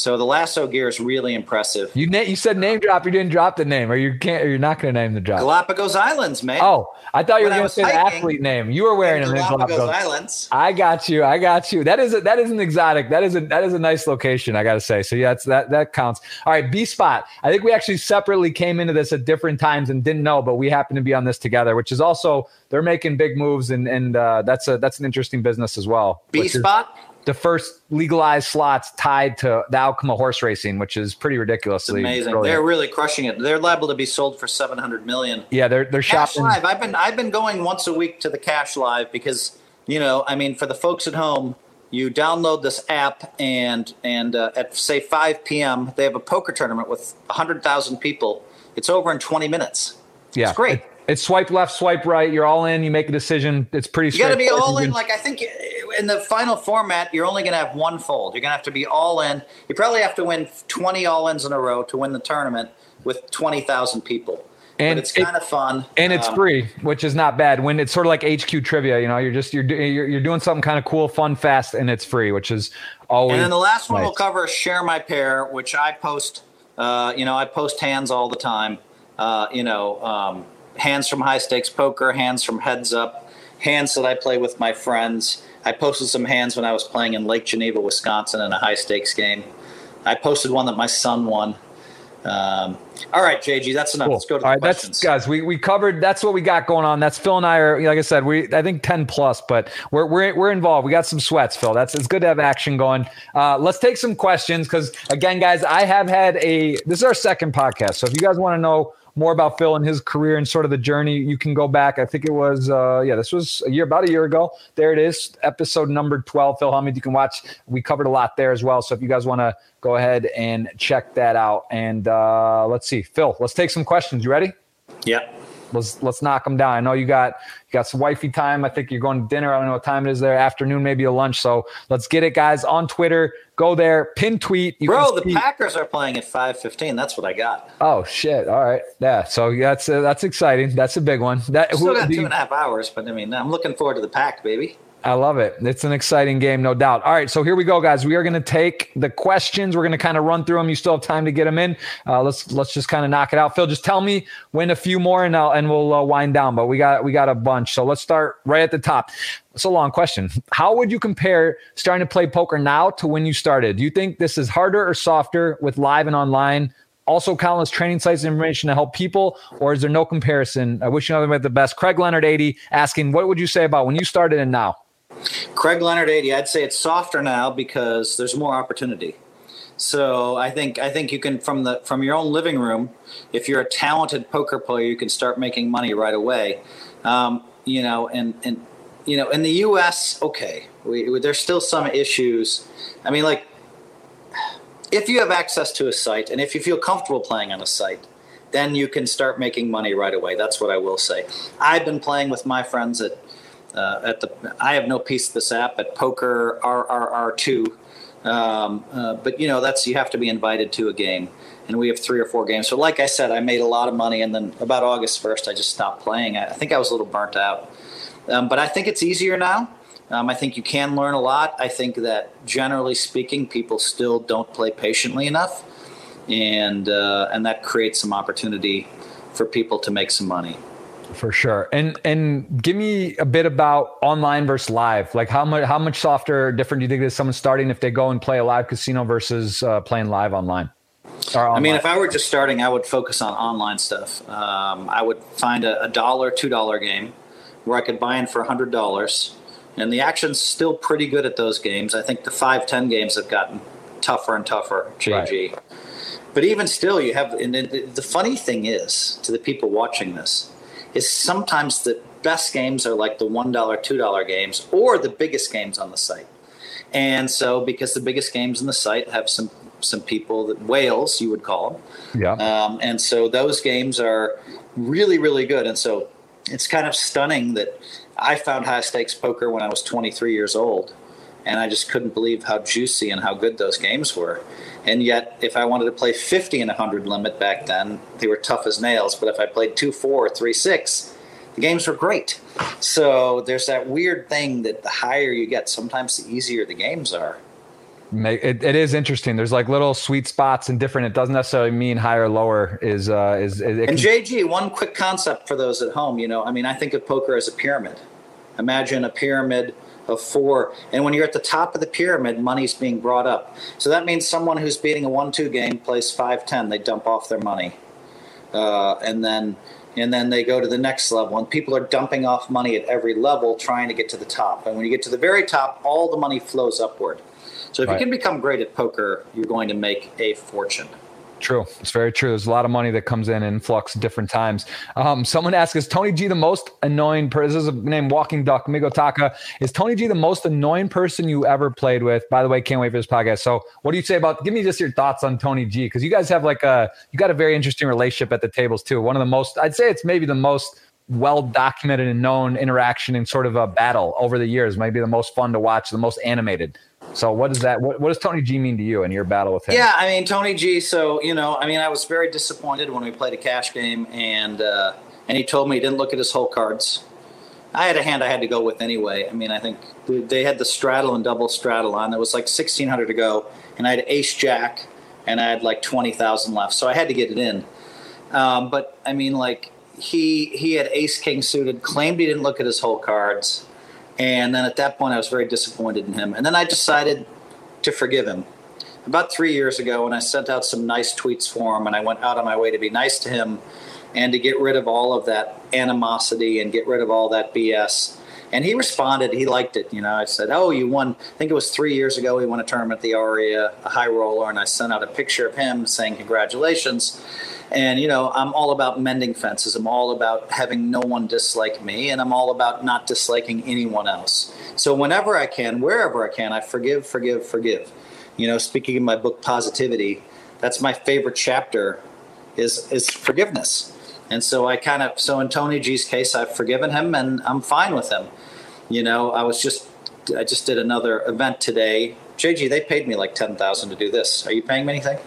Speaker 2: So the lasso gear is really impressive.
Speaker 1: You na- you said name drop. You didn't drop the name, or you can't. Or you're not going to name the drop.
Speaker 2: Galapagos Islands, man.
Speaker 1: Oh, I thought you were going to say the athlete name. You were wearing them
Speaker 2: Galapagos, Galapagos Islands.
Speaker 1: I got you. I got you. That is a, that is an exotic. That is a that is a nice location. I got to say. So yeah, that that counts. All right, B spot. I think we actually separately came into this at different times and didn't know, but we happen to be on this together, which is also they're making big moves and and uh, that's a that's an interesting business as well.
Speaker 2: B spot.
Speaker 1: Is, the first legalized slots tied to the outcome of horse racing, which is pretty ridiculous.
Speaker 2: amazing. Brilliant. They're really crushing it. They're liable to be sold for seven hundred million.
Speaker 1: Yeah, they're they're
Speaker 2: cash
Speaker 1: shopping.
Speaker 2: live. I've been I've been going once a week to the cash live because you know I mean for the folks at home, you download this app and and uh, at say five p.m. they have a poker tournament with hundred thousand people. It's over in twenty minutes.
Speaker 1: Yeah,
Speaker 2: it's great. It,
Speaker 1: it's swipe left, swipe right. You're all in. You make a decision. It's pretty.
Speaker 2: You got to be all in. Like I think in the final format, you're only going to have one fold. You're going to have to be all in. You probably have to win 20 all ins in a row to win the tournament with 20,000 people. And but it's kind of fun,
Speaker 1: and it's um, free, which is not bad. When it's sort of like HQ trivia, you know, you're just you're you're, you're doing something kind of cool, fun, fast, and it's free, which is always.
Speaker 2: And then the last nice. one we'll cover is share my pair, which I post. Uh, you know, I post hands all the time. Uh, you know, um, hands from high stakes poker, hands from heads up, hands that I play with my friends. I posted some hands when I was playing in Lake Geneva, Wisconsin, in a high stakes game. I posted one that my son won. Um, all right, JG, that's enough. Cool. Let's go to all right, questions.
Speaker 1: That's guys, we, we covered that's what we got going on. That's Phil and I are like I said, we I think 10 plus, but we're we're we're involved. We got some sweats, Phil. That's it's good to have action going. Uh, let's take some questions because again, guys, I have had a this is our second podcast. So if you guys want to know more about Phil and his career and sort of the journey, you can go back. I think it was, uh, yeah, this was a year, about a year ago. There it is, episode number 12. Phil Hellmuth, you can watch. We covered a lot there as well. So if you guys want to go ahead and check that out. And uh, let's see, Phil, let's take some questions. You ready?
Speaker 2: Yep.
Speaker 1: Let's let's knock them down. I know you got you got some wifey time. I think you're going to dinner. I don't know what time it is there. Afternoon, maybe a lunch. So let's get it, guys. On Twitter, go there, pin tweet.
Speaker 2: You Bro, the Packers are playing at five fifteen. That's what I got.
Speaker 1: Oh shit! All right, yeah. So that's uh, that's exciting. That's a big one. That
Speaker 2: still who, got two you, and a half hours, but I mean, I'm looking forward to the pack, baby.
Speaker 1: I love it. It's an exciting game, no doubt. All right, so here we go, guys. We are going to take the questions. We're going to kind of run through them. You still have time to get them in. Uh, let's let's just kind of knock it out. Phil, just tell me when a few more, and I'll, and we'll uh, wind down. But we got we got a bunch. So let's start right at the top. It's a long question. How would you compare starting to play poker now to when you started? Do you think this is harder or softer with live and online? Also, countless training sites and information to help people, or is there no comparison? I wish you nothing but the best. Craig Leonard, 80, asking, what would you say about when you started and now?
Speaker 2: Craig Leonard 80, I'd say it's softer now because there's more opportunity. So I think I think you can from the from your own living room, if you're a talented poker player, you can start making money right away. Um, you know, and and you know, in the U.S., okay, we, there's still some issues. I mean, like if you have access to a site and if you feel comfortable playing on a site, then you can start making money right away. That's what I will say. I've been playing with my friends at uh, at the I have no piece of this app at Poker RRR two, um, uh, but you know that's you have to be invited to a game, and we have three or four games. So like I said, I made a lot of money, and then about August first, I just stopped playing. I, I, think I was a little burnt out, um, but I think it's easier now. Um, I think you can learn a lot. I think that generally speaking, people still don't play patiently enough, and uh, and that creates some opportunity for people to make some money
Speaker 1: for sure. And and give me a bit about online versus live. Like how much how much softer different do you think is someone starting if they go and play a live casino versus uh, playing live online?
Speaker 2: I mean, if I were just starting, I would focus on online stuff. Um, I would find a, a dollar, two dollar game where I could buy in for a hundred dollars, and the action's still pretty good at those games. I think the five ten games have gotten tougher and tougher. JG. Right. But even still, you have. And the funny thing is, to the people watching this, is sometimes the best games are like the $1, $2 games or the biggest games on the site. And so, because the biggest games on the site have some some people that whales you would call them, yeah. Um, and so those games are really really good. And so, it's kind of stunning that I found high stakes poker when I was 23 years old, and I just couldn't believe how juicy and how good those games were. And yet, if I wanted to play 50 and 100 limit back then, they were tough as nails. But if I played 2 4 3 6, the games were great. So there's that weird thing that the higher you get, sometimes the easier the games are.
Speaker 1: It, it is interesting. There's like little sweet spots and different. It doesn't necessarily mean higher or lower is uh, is.
Speaker 2: it, and can, JG, one quick concept for those at home. You know, I mean, I think of poker as a pyramid. Imagine a pyramid of four. And when you're at the top of the pyramid, money's being brought up. So that means someone who's beating a one-two game plays five-ten. They dump off their money, uh, and then and then they go to the next level. And people are dumping off money at every level, trying to get to the top. And when you get to the very top, all the money flows upward. So if right. you can become great at poker, you're going to make a fortune.
Speaker 1: True. It's very true. There's a lot of money that comes in in flux different times. Um, someone asked, is Tony G the most annoying person? This is a name Walking Duck, Migo Taka. Is Tony G the most annoying person you ever played with? By the way, can't wait for this podcast. So what do you say about, give me just your thoughts on Tony G. Cause you guys have like a, you got a very interesting relationship at the tables too. One of the most, I'd say it's maybe the most well documented and known interaction in sort of a battle over the years. Might be the most fun to watch, the most animated. So what does that? What, what does Tony G mean to you in your battle with him?
Speaker 2: Yeah, I mean Tony G. So you know, I mean, I was very disappointed when we played a cash game, and uh, and he told me he didn't look at his whole cards. I had a hand I had to go with anyway. I mean, I think they had the straddle and double straddle on. There was like sixteen hundred to go, and I had Ace Jack, and I had like twenty thousand left, so I had to get it in. Um, but I mean, like he he had Ace King suited, claimed he didn't look at his whole cards and then at that point, I was very disappointed in him. And then I decided to forgive him. about three years ago, when I sent out some nice tweets for him, and I went out of my way to be nice to him and to get rid of all of that animosity and get rid of all that BS. And he responded. He liked it. You know, I said, "Oh, you won." I think it was three years ago. He won a tournament at the Aria, a high roller, and I sent out a picture of him saying congratulations. And you know, I'm all about mending fences. I'm all about having no one dislike me, and I'm all about not disliking anyone else. So whenever I can, wherever I can, I forgive, forgive, forgive. You know, speaking of my book Positivity, that's my favorite chapter is is forgiveness. And so I kind of so in Tony G's case, I've forgiven him and I'm fine with him. You know, I was just I just did another event today. JG, they paid me like ten thousand to do this. Are you paying me anything?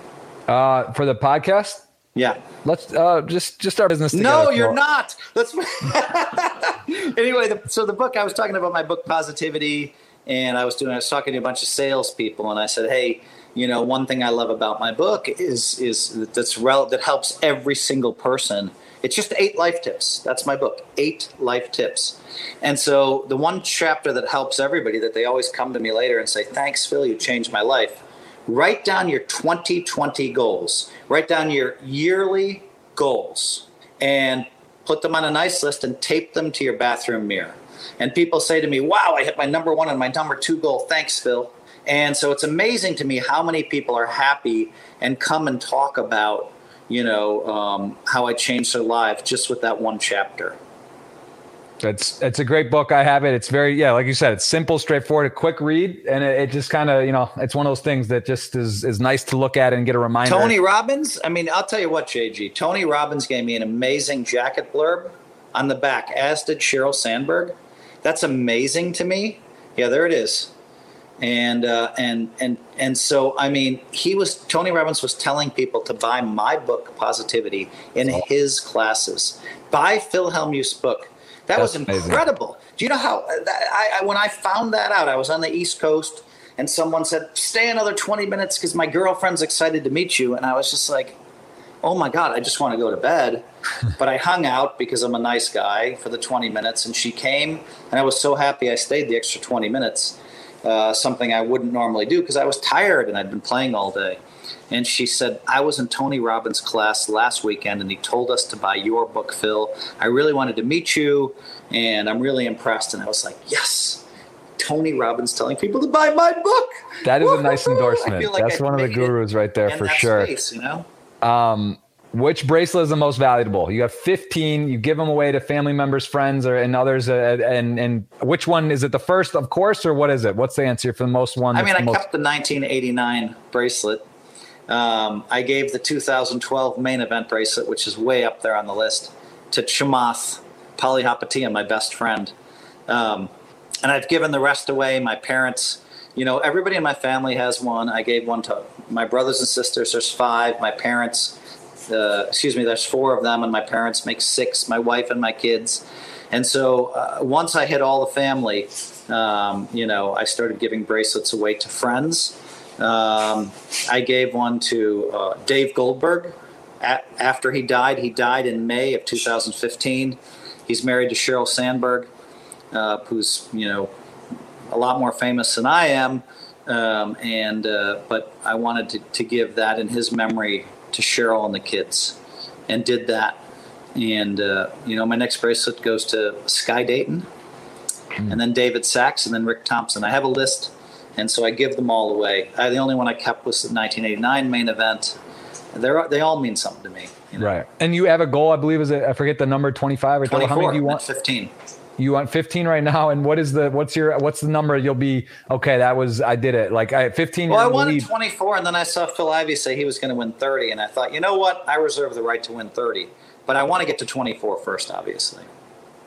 Speaker 1: Uh, for the podcast?
Speaker 2: Yeah.
Speaker 1: Let's uh, just just start business.
Speaker 2: No, you're not. Let's. anyway, the, so the book I was talking about my book Positivity, and I was doing I was talking to a bunch of salespeople, and I said, hey, you know, one thing I love about my book is is that's rel- that helps every single person. It's just eight life tips. That's my book, eight life tips. And so the one chapter that helps everybody that they always come to me later and say, "Thanks, Phil, you changed my life." Write down your 2020 goals. Write down your yearly goals and put them on a nice list and tape them to your bathroom mirror. And people say to me, Wow, I hit my number one and my number two goal. Thanks, Phil. And so it's amazing to me how many people are happy and come and talk about, you know, um, how I changed their life just with that one chapter.
Speaker 1: It's it's a great book. I have it. It's very yeah, like you said, it's simple, straightforward, a quick read, and it, it just kind of you know it's one of those things that just is is nice to look at and get a reminder.
Speaker 2: Tony Robbins. I mean, I'll tell you what, JG. Tony Robbins gave me an amazing jacket blurb on the back, as did Sheryl Sandberg. That's amazing to me. Yeah, there it is. And uh, and and and so I mean, he was Tony Robbins was telling people to buy my book, Positivity, in his classes. Buy Phil Hellmuth's book that That's was incredible. Amazing. Do you know how I, I, when I found that out? I was on the East Coast, and someone said, "Stay another twenty minutes because my girlfriend's excited to meet you." And I was just like, "Oh my god, I just want to go to bed." but I hung out because I'm a nice guy for the twenty minutes, and she came, and I was so happy I stayed the extra twenty minutes. Uh, something I wouldn't normally do because I was tired and I'd been playing all day. And she said, I was in Tony Robbins' class last weekend and he told us to buy your book, Phil. I really wanted to meet you and I'm really impressed. And I was like, yes, Tony Robbins telling people to buy my book.
Speaker 1: That is Woo-hoo! a nice endorsement. Like That's I one of the gurus right there for sure.
Speaker 2: Space, you know?
Speaker 1: Um, which bracelet is the most valuable? You have 15. You give them away to family members, friends, or and others. Uh, and and which one is it? The first, of course, or what is it? What's the answer for the most one?
Speaker 2: I mean, I
Speaker 1: most-
Speaker 2: kept the 1989 bracelet um, I gave the 2012 main event bracelet, which is way up there on the list, to Chamath Palihapitiya, my best friend. Um, and I've given the rest away. My parents, you know, everybody in my family has one. I gave one to my brothers and sisters. There's five. My parents, uh, excuse me, there's four of them, and my parents make six. My wife and my kids. And so uh, once I hit all the family, um, you know, I started giving bracelets away to friends um, I gave one to uh, Dave Goldberg. after he died, he died in May of 2015. He's married to Sheryl Sandberg, uh, who's you know a lot more famous than I am. Um, and uh, but I wanted to, to give that in his memory to Sheryl and the kids, and did that. And uh, you know, my next bracelet goes to Sky Dayton, mm. and then David Sacks, and then Rick Thompson. I have a list and so I give them all away. I, the only one I kept was the 1989 main event. They're, they all mean something to me.
Speaker 1: You know? Right. And you have a goal, I believe, is it, I forget the number 25 or
Speaker 2: 24.
Speaker 1: How many do you want?
Speaker 2: 15.
Speaker 1: You want 15 right now, and what is the what's your what's the number? You'll be okay. That was I did it. Like I 15.
Speaker 2: Well, I wanted 24, and then I saw Phil Ivey say he was going to win 30, and I thought, you know what? I reserve the right to win 30, but I want to get to 24 first, obviously.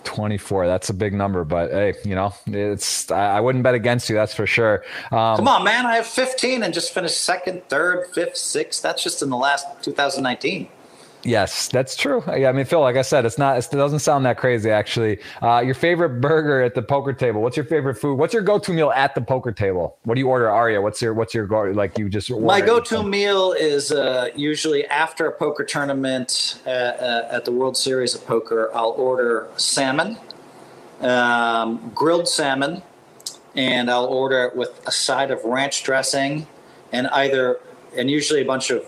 Speaker 1: 24 that's a big number but hey you know it's i, I wouldn't bet against you that's for sure.
Speaker 2: Um, come on man i have 15 and just finished second third fifth sixth that's just in the last 2019
Speaker 1: Yes, that's true. I mean, Phil, like I said, it's not. It doesn't sound that crazy, actually. Uh, your favorite burger at the poker table? What's your favorite food? What's your go-to meal at the poker table? What do you order, Aria? What's your What's your go? Like you just
Speaker 2: my go-to meal is uh, usually after a poker tournament at, uh, uh, at, the World Series of Poker. I'll order salmon, um, grilled salmon, and I'll order it with a side of ranch dressing and either and usually a bunch of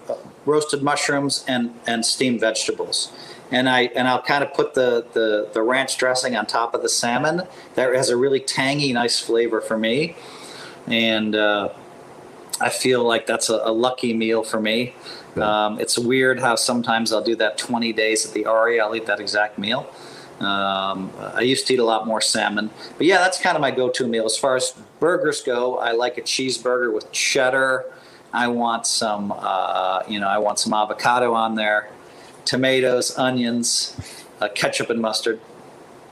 Speaker 2: roasted mushrooms and and steamed vegetables. And I and I'll kind of put the, the the ranch dressing on top of the salmon. That has a really tangy, nice flavor for me, and uh, I feel like that's a, a lucky meal for me. Um, it's weird how sometimes I'll do that 20 days at the Aria. I'll eat that exact meal. Um, I used to eat a lot more salmon, but yeah, that's kind of my go-to meal. As far as burgers go, I like a cheeseburger with cheddar. I want some, uh, you know, I want some avocado on there, tomatoes, onions, uh, ketchup and mustard.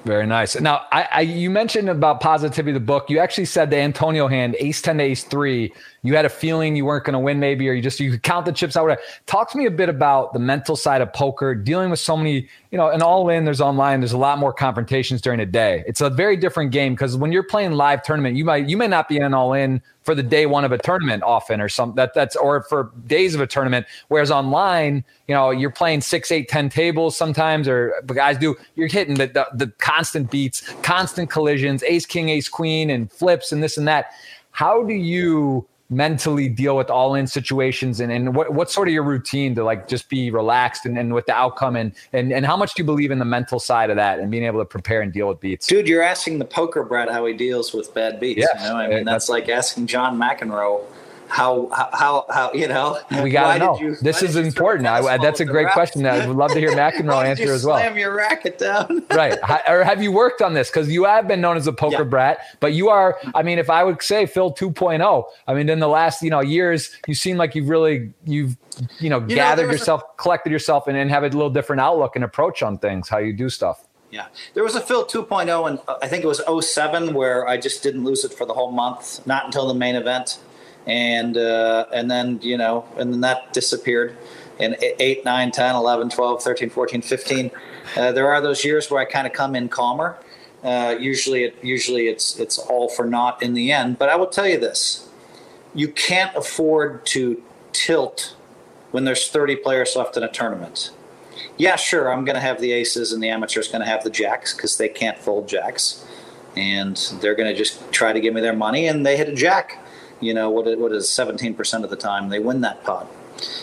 Speaker 1: Very nice. Now, I, I, you mentioned about positivity, the book. You actually said the Antonio hand, ace 10 to ace 3. You had a feeling you weren't going to win, maybe, or you just you could count the chips out. Talk to me a bit about the mental side of poker, dealing with so many, you know, and all in, there's online, there's a lot more confrontations during the day. It's a very different game because when you're playing live tournament, you might you may not be in all in for the day one of a tournament often or some that that's or for days of a tournament. Whereas online, you know, you're playing six, eight, ten tables sometimes, or guys do you're hitting the, the, the constant beats, constant collisions, ace, king, ace, queen, and flips and this and that. How do you mentally deal with all in situations and, and what, what's sort of your routine to like just be relaxed and, and with the outcome? And, and and how much do you believe in the mental side of that and being able to prepare and deal with beats?
Speaker 2: Dude you're asking the poker brat how he deals with bad beats yeah, you know? I mean that's, that's like asking john mcenroe how how how you know?
Speaker 1: We got to know. you, this is important. I, that's a great question. That i would love to hear mcenroe answer as well.
Speaker 2: slam your racket down?
Speaker 1: Right. Or have you worked on this? Because you have been known as a poker yeah. brat but you are i mean if i would say phil 2.0 i mean in the last you know years you seem like you've really you've you know you gathered know, yourself a, collected yourself and, and have a little different outlook and approach on things how you do stuff.
Speaker 2: Yeah. There was a Phil 2.0, and I think it was 07 where I just didn't lose it for the whole month, not until the main event and uh, and then you know and then that disappeared in 8 9 10 11 12 13 14 15 uh, there are those years where i kind of come in calmer. Uh, usually it usually it's it's all for naught in the end. But i will tell you this. You can't afford to tilt when there's 30 players left in a tournament. Yeah sure i'm going to have the aces and the amateurs going to have the jacks because they can't fold jacks. And they're going to just try to give me their money and they hit a jack you know what what is 17% of the time they win that pot.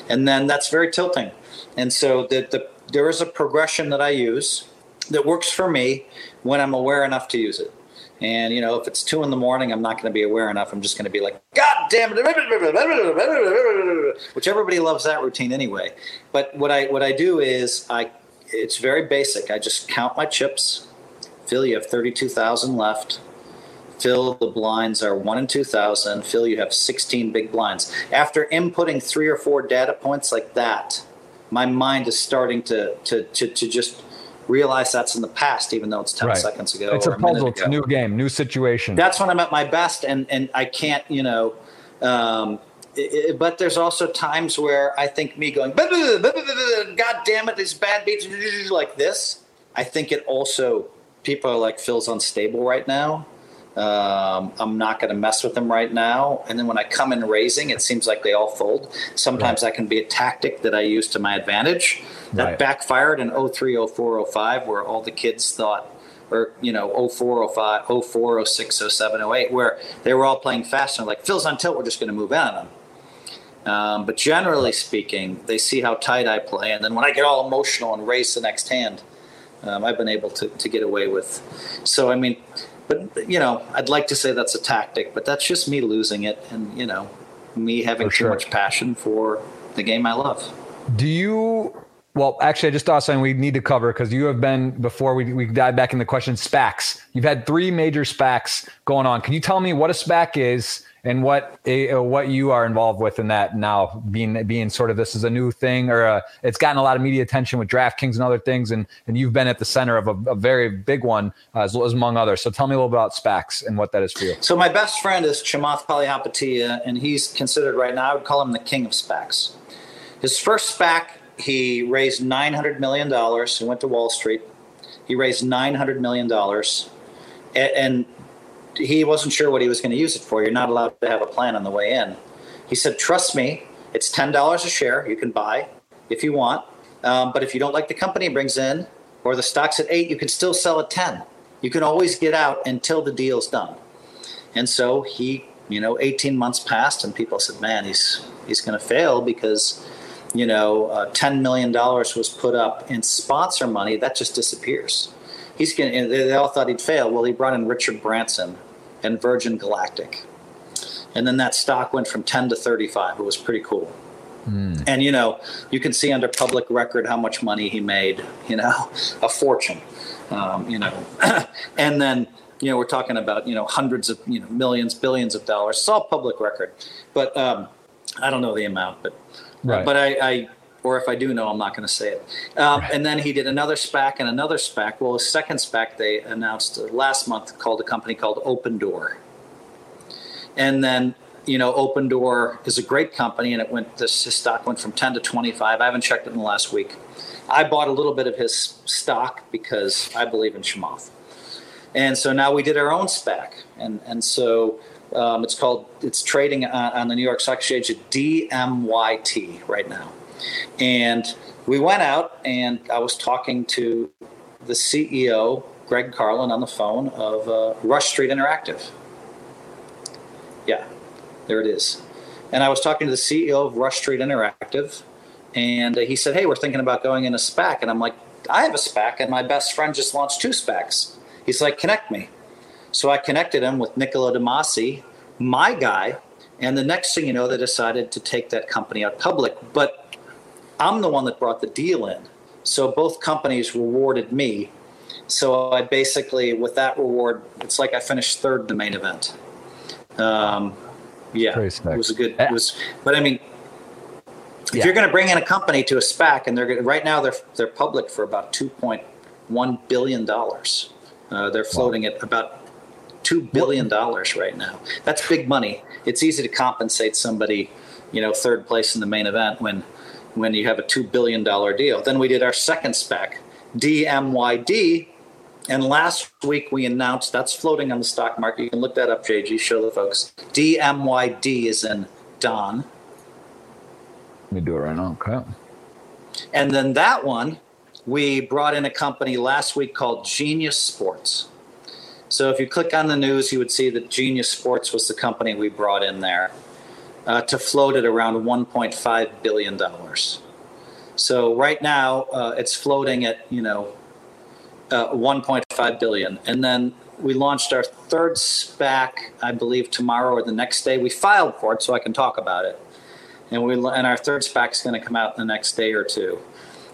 Speaker 2: And then that's very tilting. And so the, the there is a progression that i use that works for me when i'm aware enough to use it. And you know if it's two in the morning i'm not going to be aware enough. I'm just going to be like god damn it. Which everybody loves that routine anyway. But what i what i do is i it's very basic. I just count my chips. Phil you have 32000 left Phil, the blinds are one in 2,000. Phil, you have 16 big blinds. After inputting three or four data points like that, my mind is starting to, to, to, to just realize that's in the past, even though it's 10 right. seconds ago.
Speaker 1: It's a puzzle. A it's a new game, new situation.
Speaker 2: That's when I'm at my best. And, and I can't, you know, um, it, but there's also times where I think me going, God damn it, these bad beats like this. I think it also, people are like, Phil's unstable right now um, I'm not going to mess with them right now. And then when I come in raising, it seems like they all fold. Sometimes right. that can be a tactic that I use to my advantage. That right. backfired in 03, 04, 05, where all the kids thought, or, you know, 04, 05, 04, 06, 07, 08, where they were all playing fast and like, Phil's on tilt, we're just going to move in on them. Um, but generally speaking, they see how tight I play. And then when I get all emotional and race the next hand, um, I've been able to, to get away with. So, I mean, but you know, I'd like to say that's a tactic, but that's just me losing it, and you know, me having too much passion for the game I love.
Speaker 1: Do you? Well, actually, I just thought something we need to cover because you have been before we we dive back in the question. SPACs. You've had three major SPACs going on. Can you tell me what a SPAC is? And what uh, what you are involved with in that now being being sort of this is a new thing or uh, it's gotten a lot of media attention with DraftKings and other things and and you've been at the center of a, a very big one uh, as, as among others. So tell me a little about SPACs and what that is for you.
Speaker 2: So my best friend is Chamath Palihapitiya, and he's considered right now I would call him the king of SPACs. His first SPAC he raised nine hundred million dollars. He went to Wall Street. He raised nine hundred million dollars, and he wasn't sure what he was going to use it for. You're not allowed to have a plan on the way in. He said, "Trust me, it's ten dollars a share. You can buy if you want, um, but if you don't like the company it brings in, or the stock's at eight, you can still sell at ten. You can always get out until the deal's done." And so he you know, 18 months passed, and people said, "Man, he's he's going to fail because." You know, uh, $10 million was put up in sponsor money. That just disappears. He's going. They all thought he'd fail. Well, he brought in Richard Branson and Virgin Galactic, and then that stock went from 10 to 35. It was pretty cool. Mm. And you know, you can see under public record how much money he made. You know, a fortune. Um, you know, and then you know we're talking about you know hundreds of you know millions, billions of dollars. It's all public record, but um, I don't know the amount, but right. but I, I or if I do know, I'm not going to say it. Um, right. And then he did another SPAC and another SPAC. Well, his second SPAC they announced last month called a company called Opendoor. And then you know, Opendoor is a great company, and it went. This stock went from 10 to 25. I haven't checked it in the last week. I bought a little bit of his stock because I believe in Chamath. And so now we did our own SPAC, and and so um, it's called it's trading on, on, the New York Stock Exchange at DMYT right now. And we went out, and I was talking to the CEO Greg Carlin on the phone of uh, Rush Street Interactive. Yeah, there it is. And I was talking to the CEO of Rush Street Interactive, and uh, he said, Hey, we're thinking about going in a SPAC. And I'm like, I have a SPAC, and my best friend just launched two SPACs. He's like, Connect me. So I connected him with Niccolo de Masi, my guy. And the next thing you know, they decided to take that company out public. But I'm the one that brought the deal in. So both companies rewarded me. So I basically, with that reward, it's like I finished third in the main event. Um, yeah, it was a good. It was, but I mean, if yeah. you're going to bring in a company to a SPAC, and they're right now they're they're public for about two point one billion dollars. Uh, they're floating wow. at about two billion dollars right now. That's big money. It's easy to compensate somebody, you know, third place in the main event when when you have a two billion dollar deal. Then we did our second SPAC, DMYD, and last week we announced that's floating on the stock market. You can look that up, JG. Show the folks. DMYD is in Don.
Speaker 1: Let me do it right now. Okay.
Speaker 2: And then that one, we brought in a company last week called Genius Sports. So if you click on the news, you would see that Genius Sports was the company we brought in there uh, to float at around $1.5 billion. So right now, uh, it's floating at, you know, uh, 1.5 billion. And then we launched our third SPAC, I believe tomorrow or the next day. We filed for it, so I can talk about it. And we and our third SPAC is going to come out in the next day or two.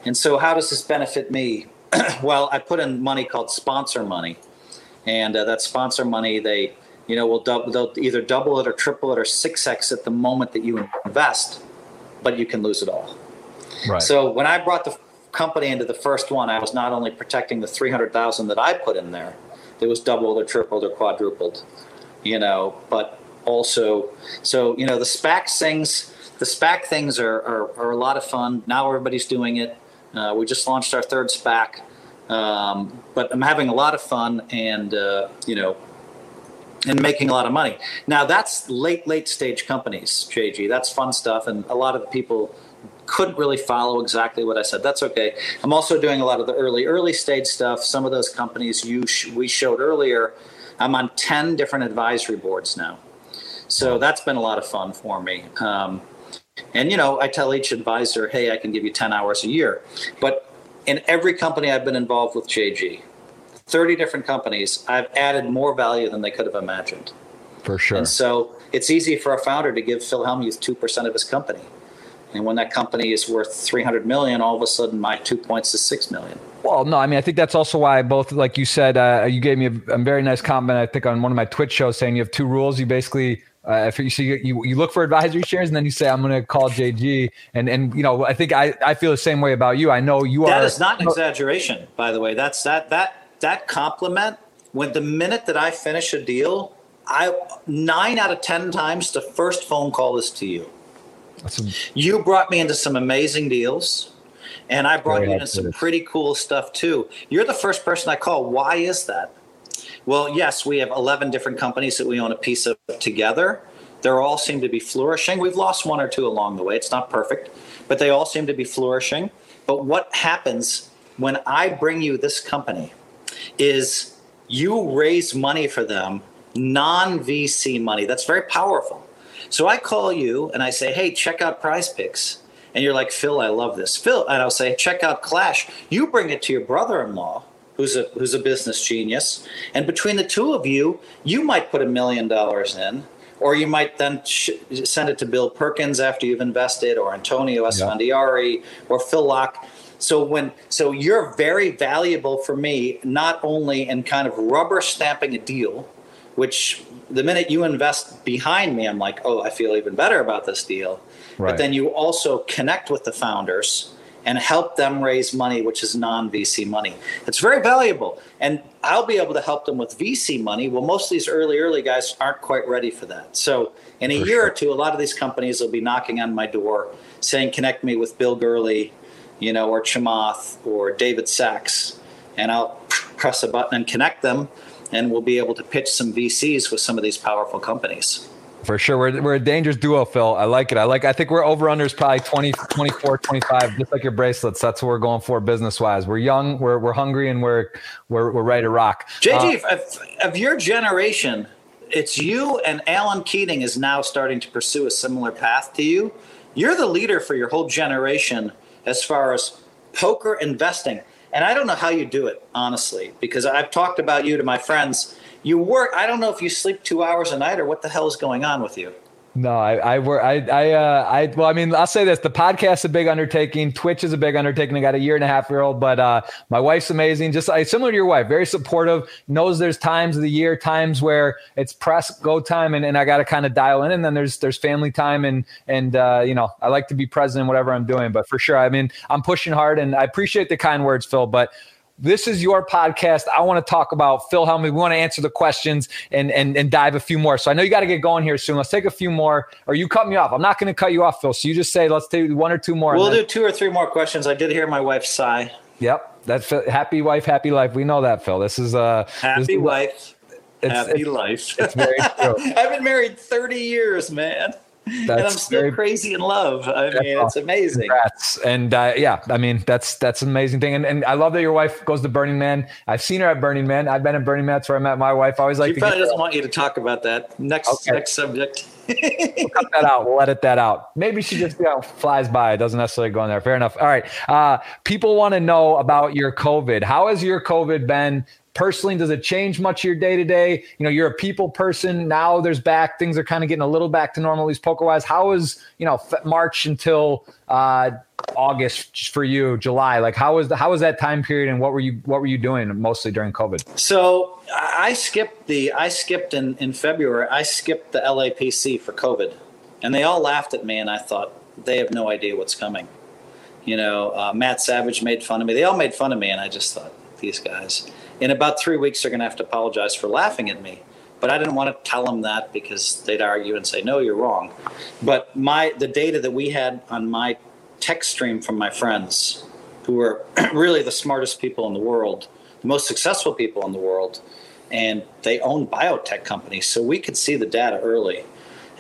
Speaker 2: And so, how does this benefit me? well, I put in money called sponsor money, and uh, that sponsor money they you know will double, they'll either double it or triple it or six x at the moment that you invest, but you can lose it all. Right. So when I brought the company into the first one, I was not only protecting the 300,000 that I put in there, it was doubled or tripled or quadrupled, you know, but also, so, you know, the SPAC things, the SPAC things are, are, are a lot of fun. Now everybody's doing it. Uh, we just launched our third SPAC, um, but I'm having a lot of fun and, uh, you know, and making a lot of money. Now that's late, late stage companies, JG. That's fun stuff. And a lot of the people couldn't really follow exactly what I said. That's okay. I'm also doing a lot of the early, early stage stuff. Some of those companies you sh- we showed earlier, I'm on 10 different advisory boards now. So that's been a lot of fun for me. Um, and, you know, I tell each advisor, hey, I can give you 10 hours a year. But in every company I've been involved with JG, 30 different companies, I've added more value than they could have imagined.
Speaker 1: For sure.
Speaker 2: And so it's easy for a founder to give Phil Hellmuth 2% of his company. And when that company is worth 300 million, all of a sudden my two points is 6 million.
Speaker 1: Well, no, I mean, I think that's also why both, like you said, uh, you gave me a, a, very nice comment, I think, on one of my Twitch shows saying you have two rules. You basically, uh, if you, so you, you, you look for advisory shares and then you say, I'm going to call JG. And, and, you know, I think I, I feel the same way about you. I know you
Speaker 2: that
Speaker 1: are.
Speaker 2: That is not an exaggeration, by the way. That's that, that, that compliment when the minute that I finish a deal, I nine out of 10 times the first phone call is to you. A, you brought me into some amazing deals, and I brought you into some pretty cool stuff too. You're the first person I call. Why is that? Well, yes, we have 11 different companies that we own a piece of together. They all seem to be flourishing. We've lost one or two along the way. It's not perfect, but they all seem to be flourishing. But what happens when I bring you this company is you raise money for them non VC money. That's very powerful. So I call you and I say, hey, check out prize picks. And you're like, Phil, I love this. Phil, and I'll say, check out Clash. You bring it to your brother in law, who's a, who's a business genius. And between the two of you, you might put a million dollars in. Or you might then sh- send it to Bill Perkins after you've invested, or Antonio Esfandiari, yeah. or Phil Laak so when so you're very valuable for me, not only in kind of rubber stamping a deal, which the minute you invest behind me, I'm like, oh, I feel even better about this deal. Right. But then you also connect with the founders and help them raise money, which is non VC money. It's very valuable. And I'll be able to help them with VC money. Well, most of these early, early guys aren't quite ready for that. So in a for year sure. or two, a lot of these companies will be knocking on my door saying, connect me with Bill Gurley you know, or Chamath or David Sacks, and I'll press a button and connect them, and we'll be able to pitch some VCs with some of these powerful companies.
Speaker 1: For sure. We're, we're a dangerous duo, Phil. I like it. I like, I think we're over under is probably 20, 24, 25, just like your bracelets. That's what we're going for business wise. We're young, we're, we're hungry and we're, we're, we're ready to rock.
Speaker 2: JG, uh, of, of your generation, it's you and Alan Keating is now starting to pursue a similar path to you. You're the leader for your whole generation as far as poker investing. And I don't know how you do it, honestly, because I've talked about you to my friends. You work, I don't know if you sleep two hours a night or what the hell is going on with you.
Speaker 1: No, I, I work. I, I, uh, I, well, I mean, I'll say this: the podcast is a big undertaking. Twitch is a big undertaking. I got a year and a half year old, but uh, my wife's amazing. Just I, similar to your wife, very supportive. Knows there's times of the year, times where it's press go time, and, and I got to kind of dial in. And then there's there's family time, and and uh, you know, I like to be present in whatever I'm doing. But for sure, I mean, I'm pushing hard, and I appreciate the kind words, Phil. But this is your podcast. I want to talk about Phil Hellmuth. We want to answer the questions and and and dive a few more. So I know you got to get going here soon. Let's take a few more. Or you cut me off. I'm not going to cut you off, Phil. So you just say let's do one or two more.
Speaker 2: We'll do two or three more questions. I did hear my wife sigh.
Speaker 1: Yep, that's happy wife, happy life. We know that, Phil. This is uh
Speaker 2: happy
Speaker 1: this is,
Speaker 2: wife, it's, happy it's, life. It's very true. I've been married 30 years, man. That's and I'm still very, crazy in love. I mean, awesome. it's amazing. Congrats.
Speaker 1: And uh, yeah, I mean, that's that's an amazing thing. And, and I love that your wife goes to Burning Man. I've seen her at Burning Man. I've been at Burning Man. That's where I met my wife. I always like.
Speaker 2: She probably doesn't want you to talk about that. Next okay. next subject.
Speaker 1: we'll cut that out. We'll edit that out. Maybe she just you know flies by. It doesn't necessarily go in there. Fair enough. All right. Uh, people want to know about your COVID. How has your COVID been? Personally does it change much your day to day you know you're a people person. Now there's back things are kind of getting a little back to normal least poker wise how is you know march until uh august for you july? Like how was the how was that time period and what were you what were you doing mostly during covid?
Speaker 2: So i skipped the i skipped in in february i skipped the lapc for covid. And they all laughed at me and i thought they have no idea what's coming. You know uh, matt savage made fun of me. They all made fun of me and i just thought these guys in about three weeks, they're going to have to apologize for laughing at me. But I didn't want to tell them that because they'd argue and say, "No, you're wrong." But my the data that we had on my text stream from my friends, who were really the smartest people in the world, the most successful people in the world, and they own biotech companies, so we could see the data early.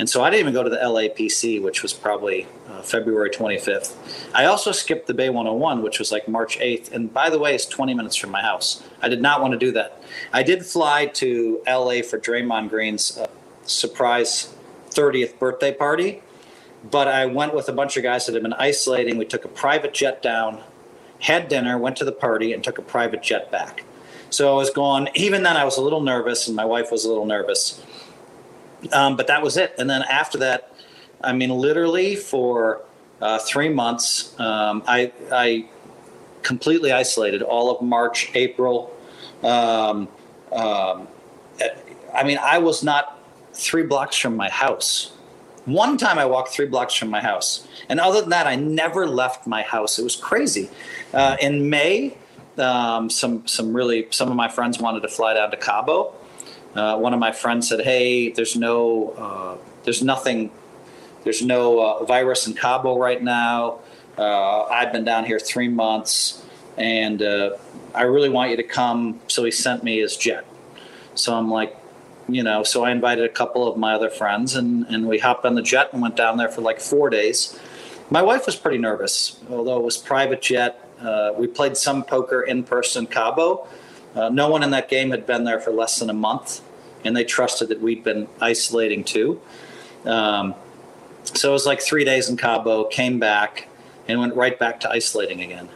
Speaker 2: And so I didn't even go to the LAPC, which was probably uh, February 25th. I also skipped the Bay 101, which was like March 8th. And by the way, it's 20 minutes from my house. I did not want to do that. I did fly to LA for Draymond Green's uh, surprise 30th birthday party, but I went with a bunch of guys that had been isolating. We took a private jet down, had dinner, went to the party, and took a private jet back. So I was gone. Even then, I was a little nervous, and my wife was a little nervous. Um, but that was it. And then after that, I mean, literally for uh, three months, um, I, I completely isolated all of March, April. Um, um, I mean, I was not three blocks from my house. One time I walked three blocks from my house. And other than that, I never left my house. It was crazy. Uh, in May, um, some some really some of my friends wanted to fly down to Cabo. Uh, one of my friends said, "Hey, there's no, uh, there's nothing, there's no uh, virus in Cabo right now. Uh, I've been down here three months, and uh, I really want you to come." So he sent me his jet. So I'm like, you know, so I invited a couple of my other friends, and and we hopped on the jet and went down there for like four days. My wife was pretty nervous, although it was private jet. Uh, we played some poker in person Cabo uh, no one in that game had been there for less than a month. and they trusted that we'd been isolating too. Um, so it was like three days in Cabo, came back, and went right back to isolating again.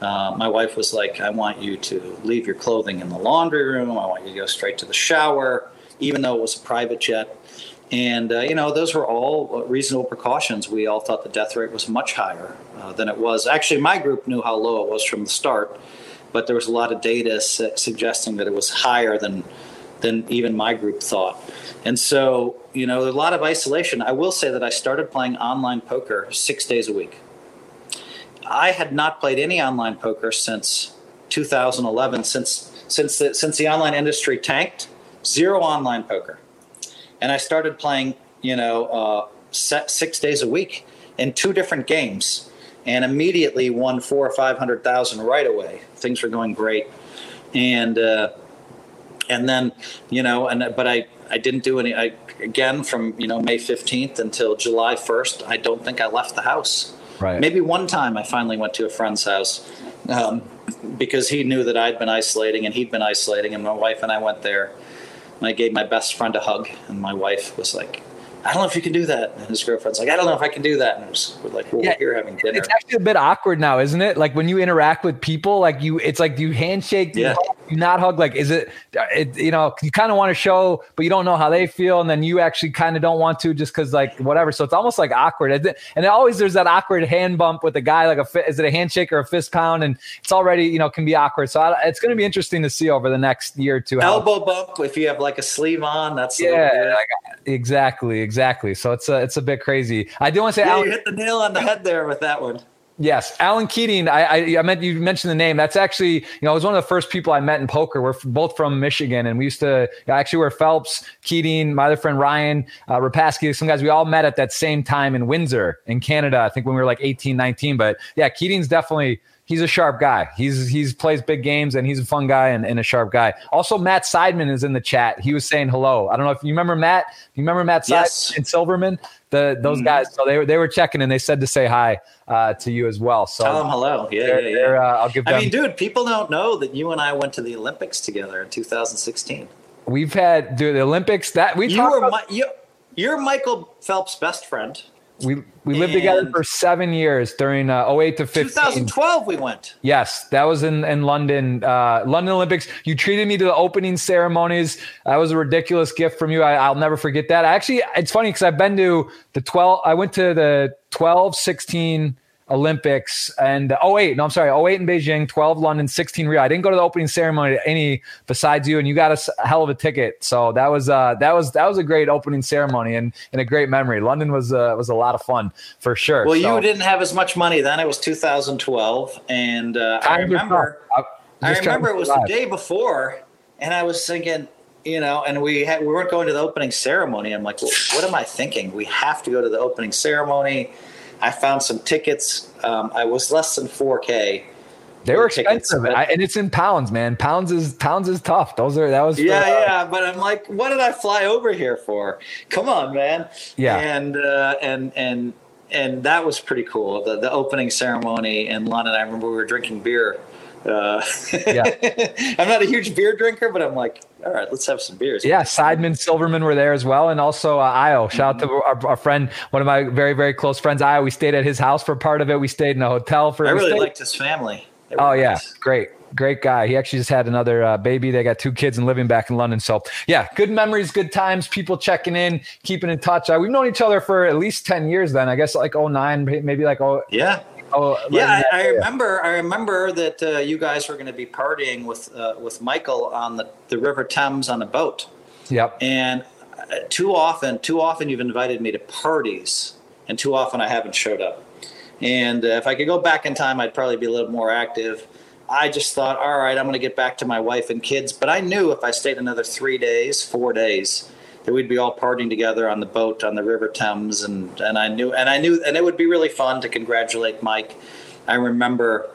Speaker 2: Uh, my wife was like, I want you to leave your clothing in the laundry room. I want you to go straight to the shower, even though it was a private jet. And, uh, you know, those were all reasonable precautions. We all thought the death rate was much higher uh, than it was. Actually, my group knew how low it was from the start, but there was a lot of data su- suggesting that it was higher than, than even my group thought. And so, you know, a lot of isolation. I will say that I started playing online poker six days a week. I had not played any online poker since 2011, since since the, since the online industry tanked. Zero online poker and I started playing, you know, uh, six days a week in two different games, and immediately won four or five hundred thousand right away. Things were going great, and uh, and then you know, and but I I didn't do any. I again from you know May fifteenth until July first. I don't think I left the house.
Speaker 1: Right.
Speaker 2: Maybe one time I finally went to a friend's house. Um, because he knew that I'd been isolating and he'd been isolating, and my wife and I went there and I gave my best friend a hug, and my wife was like, I don't know if you can do that. And his girlfriend's like, I don't know if I can do that. And was, we're like, well, yeah, we're here having dinner.
Speaker 1: It's actually a bit awkward now, isn't it? Like when you interact with people, like you, it's like you handshake, yeah. Not hug? Like, is it, it you know, you kind of want to show, but you don't know how they feel. And then you actually kind of don't want to just because, like, whatever. So it's almost like awkward. And always there's that awkward hand bump with a guy, like, a is it a handshake or a fist pound? And it's already, you know, can be awkward. So I, it's going to be interesting to see over the next year or two.
Speaker 2: Elbow bump if you have like a sleeve on. That's
Speaker 1: yeah, exactly, exactly. So it's a, it's a bit crazy. I do want to say,
Speaker 2: yeah, Alan, you hit the nail on the head there with that one.
Speaker 1: Yes, Alan Keating. I, I, I, meant you mentioned the name. That's actually, you know, I was one of the first people I met in poker. We're both from Michigan, and we used to actually were Phelps, Keating, my other friend Ryan, uh, Rapaski, some guys. We all met at that same time in Windsor, in Canada. I think when we were like 18, 19. But yeah, Keating's definitely he's a sharp guy. He's he's plays big games and he's a fun guy and, and, a sharp guy. Also, Matt Seidman is in the chat. He was saying hello. I don't know if you remember Matt. You remember Matt Seidman yes. and Silverman? The those mm-hmm. guys. So they were they were checking and they said to say hi uh, to you as well. So
Speaker 2: tell them hello. Yeah, yeah, yeah. Uh,
Speaker 1: I'll give. Them,
Speaker 2: I mean, dude, people don't know that you and I went to the Olympics together in 2016.
Speaker 1: We've had dude, the Olympics that we
Speaker 2: you were about, my, you, you're Michael Phelps' best friend.
Speaker 1: We we lived together for seven years during uh, 08 to 15.
Speaker 2: 2012 we went.
Speaker 1: Yes, that was in, in London, uh, London Olympics. You treated me to the opening ceremonies. That was a ridiculous gift from you. I, will never forget that. Actually, it's funny because I've been to the 12, I went to the 12, 16, Olympics and oh wait, no, I'm sorry, 08 in Beijing, 12 London, 16 Rio. I didn't go to the opening ceremony any besides you, and you got a hell of a ticket. So that was uh, that was that was a great opening ceremony and, and a great memory. London was uh, was a lot of fun for sure.
Speaker 2: Well, so, you didn't have as much money then. It was 2012, and uh, I remember I remember it was the day before, and I was thinking. You know, and we had we weren't going to the opening ceremony. I'm like, well, what am I thinking? We have to go to the opening ceremony I found some tickets. Um, I was less than 4K.
Speaker 1: They were expensive, I, and it's in pounds, man. Pounds is pounds is tough. Those are that was
Speaker 2: for, yeah, uh, yeah. But I'm like, what did I fly over here for? Come on, man.
Speaker 1: Yeah,
Speaker 2: and uh, and and and that was pretty cool. The the opening ceremony in London. I remember we were drinking beer uh, yeah. I'm not a huge beer drinker, but I'm like, all right, let's have some beers.
Speaker 1: Yeah, Seidman, Silverman were there as well, and also uh, Io. Shout mm-hmm. out to our, our, friend, one of my very very close friends, Io. We stayed at his house for part of it. We stayed in a hotel for.
Speaker 2: I really
Speaker 1: stayed.
Speaker 2: liked his family.
Speaker 1: Oh yeah, nice. great great guy. He actually just had another uh, baby. They got two kids and living back in London. So yeah, good memories, good times. People checking in, keeping in touch. Uh, we've known each other for at least ten years. Then I guess like 09, maybe like oh
Speaker 2: yeah, Oh, yeah, I, I, remember. I remember that uh, you guys were going to be partying with uh, with Michael on the, the River Thames on a boat.
Speaker 1: Yep.
Speaker 2: And uh, too often, too often you've invited me to parties, and too often I haven't showed up. And uh, if I could go back in time, I'd probably be a little more active. I just thought, all right, I'm going to get back to my wife and kids. But I knew if I stayed another three days, four days, that we'd be all partying together on the boat on the River Thames, and and I knew and I knew and it would be really fun to congratulate Mike. I remember,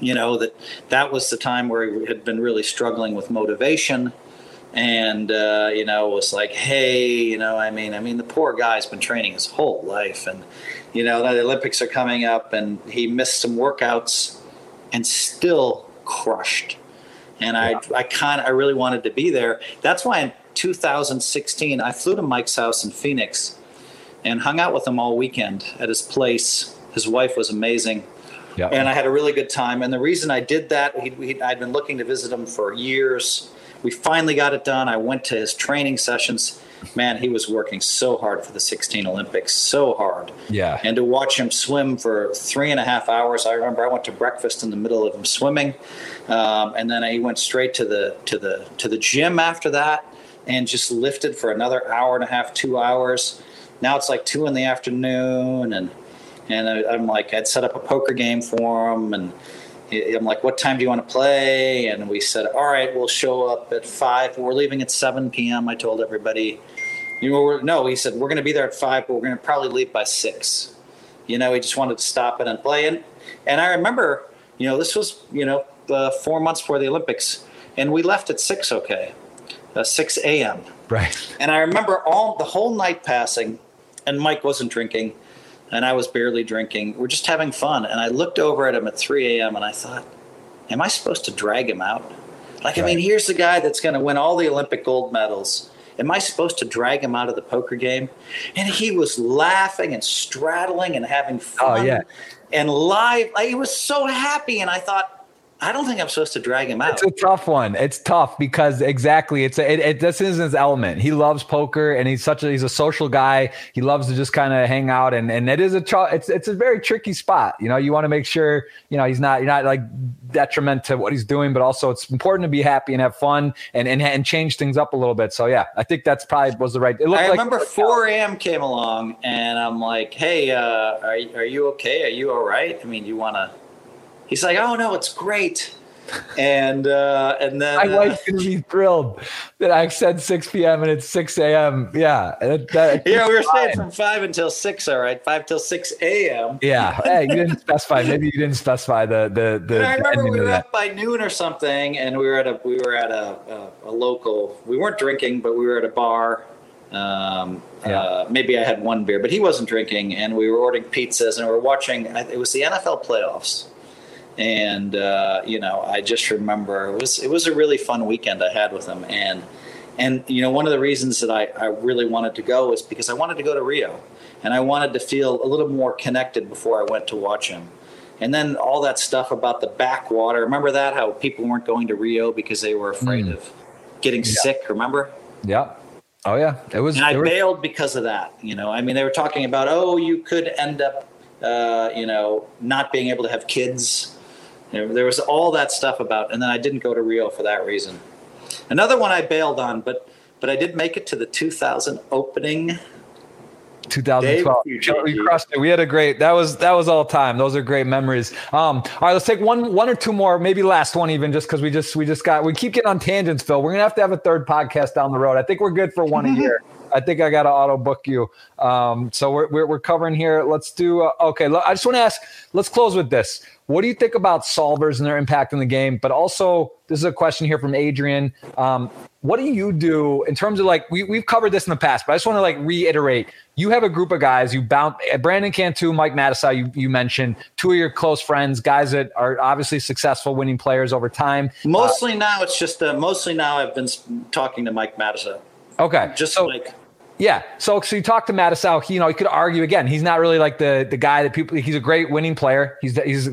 Speaker 2: you know, that that was the time where he had been really struggling with motivation, and uh, you know was like, hey, you know, I mean, I mean, the poor guy's been training his whole life, and you know, the Olympics are coming up, and he missed some workouts, and still crushed. And I, I kind of, I really wanted to be there. That's why 2016, I flew to Mike's house in Phoenix and hung out with him all weekend at his place. His wife was amazing. Yeah. And I had a really good time. And the reason I did that, he, he, I'd been looking to visit him for years. We finally got it done. I went to his training sessions man, he was working so hard for the 16 Olympics, so hard.
Speaker 1: Yeah.
Speaker 2: And to watch him swim for three and a half hours, I remember I went to breakfast in the middle of him swimming, um, and then he went straight to the to the to the gym after that, and just lifted for another hour and a half, two hours. Now it's like two in the afternoon, and and I'm like, I'd set up a poker game for him, and I'm like, what time do you want to play? And we said, all right, we'll show up at five. We're leaving at 7 p.m. I told everybody, you know, no, he said, we're going to be there at five, but we're going to probably leave by six. You know, he just wanted to stop it and play. And, and I remember, you know, this was, you know, uh, four months before the Olympics, and we left at six, okay, uh, 6 a.m.
Speaker 1: Right.
Speaker 2: And I remember all the whole night passing, and Mike wasn't drinking and I was barely drinking. We're just having fun. And I looked over at him at 3 a.m. and I thought, am I supposed to drag him out? Like, right. I mean, here's the guy that's going to win all the Olympic gold medals. Am I supposed to drag him out of the poker game? And he was laughing and straddling and having fun.
Speaker 1: Oh, yeah.
Speaker 2: And live. Like, he was so happy. And I thought, I don't think I'm supposed to drag him out.
Speaker 1: It's a tough one. It's tough because exactly it's a, it, it, this is his element. He loves poker and he's such a he's a social guy. He loves to just kind of hang out and and it is a it's it's a very tricky spot. You know, you want to make sure you know he's not you're not like detriment to what he's doing, but also it's important to be happy and have fun and and and change things up a little bit. So yeah, I think that's probably was the right.
Speaker 2: It looked I remember 4 a.m. came along and I'm like, hey, uh, are are you okay? Are you all right? I mean, you want to he's like, "Oh no, it's great." And uh, and then
Speaker 1: my uh, wife's gonna be thrilled that I said 6 p.m. and it's 6 a.m. Yeah, that,
Speaker 2: that, yeah, we were fine. staying from five until six. All right, five till six a.m.
Speaker 1: Yeah, hey, you didn't specify. Maybe you didn't specify the the the.
Speaker 2: And I remember we were up by noon or something, and we were at a we were at a, a, a local. We weren't drinking, but we were at a bar. Um, yeah. uh, maybe I had one beer, but he wasn't drinking, and we were ordering pizzas, and we were watching. It was the NFL playoffs and uh, you know I just remember it was it was a really fun weekend I had with him. And and you know one of the reasons that I, I really wanted to go is because I wanted to go to Rio. And I wanted to feel a little more connected before I went to watch him. And then all that stuff about the backwater remember that? How people weren't going to Rio because they were afraid mm. of getting yeah. sick remember?
Speaker 1: Yeah. Oh yeah. It was
Speaker 2: and I
Speaker 1: was...
Speaker 2: bailed because of that you know? I mean they were talking about oh you could end up uh, you know not being able to have kids there was all that stuff about, and then I didn't go to Rio for that reason. Another one I bailed on, but but I did make it to the 2000 opening.
Speaker 1: 2012. We crushed it. We had a great. That was that was all time. Those are great memories. Um, all right, let's take one one or two more, maybe last one even, just because we just we just got we keep getting on tangents, Phil. We're gonna have to have a third podcast down the road. I think we're good for one a year. I think I got to auto book you. Um, so we're, we're, we're covering here. Let's do. Uh, okay, I just want to ask. Let's close with this. What do you think about solvers and their impact in the game? But also, this is a question here from Adrian. Um, what do you do in terms of like we, we've covered this in the past, but I just want to like reiterate. You have a group of guys. You bound Brandon Cantu, Mike Matusow. You you mentioned two of your close friends, guys that are obviously successful, winning players over time.
Speaker 2: Mostly uh, now, it's just uh, mostly now. I've been talking to Mike Matusow.
Speaker 1: Okay,
Speaker 2: just so, like
Speaker 1: yeah. So, so you talk to he, you know, he could argue again. He's not really like the the guy that people. He's a great winning player. He's he's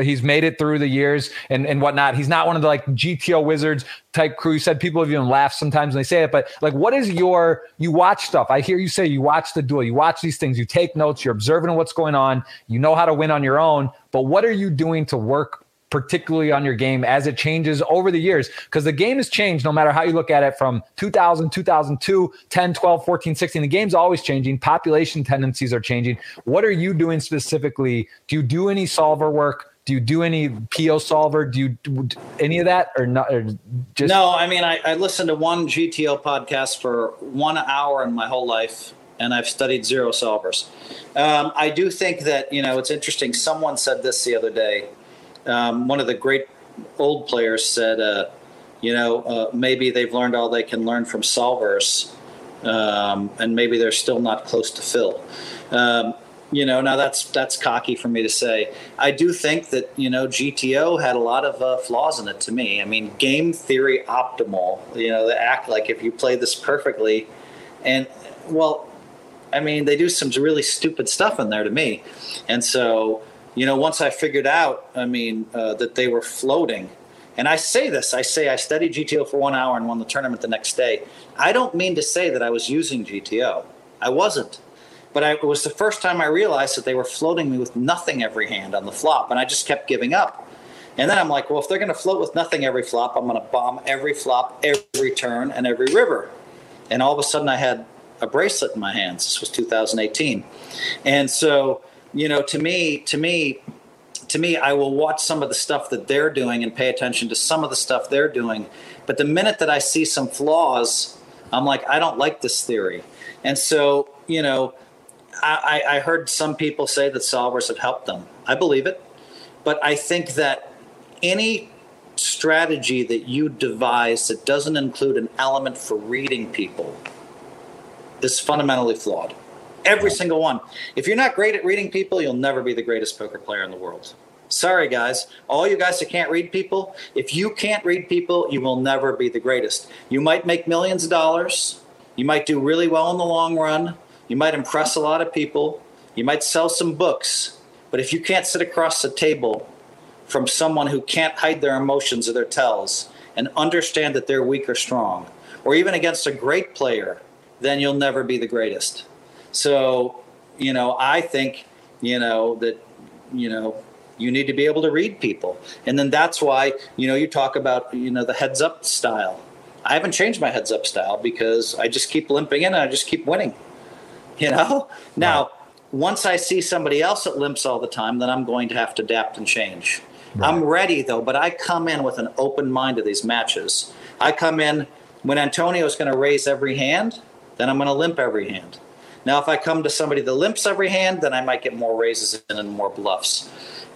Speaker 1: he's made it through the years and and whatnot. He's not one of the like GTO wizards type crew. You said people have even laughed sometimes when they say it. But like, what is your? You watch stuff. I hear you say you watch the duel. You watch these things. You take notes. You're observing what's going on. You know how to win on your own. But what are you doing to work particularly on your game as it changes over the years because the game has changed no matter how you look at it from 2000 2002 10 12 14 16 the game's always changing population tendencies are changing what are you doing specifically do you do any solver work do you do any PioSOLVER? Do you do any of that or not? Or
Speaker 2: just no. I mean, I, I listened to one GTO podcast for one hour in my whole life, and I've studied zero solvers. Um, I do think that you know it's interesting. Someone said this the other day um, one of the great old players said, uh, you know, uh, maybe they've learned all they can learn from solvers, um, and maybe they're still not close to Phil. Um, you know, now that's that's cocky for me to say. I do think that you know GTO had a lot of uh, flaws in it. To me, I mean, game theory optimal. You know, they act like if you play this perfectly, and well, I mean, they do some really stupid stuff in there to me, and so you know, once I figured out, I mean, uh, that they were floating. And I say this, I say I studied GTO for one hour and won the tournament the next day. I don't mean to say that I was using GTO. I wasn't. But I, it was the first time I realized that they were floating me with nothing every hand on the flop, and I just kept giving up. And then I'm like, well, if they're going to float with nothing every flop, I'm going to bomb every flop, every turn, and every river. And all of a sudden, I had a bracelet in my hands. This was 2018, and so you know, to me, to me, to me, I will watch some of the stuff that they're doing and pay attention to some of the stuff they're doing. But the minute that I see some flaws, I'm like, I don't like this theory. And so, you know, I, I heard some people say that solvers have helped them. I believe it. But I think that any strategy that you devise that doesn't include an element for reading people is fundamentally flawed. Every single one. If you're not great at reading people, you'll never be the greatest poker player in the world. Sorry, guys. All you guys that can't read people, if you can't read people, you will never be the greatest. You might make millions of dollars. You might do really well in the long run. You might impress a lot of people. You might sell some books. But if you can't sit across the table from someone who can't hide their emotions or their tells and understand that they're weak or strong, or even against a great player, then you'll never be the greatest. So, you know, I think, you know, that, you know, you need to be able to read people. And then that's why, you know, you talk about, you know, the heads up style. I haven't changed my heads up style because I just keep limping in and I just keep winning. You know? Now, right. once I see somebody else that limps all the time, then I'm going to have to adapt and change. Right. I'm ready though, but I come in with an open mind to these matches. I come in when Antonio is going to raise every hand, then I'm going to limp every hand. Now, if I come to somebody that limps every hand, then I might get more raises and more bluffs.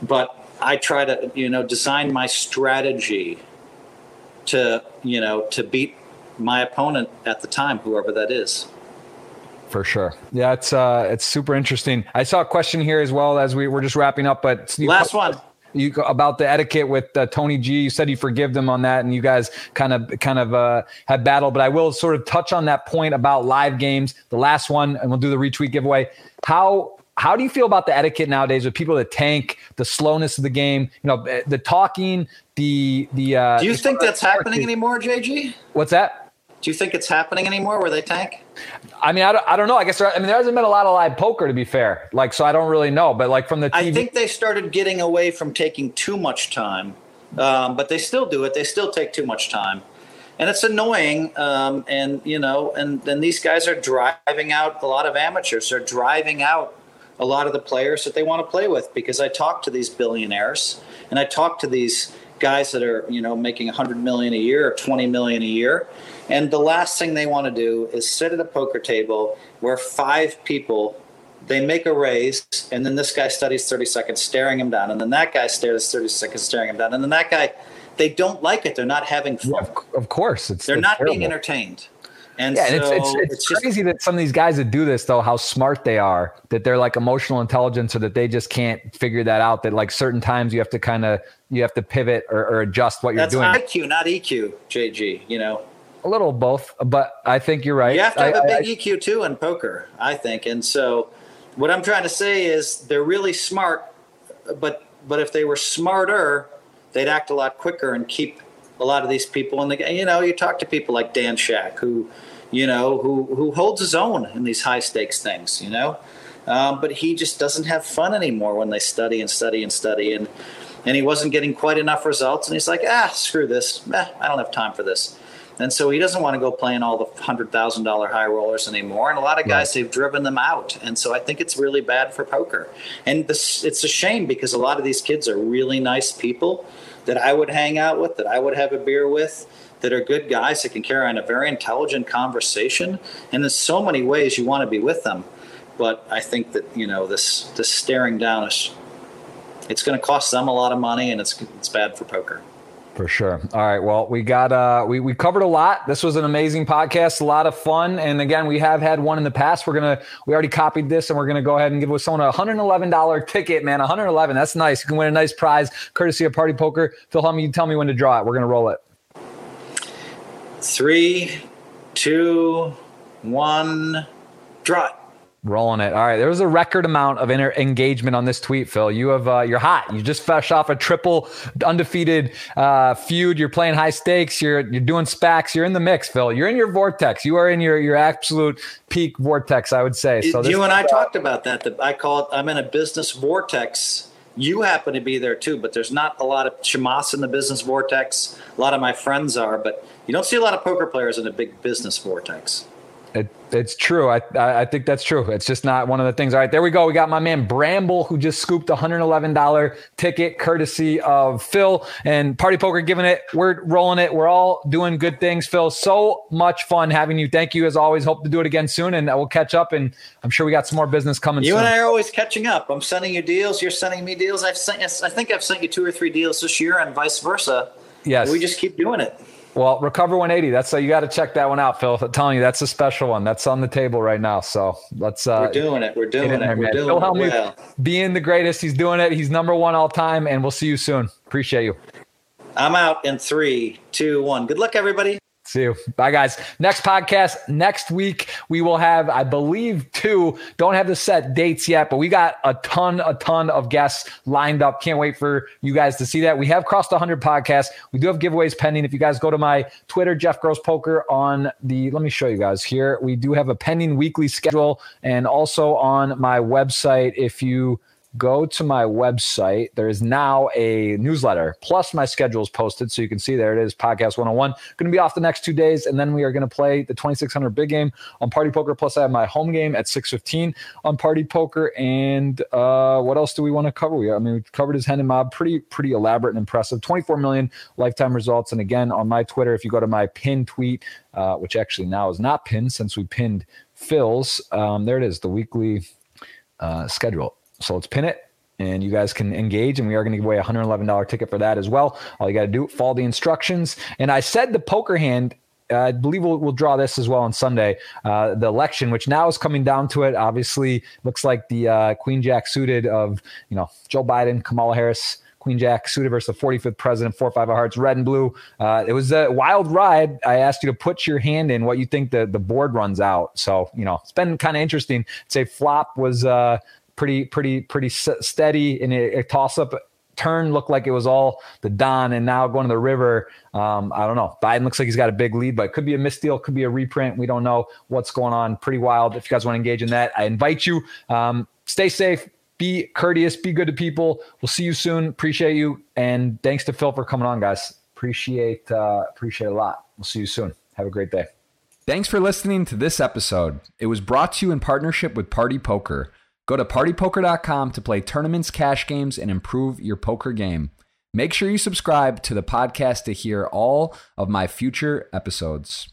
Speaker 2: But I try to, you know, design my strategy to, you know, to beat my opponent at the time, whoever that is.
Speaker 1: For sure. Yeah, it's uh it's super interesting. I saw a question here as well as we were just wrapping up, but
Speaker 2: last one
Speaker 1: you about the etiquette with uh, Tony G. You said you forgive them on that, and you guys kind of kind of uh, had battled. But I will sort of touch on that point about live games. The last one, and we'll do the retweet giveaway. How how do you feel about the etiquette nowadays with people that tank the slowness of the game? You know, the talking, the the. Uh,
Speaker 2: do you think that's happening anymore, JG?
Speaker 1: What's that?
Speaker 2: Do you think it's happening anymore where they tank?
Speaker 1: I mean, I don't, I don't know. I guess there, I mean there hasn't been a lot of live poker to be fair. Like, so I don't really know. But like from the, TV-
Speaker 2: I think they started getting away from taking too much time, um, but they still do it. They still take too much time, and it's annoying. Um, and you know, and then these guys are driving out a lot of amateurs. They're driving out a lot of the players that they want to play with because I talk to these billionaires and I talk to these guys that are you know making 100 million a year or 20 million a year and the last thing they want to do is sit at a poker table where five people they make a raise, and then this guy studies 30 seconds staring him down, and then that guy stares 30 seconds staring him down, and then that guy, they don't like it. They're not having fun.
Speaker 1: Yeah, of course,
Speaker 2: it's they're
Speaker 1: it's
Speaker 2: not terrible. being entertained. And
Speaker 1: yeah, so and it's, it's, it's, it's crazy just, that some of these guys that do this, though, how smart they are, that they're like emotional intelligence, or that they just can't figure that out. That like certain times you have to kind of you have to pivot or, or adjust what you're doing.
Speaker 2: That's IQ, not EQ, JG. You know,
Speaker 1: a little both, but I think you're right.
Speaker 2: You have to have
Speaker 1: I,
Speaker 2: a big I, EQ too in poker, I think. And so, what I'm trying to say is they're really smart, but but if they were smarter, they'd act a lot quicker and keep a lot of these people in the game. You know, you talk to people like Dan Shak, who, you know, who who holds his own in these high stakes things. You know, um, but he just doesn't have fun anymore when they study and study and study and. And he wasn't getting quite enough results, and he's like, "Ah, screw this! Eh, I don't have time for this." And so he doesn't want to go playing all the hundred thousand dollar high rollers anymore. And a lot of guys right. they've driven them out. And so I think it's really bad for poker. And this it's a shame because a lot of these kids are really nice people that I would hang out with, that I would have a beer with, that are good guys that can carry on a very intelligent conversation. And there's so many ways you want to be with them. But I think that, you know, this this staring down is it's going to cost them a lot of money and it's it's bad for poker.
Speaker 1: For sure. All right. Well, we got uh we we covered a lot. This was an amazing podcast, a lot of fun. And again, we have had one in the past. We're gonna we already copied this and we're gonna go ahead and give someone a $111 ticket, man. 111. That's nice. You can win a nice prize courtesy of Party Poker. Phil Hellmuth, you tell me when to draw it. We're gonna roll it.
Speaker 2: Three, two, one, draw it.
Speaker 1: Rolling it. All right. There was a record amount of inter- engagement on this tweet, Phil. You have uh, you're hot. You just fresh off a triple undefeated uh, feud. You're playing high stakes. You're you're doing SPACs. You're in the mix, Phil. You're in your vortex. You are in your your absolute peak vortex, I would say.
Speaker 2: So you and I talked about that. That I call it. I'm in a business vortex. You happen to be there too, but there's not a lot of chamas in the business vortex. A lot of my friends are, but you don't see a lot of poker players in a big business vortex.
Speaker 1: It, it's true. I, I think that's true. It's just not one of the things. All right, there we go. We got my man Bramble who just scooped a hundred eleven dollar ticket, courtesy of Phil and Party Poker. Giving it, we're rolling it. We're all doing good things. Phil, so much fun having you. Thank you as always. Hope to do it again soon, and we'll catch up. And I'm sure we got some more business coming.
Speaker 2: You
Speaker 1: soon.
Speaker 2: and I are always catching up. I'm sending you deals. You're sending me deals. I've sent. I think I've sent you two or three deals this year, and vice versa.
Speaker 1: Yes,
Speaker 2: we just keep doing it.
Speaker 1: Well, Recover 180. That's so you got to check that one out, Phil. I'm telling you, that's a special one. That's on the table right now. So let's.
Speaker 2: Uh, We're doing it. We're doing it. There, We're doing
Speaker 1: Phil Hellmuth, well. being the greatest. He's doing it. He's number one all time, and we'll see you soon. Appreciate you.
Speaker 2: I'm out in three, two, one. Good luck, everybody.
Speaker 1: See you. Bye, guys. Next podcast next week. We will have, I believe, two. Don't have the set dates yet, but we got a ton, a ton of guests lined up. Can't wait for you guys to see that. We have crossed 100 podcasts. We do have giveaways pending. If you guys go to my Twitter, Jeff Gross Poker, on the, let me show you guys here. We do have a pending weekly schedule and also on my website. If you, go to my website. There is now a newsletter plus my schedule is posted. So you can see there it is podcast 101. Going to be off the next two days. And then we are going to play the 2600 big game on Party Poker. Plus, I have my home game at 615 on Party Poker. And uh, what else do we want to cover? We, I mean, we covered his Hendon Mob. Pretty, pretty elaborate and impressive. 24 million lifetime results. And again, on my Twitter, if you go to my pin tweet, uh, which actually now is not pinned since we pinned Phil's, um, there it is, the weekly uh, schedule so let's pin it and you guys can engage. And we are going to give away a $111 ticket for that as well. All you got to do, follow the instructions. And I said the poker hand. Uh, I believe we'll, we'll draw this as well on Sunday. Uh, the election, which now is coming down to it, obviously looks like the uh, Queen Jack suited of you know Joe Biden, Kamala Harris, Queen Jack suited versus the 45th president, four five of hearts, red and blue. Uh, it was a wild ride. I asked you to put your hand in what you think the the board runs out. So you know it's been kind of interesting. I'd say flop was uh, pretty pretty pretty steady in a, a toss up turn looked like it was all the Don, and now going to the river. Um, I don't know. Biden looks like he's got a big lead, but it could be a misdeal, could be a reprint. We don't know what's going on. Pretty wild. If you guys want to engage in that, I invite you. Um, stay safe, be courteous, be good to people. We'll see you soon. Appreciate you, and thanks to Phil for coming on, guys. Appreciate uh, appreciate a lot. We'll see you soon. Have a great day. Thanks for listening to this episode. It was brought to you in partnership with Party Poker. Go to partypoker.com to play tournaments, cash games, and improve your poker game. Make sure you subscribe to the podcast to hear all of my future episodes.